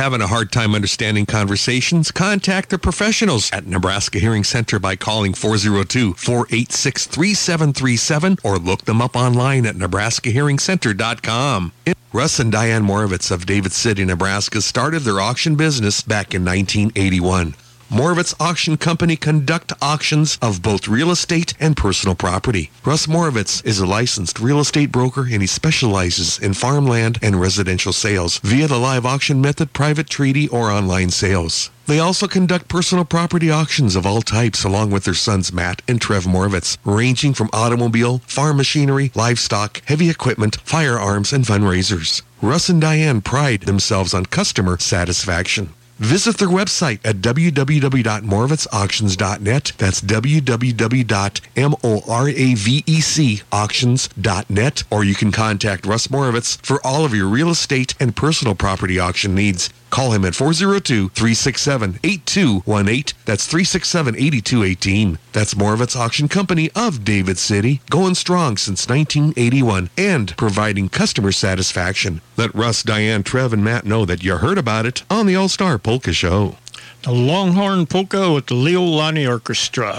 Having a hard time understanding conversations, contact the professionals at Nebraska Hearing Center by calling 402-486-3737 or look them up online at nebraskahearingcenter.com. Russ and Diane Moravec of David City, Nebraska started their auction business back in 1981. Moravec Auction Company conduct auctions of both real estate and personal property. Russ Moravec is a licensed real estate broker and he specializes in farmland and residential sales via the live auction method, private treaty, or online sales. They also conduct personal property auctions of all types along with their sons Matt and Trev Moravec, ranging from automobile, farm machinery, livestock, heavy equipment, firearms, and fundraisers. Russ and Diane pride themselves on customer satisfaction. Visit their website at www.moravecauctions.net. That's www.moravecauctions.net. Or you can contact Russ Moravec for all of your real estate and personal property auction needs. Call him at 402-367-8218. That's 367-8218. That's Moravec Auction Company of David City, going strong since 1981 and providing customer satisfaction. Let Russ, Diane, Trev, and Matt know that you heard about it on the All-Star Polka Show. The Longhorn Polka with the Leo Lonnie Orchestra.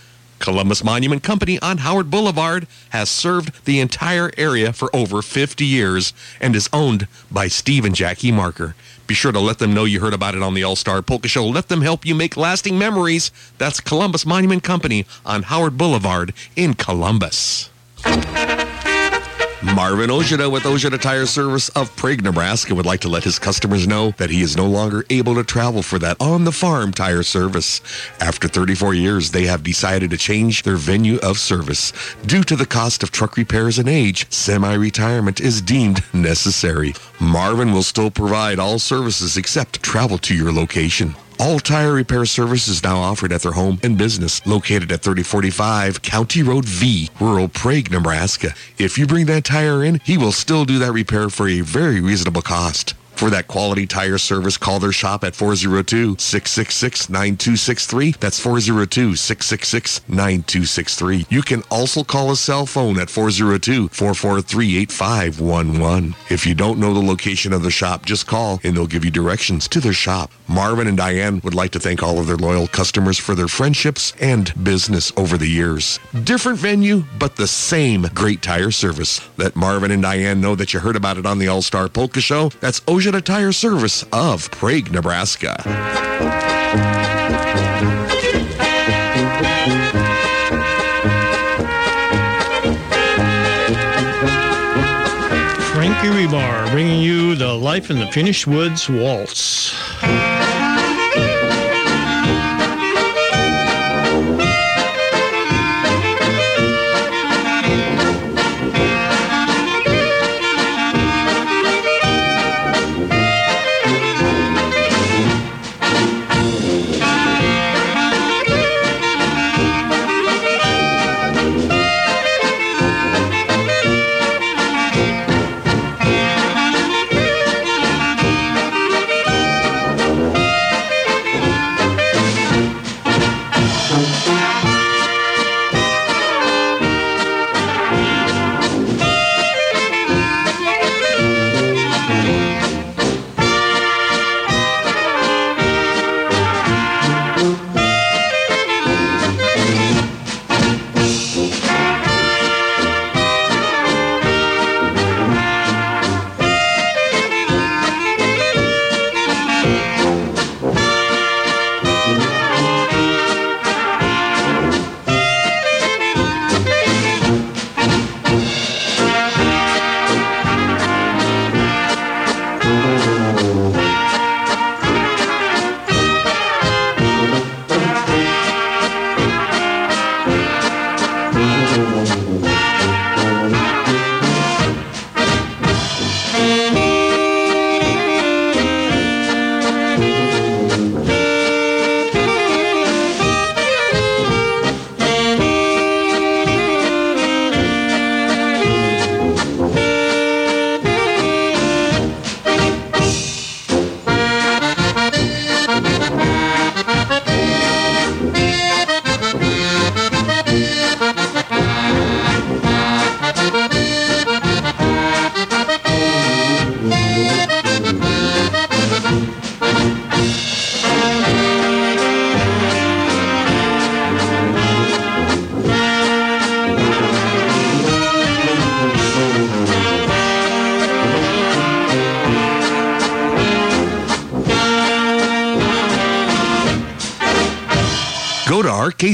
Columbus Monument Company on Howard Boulevard has served the entire area for over 50 years and is owned by Steve and Jackie Marker. Be sure to let them know you heard about it on the All Star Polka Show. Let them help you make lasting memories. That's Columbus Monument Company on Howard Boulevard in Columbus. Marvin Ojeda with Ojeda Tire Service of Prague, Nebraska would like to let his customers know that he is no longer able to travel for that on-the-farm tire service. After 34 years, they have decided to change their venue of service. Due to the cost of truck repairs and age, semi-retirement is deemed necessary. Marvin will still provide all services except travel to your location. All tire repair service is now offered at their home and business located at 3045 County Road V, rural Prague, Nebraska. If you bring that tire in, he will still do that repair for a very reasonable cost. For that quality tire service, call their shop at 402-666-9263. That's 402-666-9263. You can also call a cell phone at 402-443-8511. If you don't know the location of the shop, just call and they'll give you directions to their shop. Marvin and Diane would like to thank all of their loyal customers for their friendships and business over the years. Different venue, but the same great tire service. Let Marvin and Diane know that you heard about it on the All-Star Polka Show. That's Ojeda Tire Service of Prague, Nebraska. Frankie Rebar bringing you the Life in the Finnish Woods Waltz.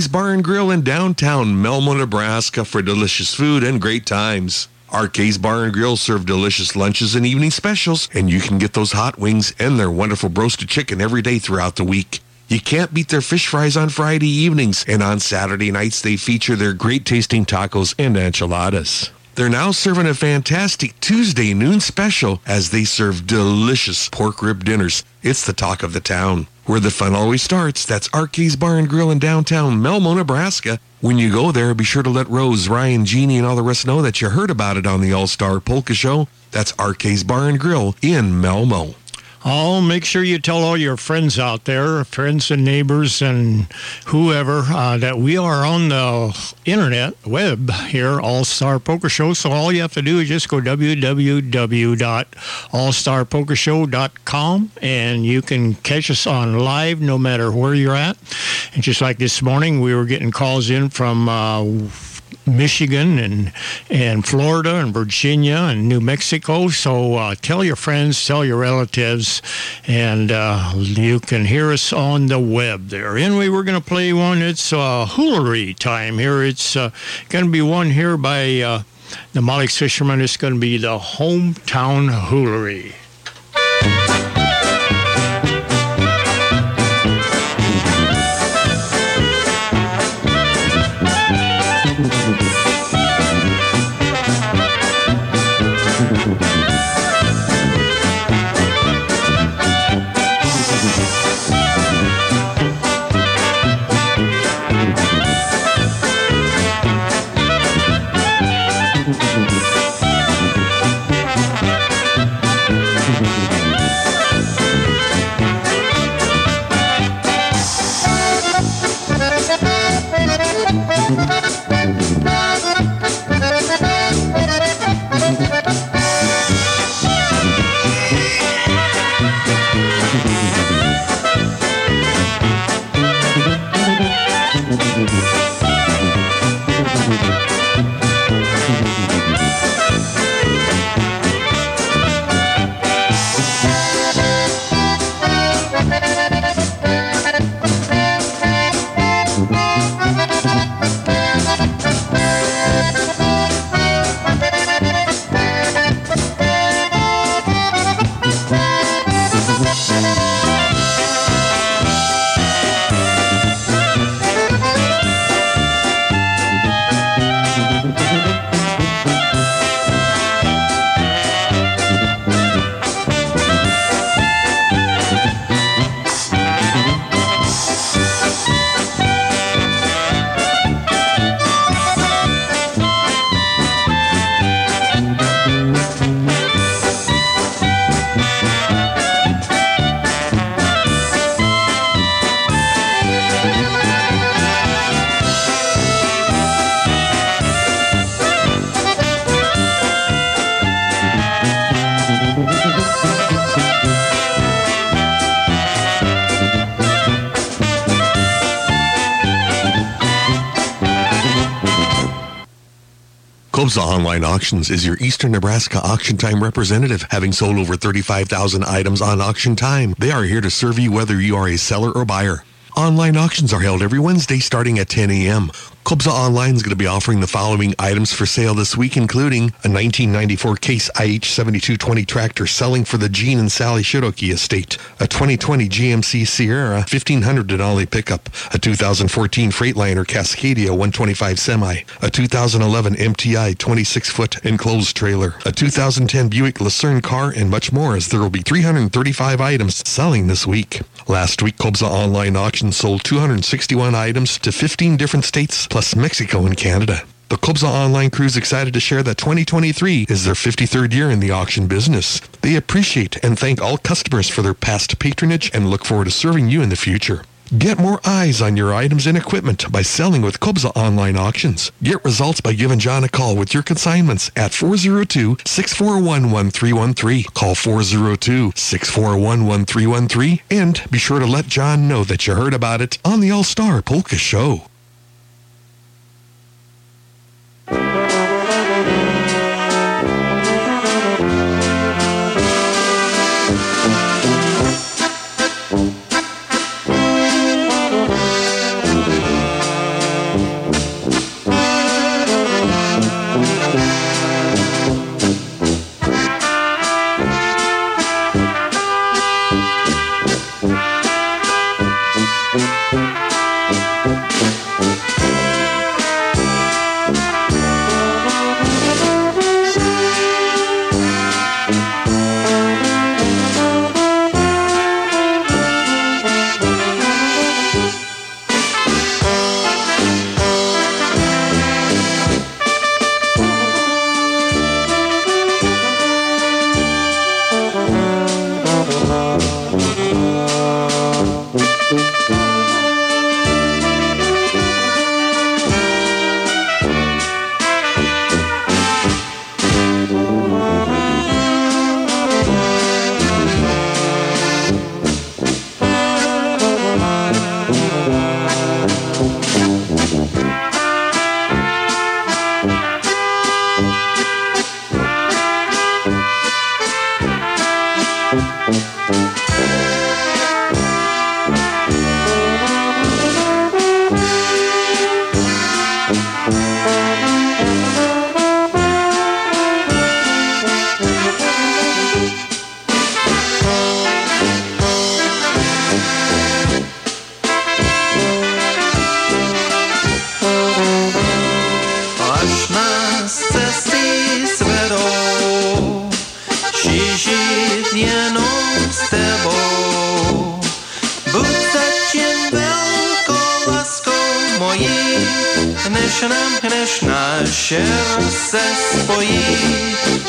Bar and Grill in downtown Malmo, Nebraska for delicious food and great times. Arcade's Bar and Grill serve delicious lunches and evening specials, and you can get those hot wings and their wonderful roasted chicken every day throughout the week. You can't beat their fish fries on Friday evenings, and on Saturday nights they feature their great tasting tacos and enchiladas. They're now serving a fantastic Tuesday noon special as they serve delicious pork rib dinners. It's the talk of the town. Where the fun always starts. That's Arcades Bar and Grill in downtown Malmo, Nebraska. When you go there, be sure to let Rose, Ryan, Jeannie, and all the rest know that you heard about it on the All Star Polka Show. That's Arcades Bar and Grill in Malmo. Oh, make sure you tell all your friends out there, friends and neighbors and whoever, uh, that we are on the internet web here, All Star Polka Show. So all you have to do is just go www.allstarpolkashow.com and you can catch us on live no matter where you're at. And just like this morning, we were getting calls in from. Uh, Michigan and and Florida and Virginia and New Mexico. So uh, tell your friends, tell your relatives, and uh, you can hear us on the web there. Anyway, we're going to play one. It's uh, Hoolery time here. It's uh, going to be one here by uh, the Molly's Fishermen. It's going to be the Hometown Hoolery. Online Auctions is your Eastern Nebraska Auction Time representative, having sold over 35,000 items on Auction Time. They are here to serve you whether you are a seller or buyer. Online auctions are held every Wednesday starting at 10 a.m. Kobza Online is going to be offering the following items for sale this week, including a 1994 Case IH7220 tractor selling for the Gene and Sally Shiroki estate, a 2020 GMC Sierra 1500 Denali pickup, a 2014 Freightliner Cascadia 125 semi, a 2011 MTI 26-foot enclosed trailer, a 2010 Buick Lucerne car, and much more as there will be 335 items selling this week. Last week, Kobza Online Auction sold 261 items to 15 different states, plus Mexico and Canada. The Kobza Online crew is excited to share that 2023 is their 53rd year in the auction business. They appreciate and thank all customers for their past patronage and look forward to serving you in the future. Get more eyes on your items and equipment by selling with Kobza Online Auctions. Get results by giving John a call with your consignments at 402-641-1313. Call 402-641-1313 and be sure to let John know that you heard about it on the All-Star Polka Show. Aš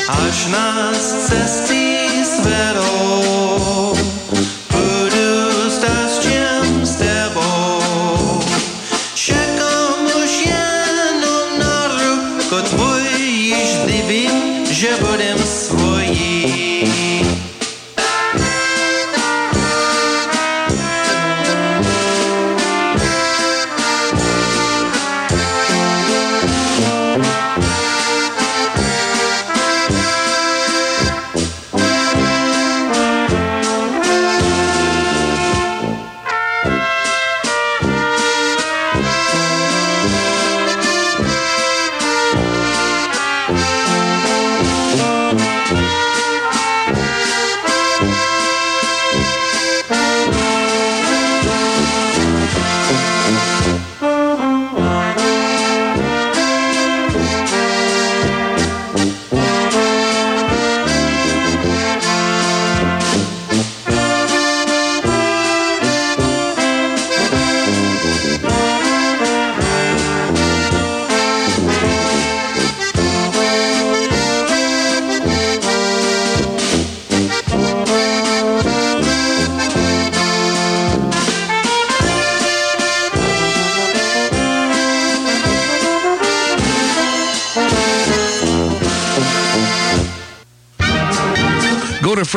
až nás cesty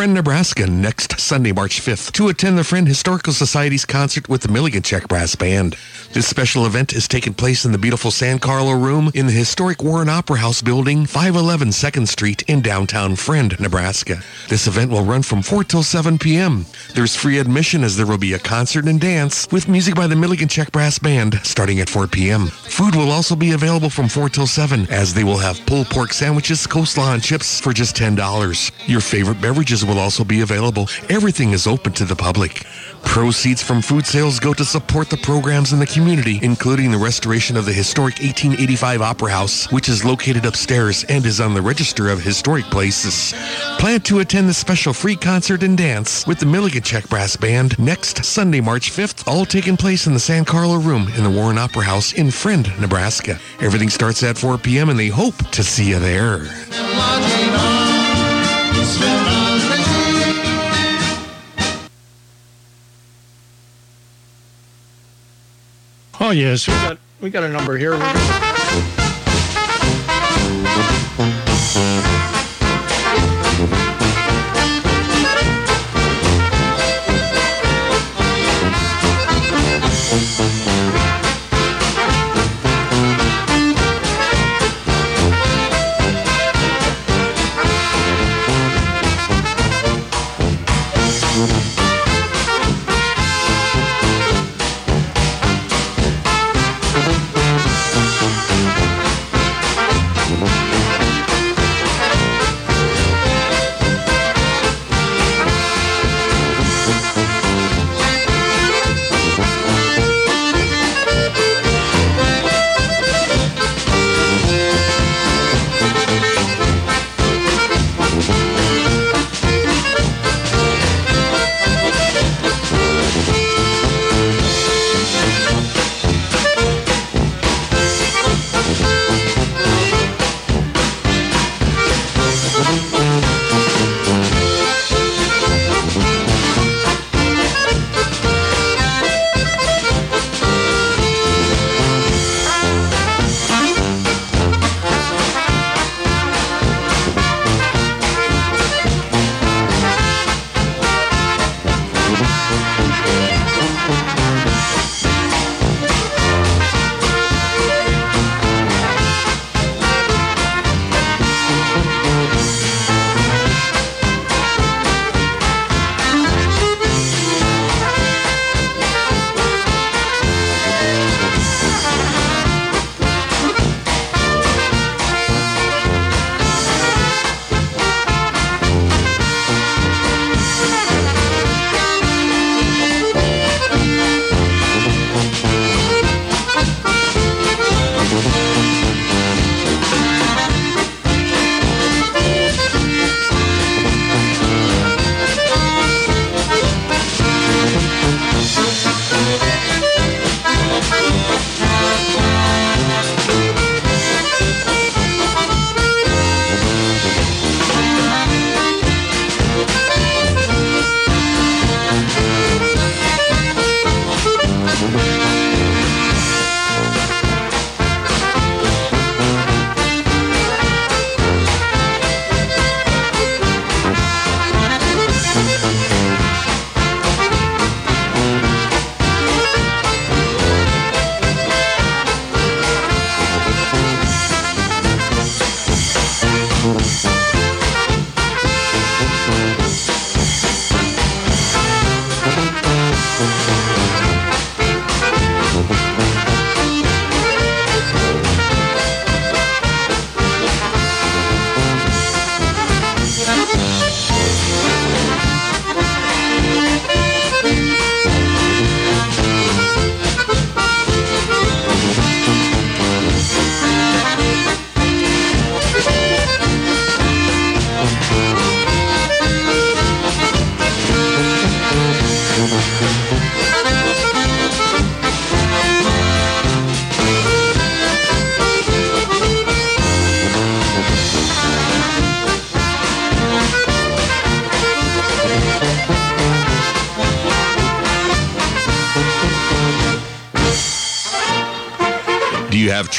Friend, Nebraska next Sunday, March 5th to attend the Friend Historical Society's concert with the Milligan Czech Brass Band. This special event is taking place in the beautiful San Carlo Room in the historic Warren Opera House building, 511 2nd Street in downtown Friend, Nebraska. This event will run from 4 till 7 p.m. There's free admission as there will be a concert and dance with music by the Milligan Czech Brass Band starting at 4 p.m. Food will also be available from 4 till 7 as they will have pulled pork sandwiches, coleslaw, and chips for just $10. Your favorite beverages will also be available. Everything is open to the public. Proceeds from food sales go to support the programs in the community, including the restoration of the historic 1885 Opera House, which is located upstairs and is on the Register of Historic Places. Plan to attend the special free concert and dance with the Milligan Czech Brass Band next Sunday, March 5th, all taking place in the San Carlo Room in the Warren Opera House in Friend, Nebraska. Everything starts at 4 p.m. and they hope to see you there. Oh yes, we got we got a number here. [laughs]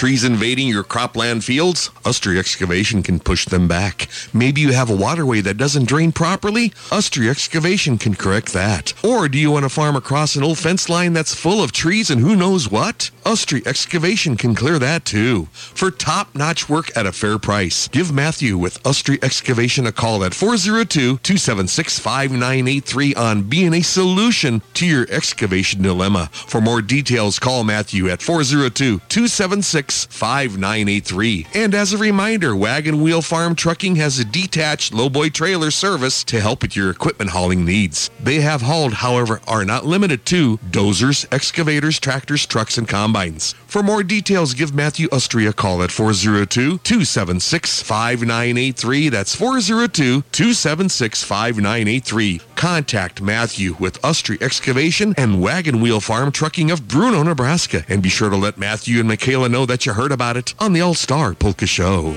trees invading your cropland fields? Ustry Excavation can push them back. Maybe you have a waterway that doesn't drain properly? Ustry Excavation can correct that. Or do you want to farm across an old fence line that's full of trees and who knows what? Ustry Excavation can clear that too. For top-notch work at a fair price, give Matthew with Ustry Excavation a call at 402-276-5983 on being a solution to your excavation dilemma. For more details, call Matthew at 402-276-5983. And as a reminder, Wagon Wheel Farm Trucking has a detached lowboy trailer service to help with your equipment hauling needs. They have hauled, however, are not limited to dozers, excavators, tractors, trucks, and combines. For more details, give Matthew Ustry a call at 402-276-5983. That's 402-276-5983. Contact Matthew with Ustry Excavation and Wagon Wheel Farm Trucking of Bruno, Nebraska. And be sure to let Matthew and Michaela know that you heard about it on the All-Star Polka Show.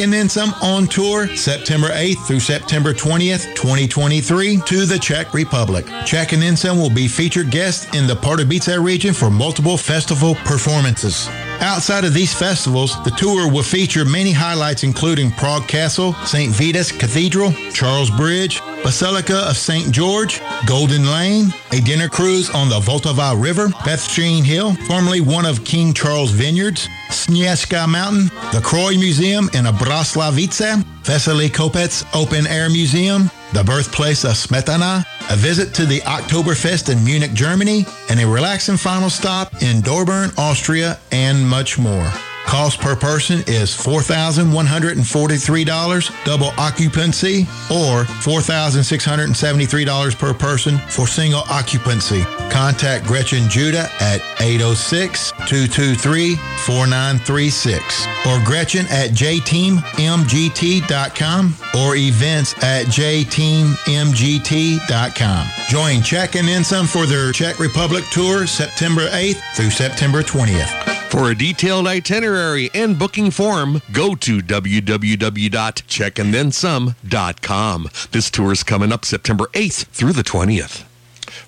And Then Some on tour September 8th through September 20th, 2023 to the Czech Republic. Czech and Then Some will be featured guests in the Pardubice region for multiple festival performances. Outside of these festivals, the tour will feature many highlights including Prague Castle, St. Vitus Cathedral, Charles Bridge, Basilica of St. George, Golden Lane, a dinner cruise on the Vltava River, Bethstreen Hill, formerly one of King Charles Vineyards, Sněžka Mountain, the Croy Museum in Abraslavice, Veselý Kopec Open Air Museum, the birthplace of Smetana, a visit to the Oktoberfest in Munich, Germany, and a relaxing final stop in Dorburn, Austria, and much more. Cost per person is $4,143 double occupancy or $4,673 per person for single occupancy. Contact Gretchen Judah at 806-223-4936 or Gretchen at jteammgt.com or events at jteammgt.com. Join Czech and Then for their Czech Republic tour September 8th through September 20th. For a detailed itinerary and booking form, go to www.czechandthensome.com. This tour is coming up September 8th through the 20th.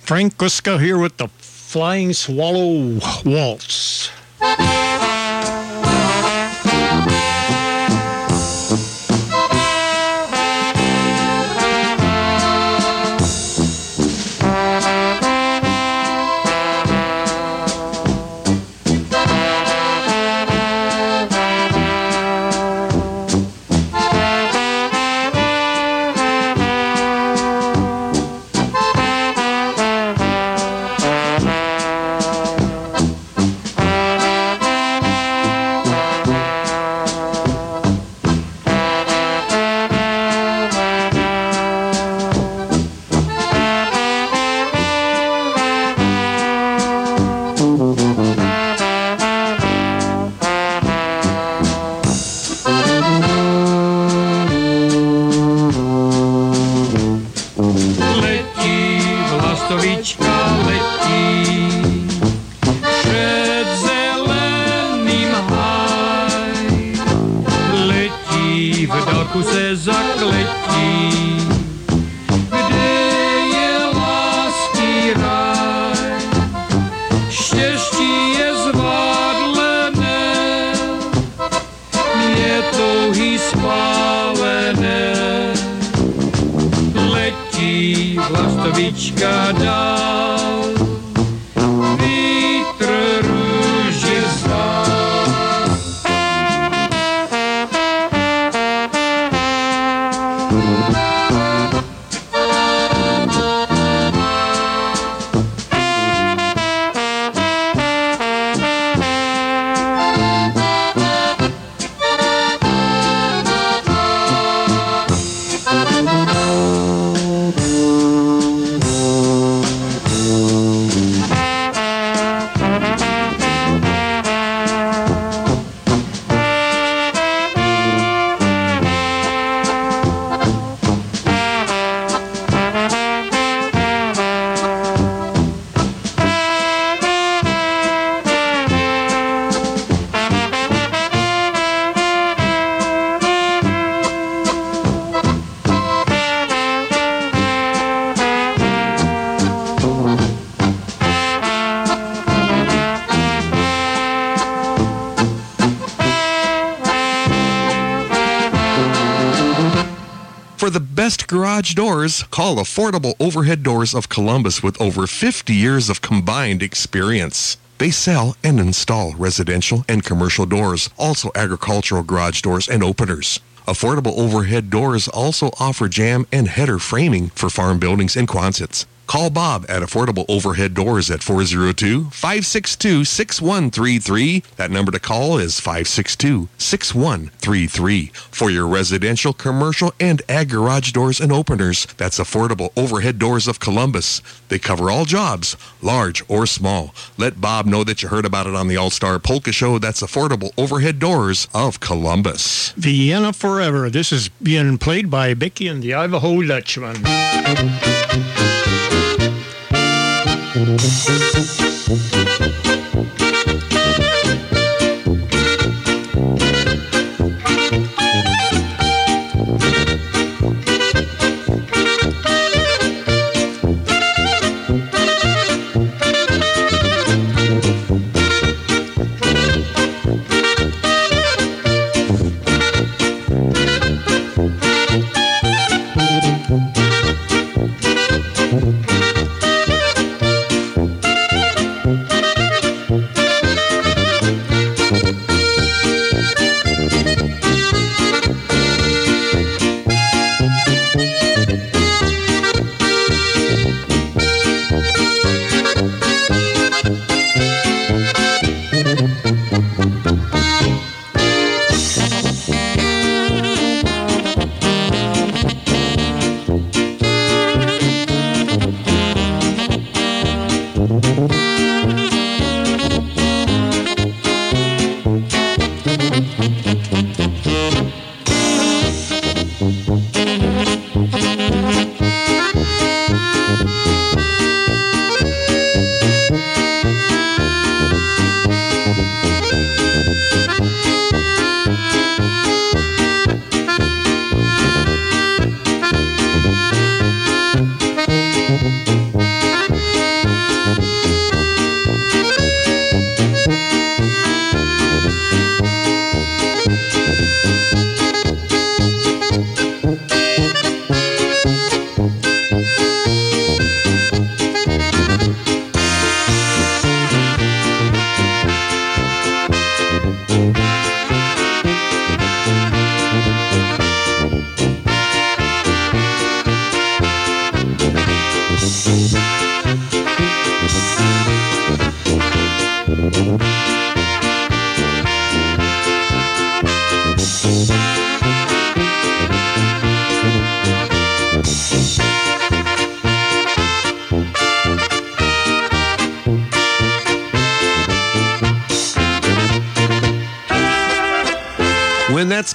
Frank Guska here with the Flying Swallow Waltz. Garage doors, call Affordable Overhead Doors of Columbus with over 50 years of combined experience. They sell and install residential and commercial doors, also agricultural garage doors and openers. Affordable Overhead Doors also offer jamb and header framing for farm buildings and Quonsets. Call Bob at Affordable Overhead Doors at 402-562-6133. That number to call is 562-6133. For your residential, commercial, and ag garage doors and openers, that's Affordable Overhead Doors of Columbus. They cover all jobs, large or small. Let Bob know that you heard about it on the All-Star Polka Show. That's Affordable Overhead Doors of Columbus. Vienna Forever. This is being played by Becky and the Idaho Dutchman. Música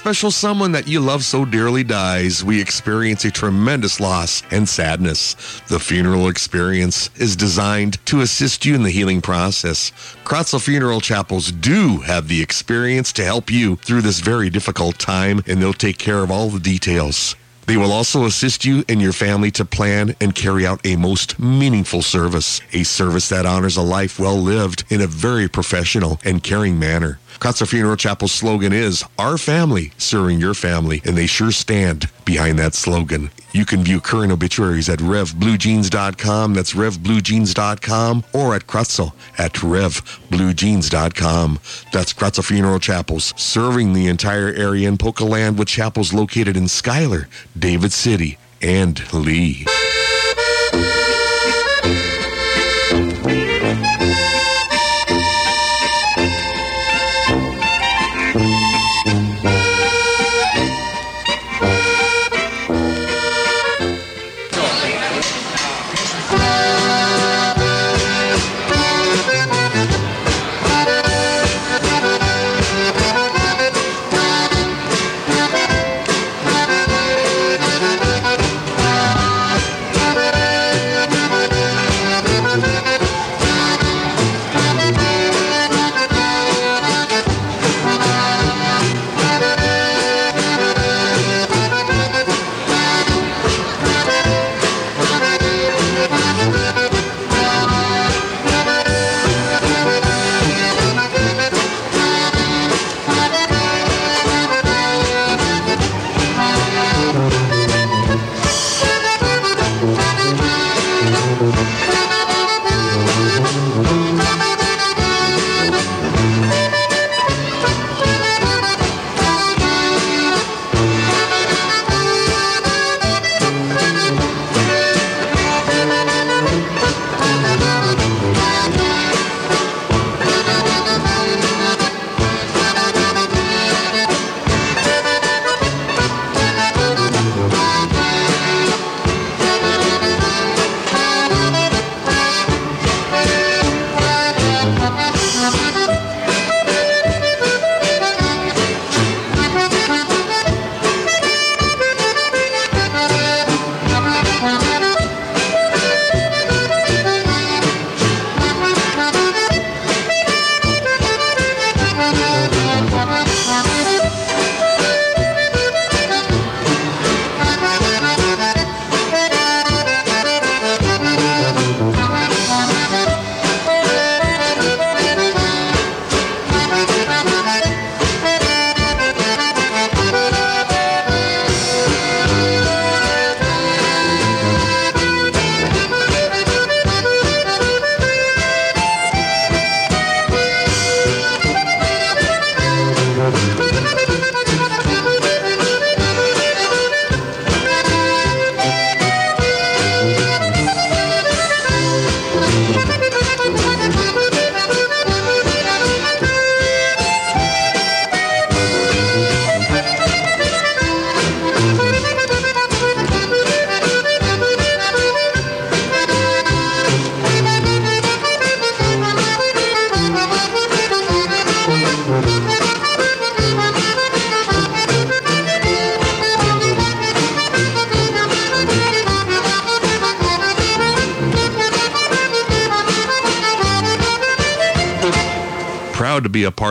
special someone that you love so dearly dies, we experience a tremendous loss and sadness. The funeral experience is designed to assist you in the healing process. Kracl Funeral Chapels do have the experience to help you through this very difficult time, and they'll take care of all the details. They will also assist you and your family to plan and carry out a most meaningful service, a service that honors a life well lived in a very professional and caring manner. Kracl Funeral Chapel's slogan is Our Family Serving Your Family, and they sure stand behind that slogan. You can view current obituaries at revbluejeans.com, that's revbluejeans.com, or at Kracl at revbluejeans.com. That's Kracl Funeral Chapels, serving the entire area in Polka Land with chapels located in Schuyler, David City, and Leigh.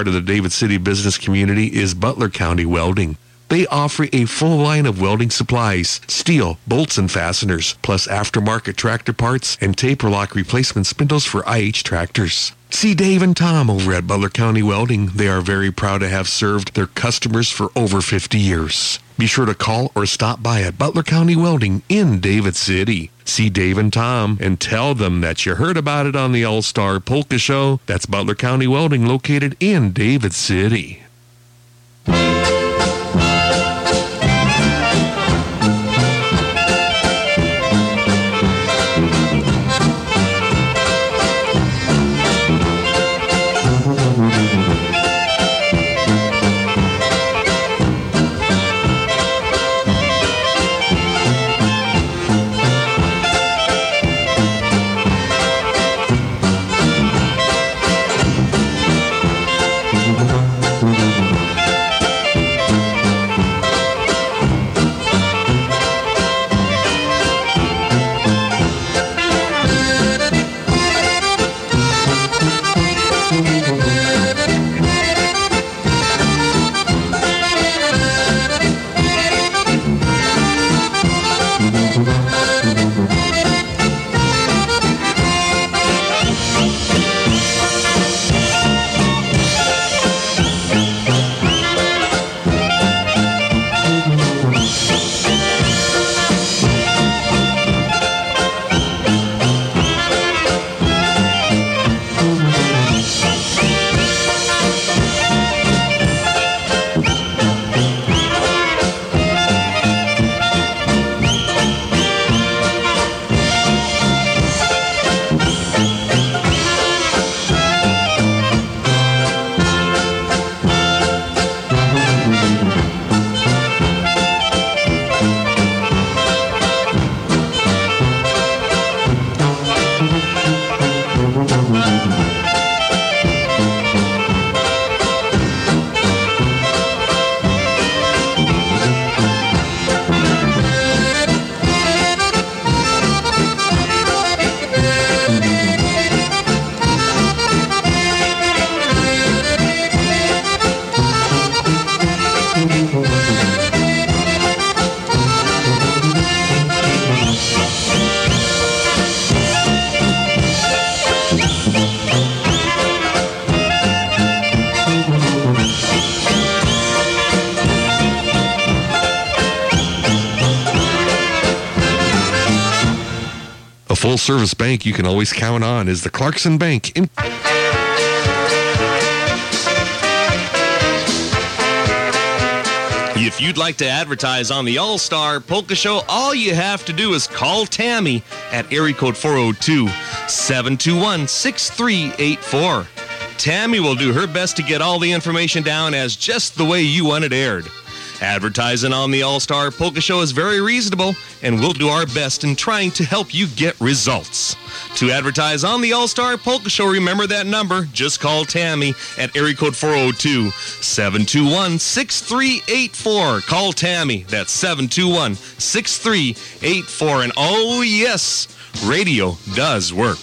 Of the David City business community is Butler County Welding. They offer a full line of welding supplies, steel, bolts and fasteners, plus aftermarket tractor parts and taper lock replacement spindles for IH tractors. See Dave and Tom over at Butler County Welding. They are very proud to have served their customers for over 50 years. Be sure to call or stop by at Butler County Welding in David City. See Dave and Tom and tell them that you heard about it on the All Star Polka Show. That's Butler County Welding located in David City. Full service bank you can always count on is the Clarkson Bank in If you'd like to advertise on the All Star Polka Show, all you have to do is call Tammy at area code 402 721 6384. Tammy will do her best to get all the information down as just the way you want it aired. Advertising on the All Star Polka Show is very reasonable, and we'll do our best in trying to help you get results. To advertise on the All Star Polka Show, remember that number. Just call Tammy at area code 402 721 6384. Call Tammy. That's 721 6384. And oh, yes, radio does work.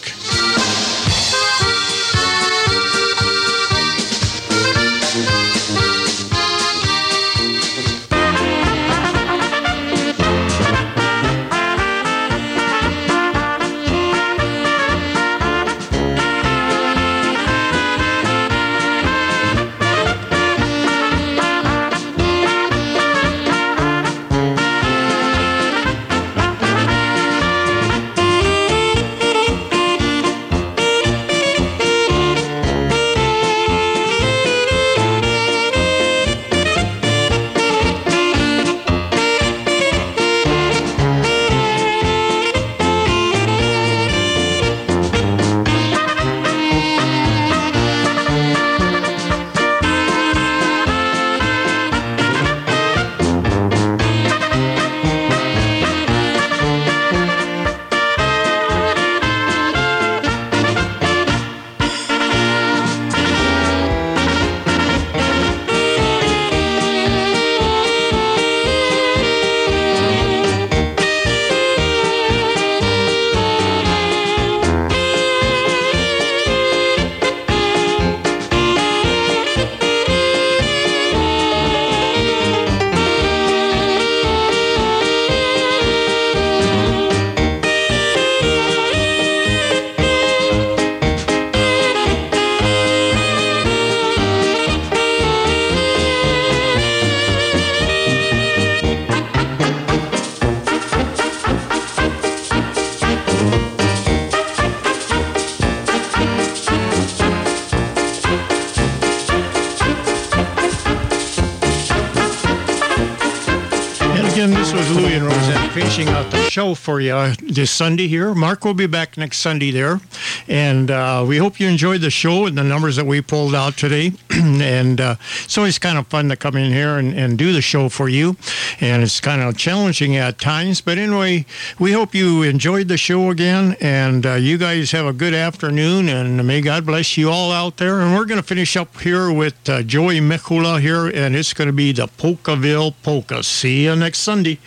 Show for you this Sunday here. Mark will be back next Sunday there. And uh, we hope you enjoyed the show and the numbers that we pulled out today. [clears throat] and uh, it's always kind of fun to come in here and, and do the show for you. And it's kind of challenging at times. But anyway, we hope you enjoyed the show again. And uh, you guys have a good afternoon. And may God bless you all out there. And we're going to finish up here with uh, Joey Mikula here. And it's going to be the Polkaville Polka. See you next Sunday.